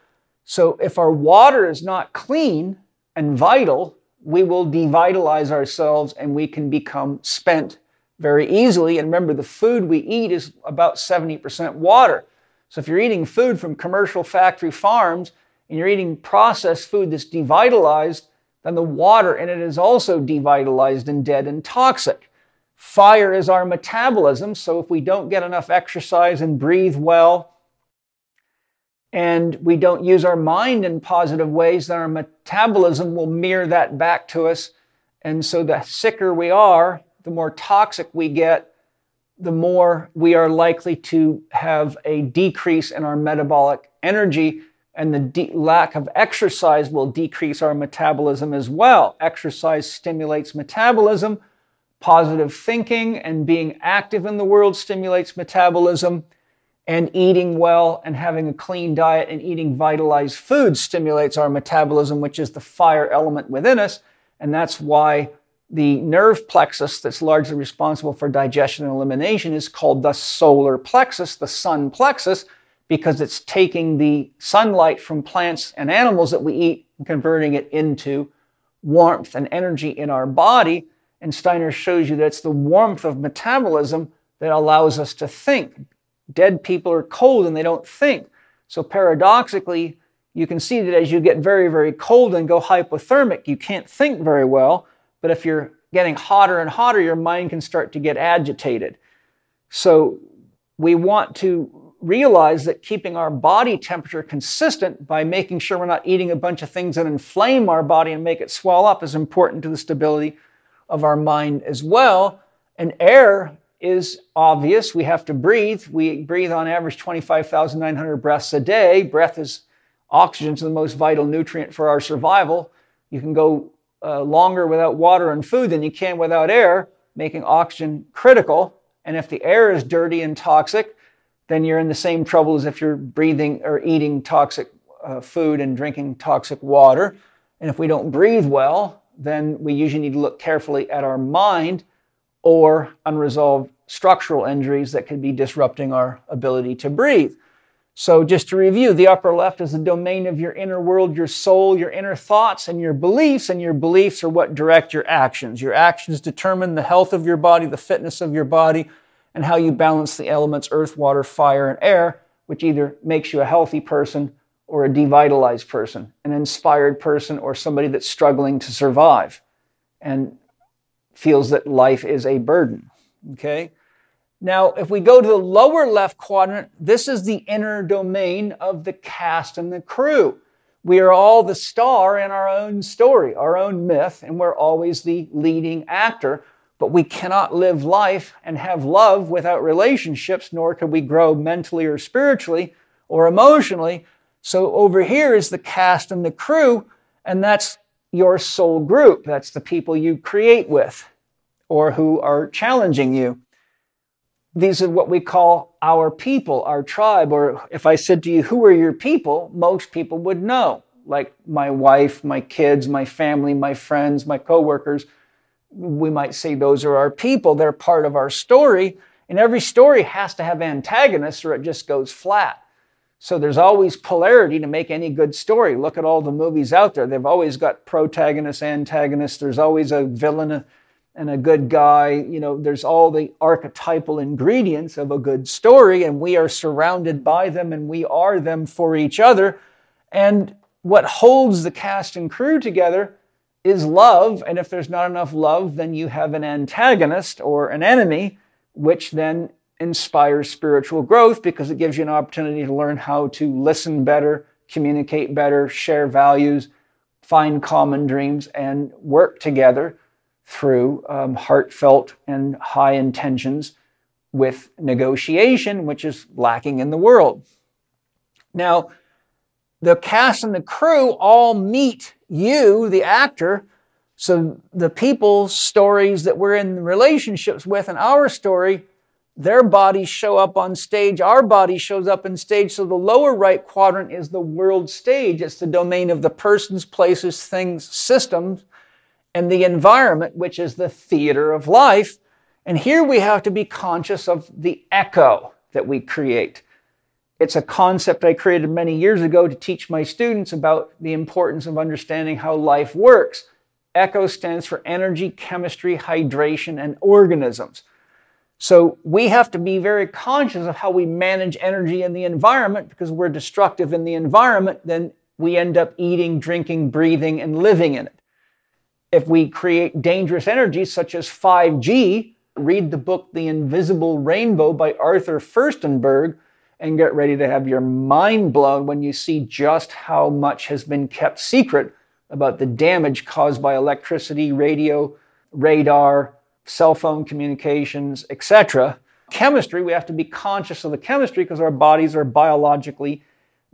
so if our water is not clean and vital, we will devitalize ourselves and we can become spent very easily. And remember, the food we eat is about 70% water. So if you're eating food from commercial factory farms and you're eating processed food that's devitalized, then the water in it is also devitalized and dead and toxic. Fire is our metabolism, so if we don't get enough exercise and breathe well, and we don't use our mind in positive ways, then our metabolism will mirror that back to us. And so the sicker we are, the more toxic we get, the more we are likely to have a decrease in our metabolic energy. And the de- lack of exercise will decrease our metabolism as well. Exercise stimulates metabolism. Positive thinking and being active in the world stimulates metabolism and eating well and having a clean diet and eating vitalized food stimulates our metabolism, which is the fire element within us. And that's why the nerve plexus that's largely responsible for digestion and elimination is called the solar plexus, the sun plexus, because it's taking the sunlight from plants and animals that we eat and converting it into warmth and energy in our body. And Steiner shows you that it's the warmth of metabolism that allows us to think Dead people are cold and they don't think. So paradoxically, you can see that as you get very, very cold and go hypothermic, you can't think very well. But if you're getting hotter and hotter, your mind can start to get agitated. So we want to realize that keeping our body temperature consistent by making sure we're not eating a bunch of things that inflame our body and make it swell up is important to the stability of our mind as well. And air is obvious. We have to breathe. We breathe on average 25,900 breaths a day. Breath is oxygen is the most vital nutrient for our survival. You can go uh, longer without water and food than you can without air, making oxygen critical. And if the air is dirty and toxic, then you're in the same trouble as if you're breathing or eating toxic uh, food and drinking toxic water. And if we don't breathe well, then we usually need to look carefully at our mind or unresolved structural injuries that could be disrupting our ability to breathe. So, just to review, the upper left is the domain of your inner world, your soul, your inner thoughts, and your beliefs. And your beliefs are what direct your actions. Your actions determine the health of your body, the fitness of your body, and how you balance the elements earth, water, fire, and air, which either makes you a healthy person or a devitalized person, an inspired person, or somebody that's struggling to survive and feels that life is a burden. Okay? Now, if we go to the lower left quadrant, this is the inner domain of the cast and the crew. We are all the star in our own story, our own myth, and we're always the leading actor. But we cannot live life and have love without relationships, nor can we grow mentally or spiritually or emotionally. So over here is the cast and the crew, and that's your soul group. That's the people you create with or who are challenging you. These are what we call our people, our tribe. Or if I said to you, Who are your people? most people would know, like my wife, my kids, my family, my friends, my coworkers. We might say those are our people. They're part of our story. And every story has to have antagonists or it just goes flat. So there's always polarity to make any good story. Look at all the movies out there. They've always got protagonists, antagonists. There's always a villain, and a good guy. You know, there's all the archetypal ingredients of a good story, and we are surrounded by them and we are them for each other. And what holds the cast and crew together is love. And if there's not enough love, then you have an antagonist or an enemy, which then inspires spiritual growth because it gives you an opportunity to learn how to listen better, communicate better, share values, find common dreams, and work together through um, heartfelt and high intentions with negotiation, which is lacking in the world. Now, the cast and the crew all meet you, the actor. So the people's stories that we're in relationships with and our story, their bodies show up on stage, our body shows up on stage. So the lower right quadrant is the world stage. It's the domain of the persons, places, things, systems and the environment, which is the theater of life. And here we have to be conscious of the echo that we create. It's a concept I created many years ago to teach my students about the importance of understanding how life works. ECHO stands for energy, chemistry, hydration, and organisms. So we have to be very conscious of how we manage energy in the environment because we're destructive in the environment, then we end up eating, drinking, breathing, and living in it. If we create dangerous energies such as 5G, read the book The Invisible Rainbow by Arthur Firstenberg and get ready to have your mind blown when you see just how much has been kept secret about the damage caused by electricity, radio, radar, cell phone communications, etc. Chemistry, we have to be conscious of the chemistry because our bodies are biologically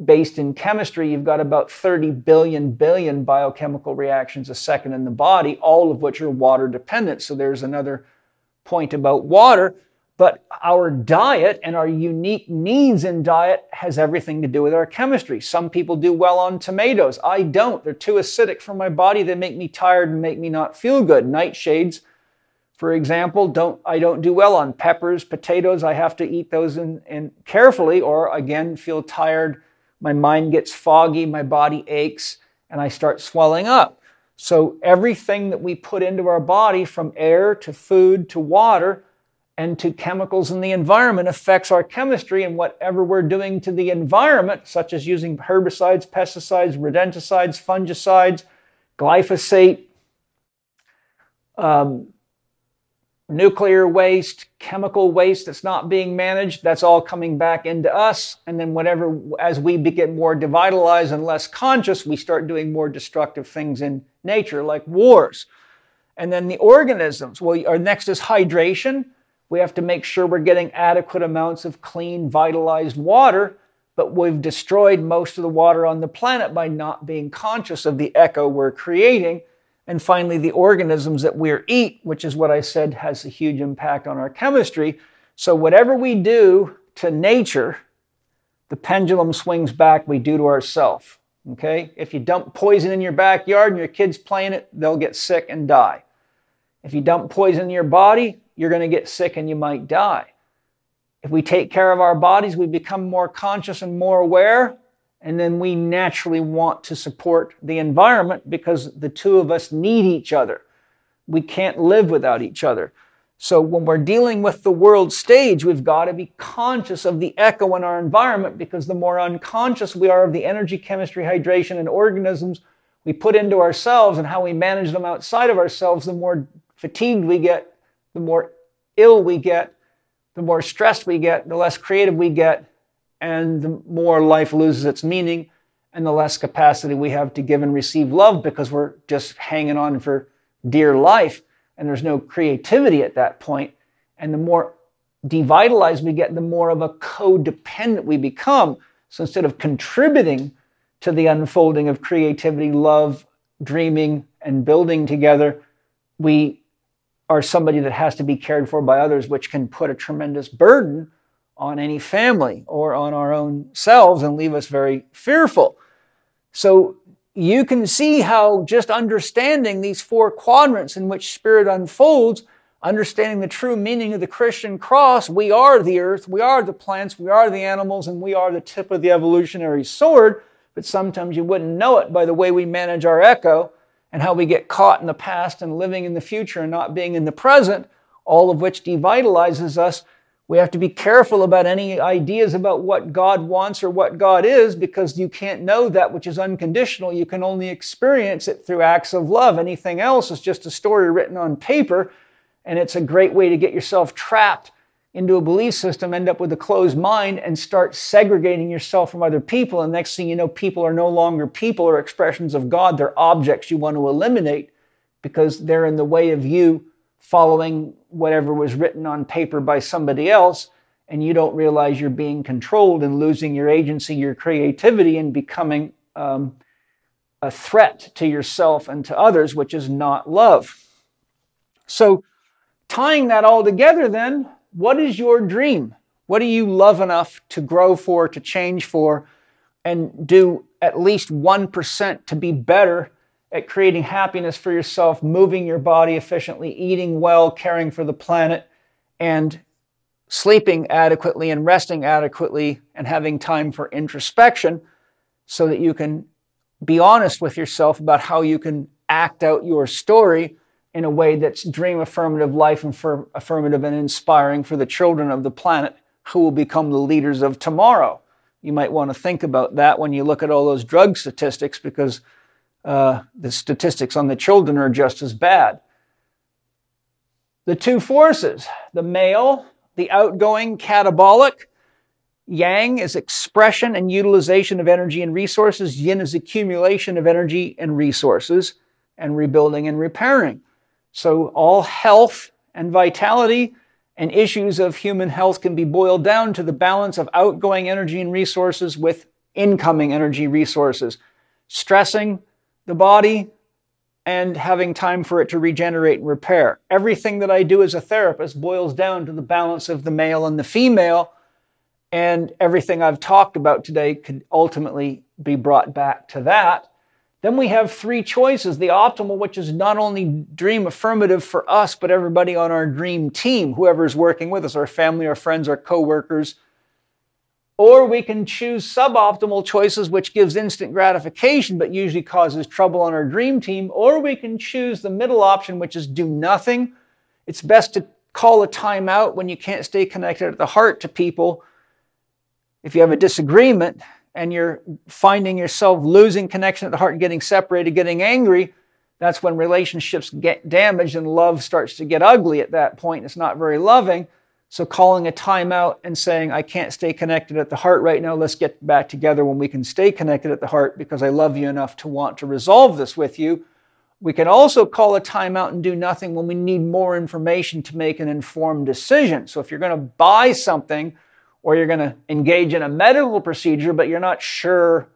based in chemistry, you've got about 30 billion billion biochemical reactions a second in the body, all of which are water dependent. So there's another point about water. But our diet and our unique needs in diet has everything to do with our chemistry. Some people do well on tomatoes. I don't. They're too acidic for my body. They make me tired and make me not feel good. Nightshades, for example, don't I don't do well on peppers, potatoes. I have to eat those in, in carefully, or again feel tired my mind gets foggy, my body aches, and I start swelling up. So, everything that we put into our body, from air to food to water and to chemicals in the environment, affects our chemistry. And whatever we're doing to the environment, such as using herbicides, pesticides, rodenticides, fungicides, glyphosate, um, nuclear waste, chemical waste that's not being managed, that's all coming back into us. And then whatever, as we get more devitalized and less conscious, we start doing more destructive things in nature, like wars. And then the organisms. Well, our next is hydration. We have to make sure we're getting adequate amounts of clean, vitalized water, but we've destroyed most of the water on the planet by not being conscious of the echo we're creating and finally, the organisms that we eat, which is what I said has a huge impact on our chemistry. So, whatever we do to nature, the pendulum swings back, we do to ourselves. Okay? If you dump poison in your backyard and your kids playing it, they'll get sick and die. If you dump poison in your body, you're going to get sick and you might die. If we take care of our bodies, we become more conscious and more aware, and then we naturally want to support the environment because the two of us need each other. We can't live without each other. So when we're dealing with the world stage, we've got to be conscious of the echo in our environment because the more unconscious we are of the energy, chemistry, hydration, and organisms we put into ourselves and how we manage them outside of ourselves, the more fatigued we get, the more ill we get, the more stressed we get, the less creative we get, and the more life loses its meaning and the less capacity we have to give and receive love because we're just hanging on for dear life and there's no creativity at that point. And the more devitalized we get, the more of a codependent we become. So instead of contributing to the unfolding of creativity, love, dreaming, and building together, we are somebody that has to be cared for by others, which can put a tremendous burden on any family or on our own selves and leave us very fearful. So you can see how just understanding these four quadrants in which spirit unfolds, understanding the true meaning of the Christian cross, we are the earth, we are the plants, we are the animals, and we are the tip of the evolutionary sword. But sometimes you wouldn't know it by the way we manage our echo and how we get caught in the past and living in the future and not being in the present, all of which devitalizes us we have to be careful about any ideas about what God wants or what God is because you can't know that which is unconditional. You can only experience it through acts of love. Anything else is just a story written on paper, and it's a great way to get yourself trapped into a belief system, end up with a closed mind, and start segregating yourself from other people. And next thing you know, people are no longer people or expressions of God, they're objects you want to eliminate because they're in the way of you following whatever was written on paper by somebody else, and you don't realize you're being controlled and losing your agency, your creativity, and becoming um, a threat to yourself and to others, which is not love. So, tying that all together, then, what is your dream? What do you love enough to grow for, to change for, and do at least 1% to be better at creating happiness for yourself, moving your body efficiently, eating well, caring for the planet, and sleeping adequately and resting adequately and having time for introspection so that you can be honest with yourself about how you can act out your story in a way that's dream affirmative, life affirmative, and inspiring for the children of the planet who will become the leaders of tomorrow. You might want to think about that when you look at all those drug statistics because uh, the statistics on the children are just as bad. The two forces, the male, the outgoing catabolic, yang is expression and utilization of energy and resources, yin is accumulation of energy and resources, and rebuilding and repairing. So all health and vitality and issues of human health can be boiled down to the balance of outgoing energy and resources with incoming energy resources. Stressing, the body and having time for it to regenerate and repair. Everything that I do as a therapist boils down to the balance of the male and the female, and everything I've talked about today could ultimately be brought back to that. Then we have three choices the optimal, which is not only dream affirmative for us, but everybody on our dream team, whoever's working with us, our family, our friends, our coworkers, or we can choose suboptimal choices, which gives instant gratification but usually causes trouble on our dream team. Or we can choose the middle option, which is do nothing. It's best to call a timeout when you can't stay connected at the heart to people. If you have a disagreement and you're finding yourself losing connection at the heart, and getting separated, getting angry, that's when relationships get damaged and love starts to get ugly at that point. It's not very loving. So calling a timeout and saying, I can't stay connected at the heart right now, let's get back together when we can stay connected at the heart because I love you enough to want to resolve this with you. We can also call a timeout and do nothing when we need more information to make an informed decision. So if you're going to buy something or you're going to engage in a medical procedure, but you're not sure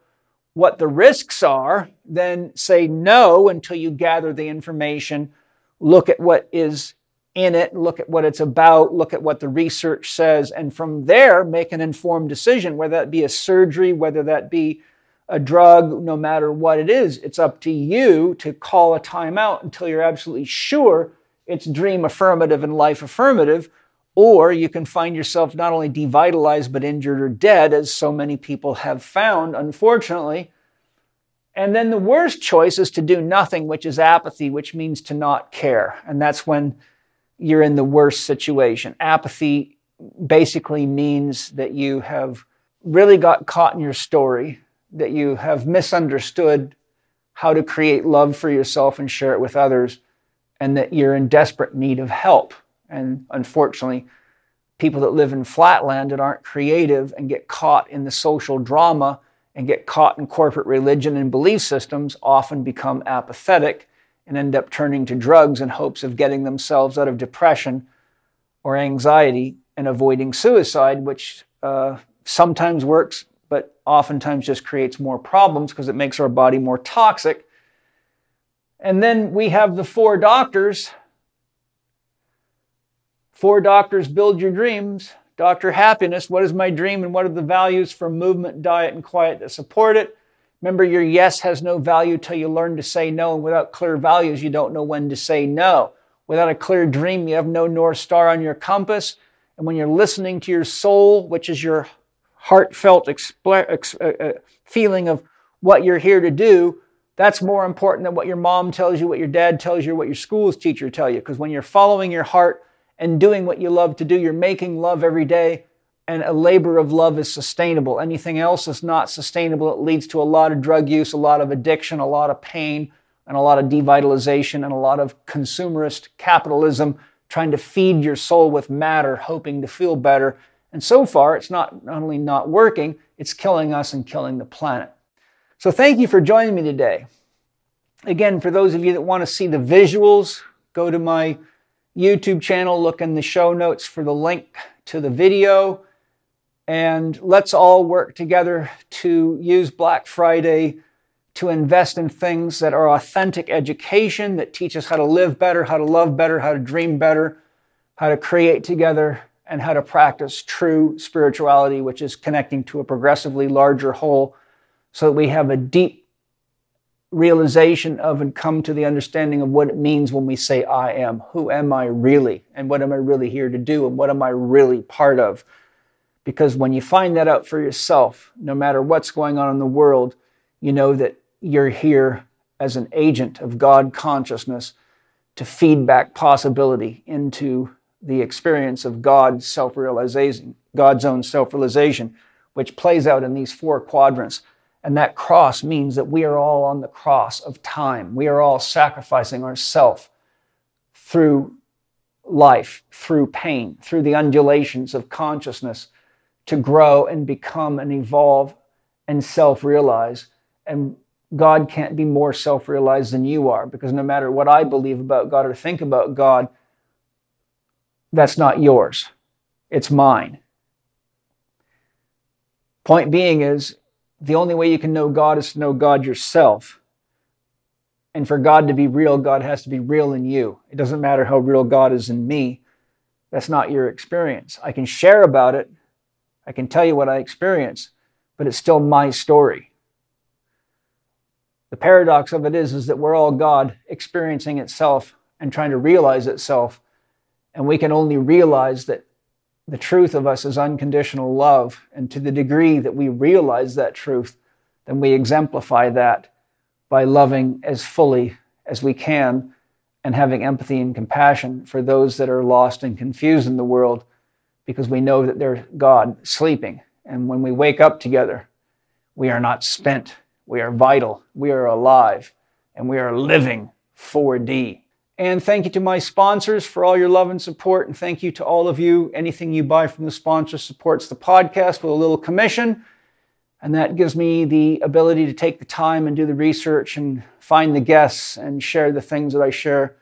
what the risks are, then say no until you gather the information, look at what is in it, look at what it's about, look at what the research says, and from there make an informed decision, whether that be a surgery, whether that be a drug, no matter what it is. It's up to you to call a timeout until you're absolutely sure it's dream affirmative and life affirmative, or you can find yourself not only devitalized but injured or dead, as so many people have found, unfortunately. And then the worst choice is to do nothing, which is apathy, which means to not care. And that's when you're in the worst situation. Apathy basically means that you have really got caught in your story, that you have misunderstood how to create love for yourself and share it with others, and that you're in desperate need of help. And unfortunately, people that live in flatland and aren't creative and get caught in the social drama and get caught in corporate religion and belief systems often become apathetic and end up turning to drugs in hopes of getting themselves out of depression or anxiety and avoiding suicide, which uh, sometimes works, but oftentimes just creates more problems because it makes our body more toxic. And then we have the four doctors. Four doctors build your dreams. Doctor Happiness, what is my dream and what are the values for movement, diet, and quiet that support it? Remember, your yes has no value till you learn to say no. And without clear values, you don't know when to say no. Without a clear dream, you have no North Star on your compass. And when you're listening to your soul, which is your heartfelt expl- uh, uh, feeling of what you're here to do, that's more important than what your mom tells you, what your dad tells you, what your school's teacher tell you. Because when you're following your heart and doing what you love to do, you're making love every day, and a labor of love is sustainable. Anything else is not sustainable. It leads to a lot of drug use, a lot of addiction, a lot of pain, and a lot of devitalization, and a lot of consumerist capitalism trying to feed your soul with matter, hoping to feel better and so far, it's not, not only not working, it's killing us and killing the planet. So thank you for joining me today. Again, for those of you that want to see the visuals, go to my YouTube channel, look in the show notes for the link to the video. And let's all work together to use Black Friday to invest in things that are authentic education that teach us how to live better, how to love better, how to dream better, how to create together, and how to practice true spirituality, which is connecting to a progressively larger whole, so that we have a deep realization of and come to the understanding of what it means when we say, I am. Who am I really? And what am I really here to do? And what am I really part of? Because when you find that out for yourself, no matter what's going on in the world, you know that you're here as an agent of God consciousness to feed back possibility into the experience of God's self realization, God's own self realization, which plays out in these four quadrants. And that cross means that we are all on the cross of time. We are all sacrificing ourselves through life, through pain, through the undulations of consciousness to grow and become and evolve and self realize. And God can't be more self realized than you are because no matter what I believe about God or think about God, that's not yours, it's mine. Point being is the only way you can know God is to know God yourself. And for God to be real, God has to be real in you. It doesn't matter how real God is in me. That's not your experience. I can share about it. I can tell you what I experience, but it's still my story. The paradox of it is, is that we're all God experiencing itself and trying to realize itself and we can only realize that the truth of us is unconditional love. And to the degree that we realize that truth, then we exemplify that by loving as fully as we can and having empathy and compassion for those that are lost and confused in the world because we know that they're God sleeping. And when we wake up together, we are not spent, we are vital, we are alive, and we are living 4D. And thank you to my sponsors for all your love and support. And thank you to all of you. Anything you buy from the sponsor supports the podcast with a little commission. And that gives me the ability to take the time and do the research and find the guests and share the things that I share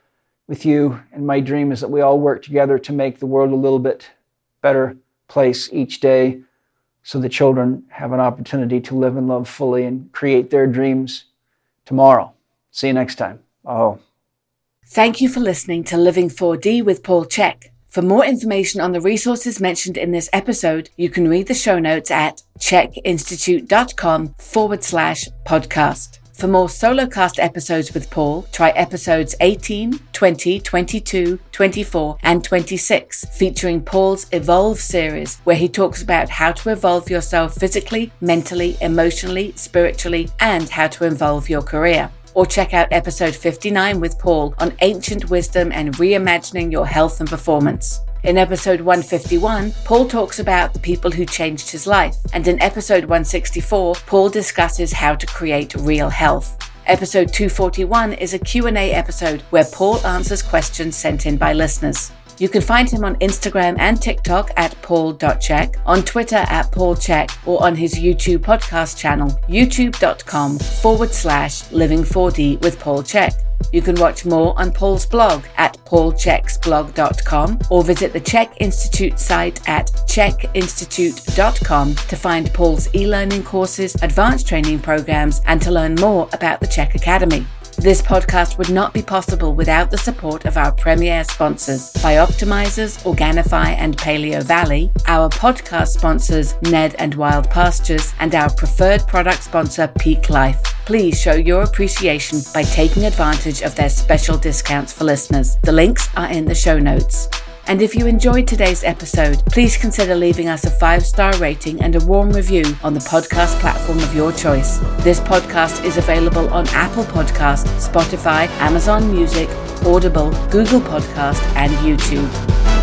with you. And my dream is that we all work together to make the world a little bit better place each day so the children have an opportunity to live and love fully and create their dreams tomorrow. See you next time. Oh. Thank you for listening to Living 4D with Paul Chek. For more information on the resources mentioned in this episode, you can read the show notes at chekinstitute.com forward slash podcast. For more solo cast episodes with Paul, try episodes 18, 20, 22, 24, and 26, featuring Paul's Evolve series, where he talks about how to evolve yourself physically, mentally, emotionally, spiritually, and how to evolve your career. or check out episode 59 with Paul on ancient wisdom and reimagining your health and performance. In episode 151, Paul talks about the people who changed his life, and in episode 164, Paul discusses how to create real health. Episode 241 is a Q&A episode where Paul answers questions sent in by listeners. You can find him on Instagram and TikTok at paul.chek, on Twitter at paulchek, or on his YouTube podcast channel, youtube.com forward slash living4d with Paul Chek. You can watch more on Paul's blog at paulcheksblog.com or visit the Chek Institute site at chekinstitute.com to find Paul's e learning courses, advanced training programs, and to learn more about the Chek Academy. This podcast would not be possible without the support of our premier sponsors, Bioptimizers, Organifi, and Paleo Valley, our podcast sponsors, Ned and Wild Pastures, and our preferred product sponsor, Peak Life. Please show your appreciation by taking advantage of their special discounts for listeners. The links are in the show notes. And if you enjoyed today's episode, please consider leaving us a five star rating and a warm review on the podcast platform of your choice. This podcast is available on Apple Podcast, Spotify, Amazon Music, Audible, Google Podcast, and YouTube.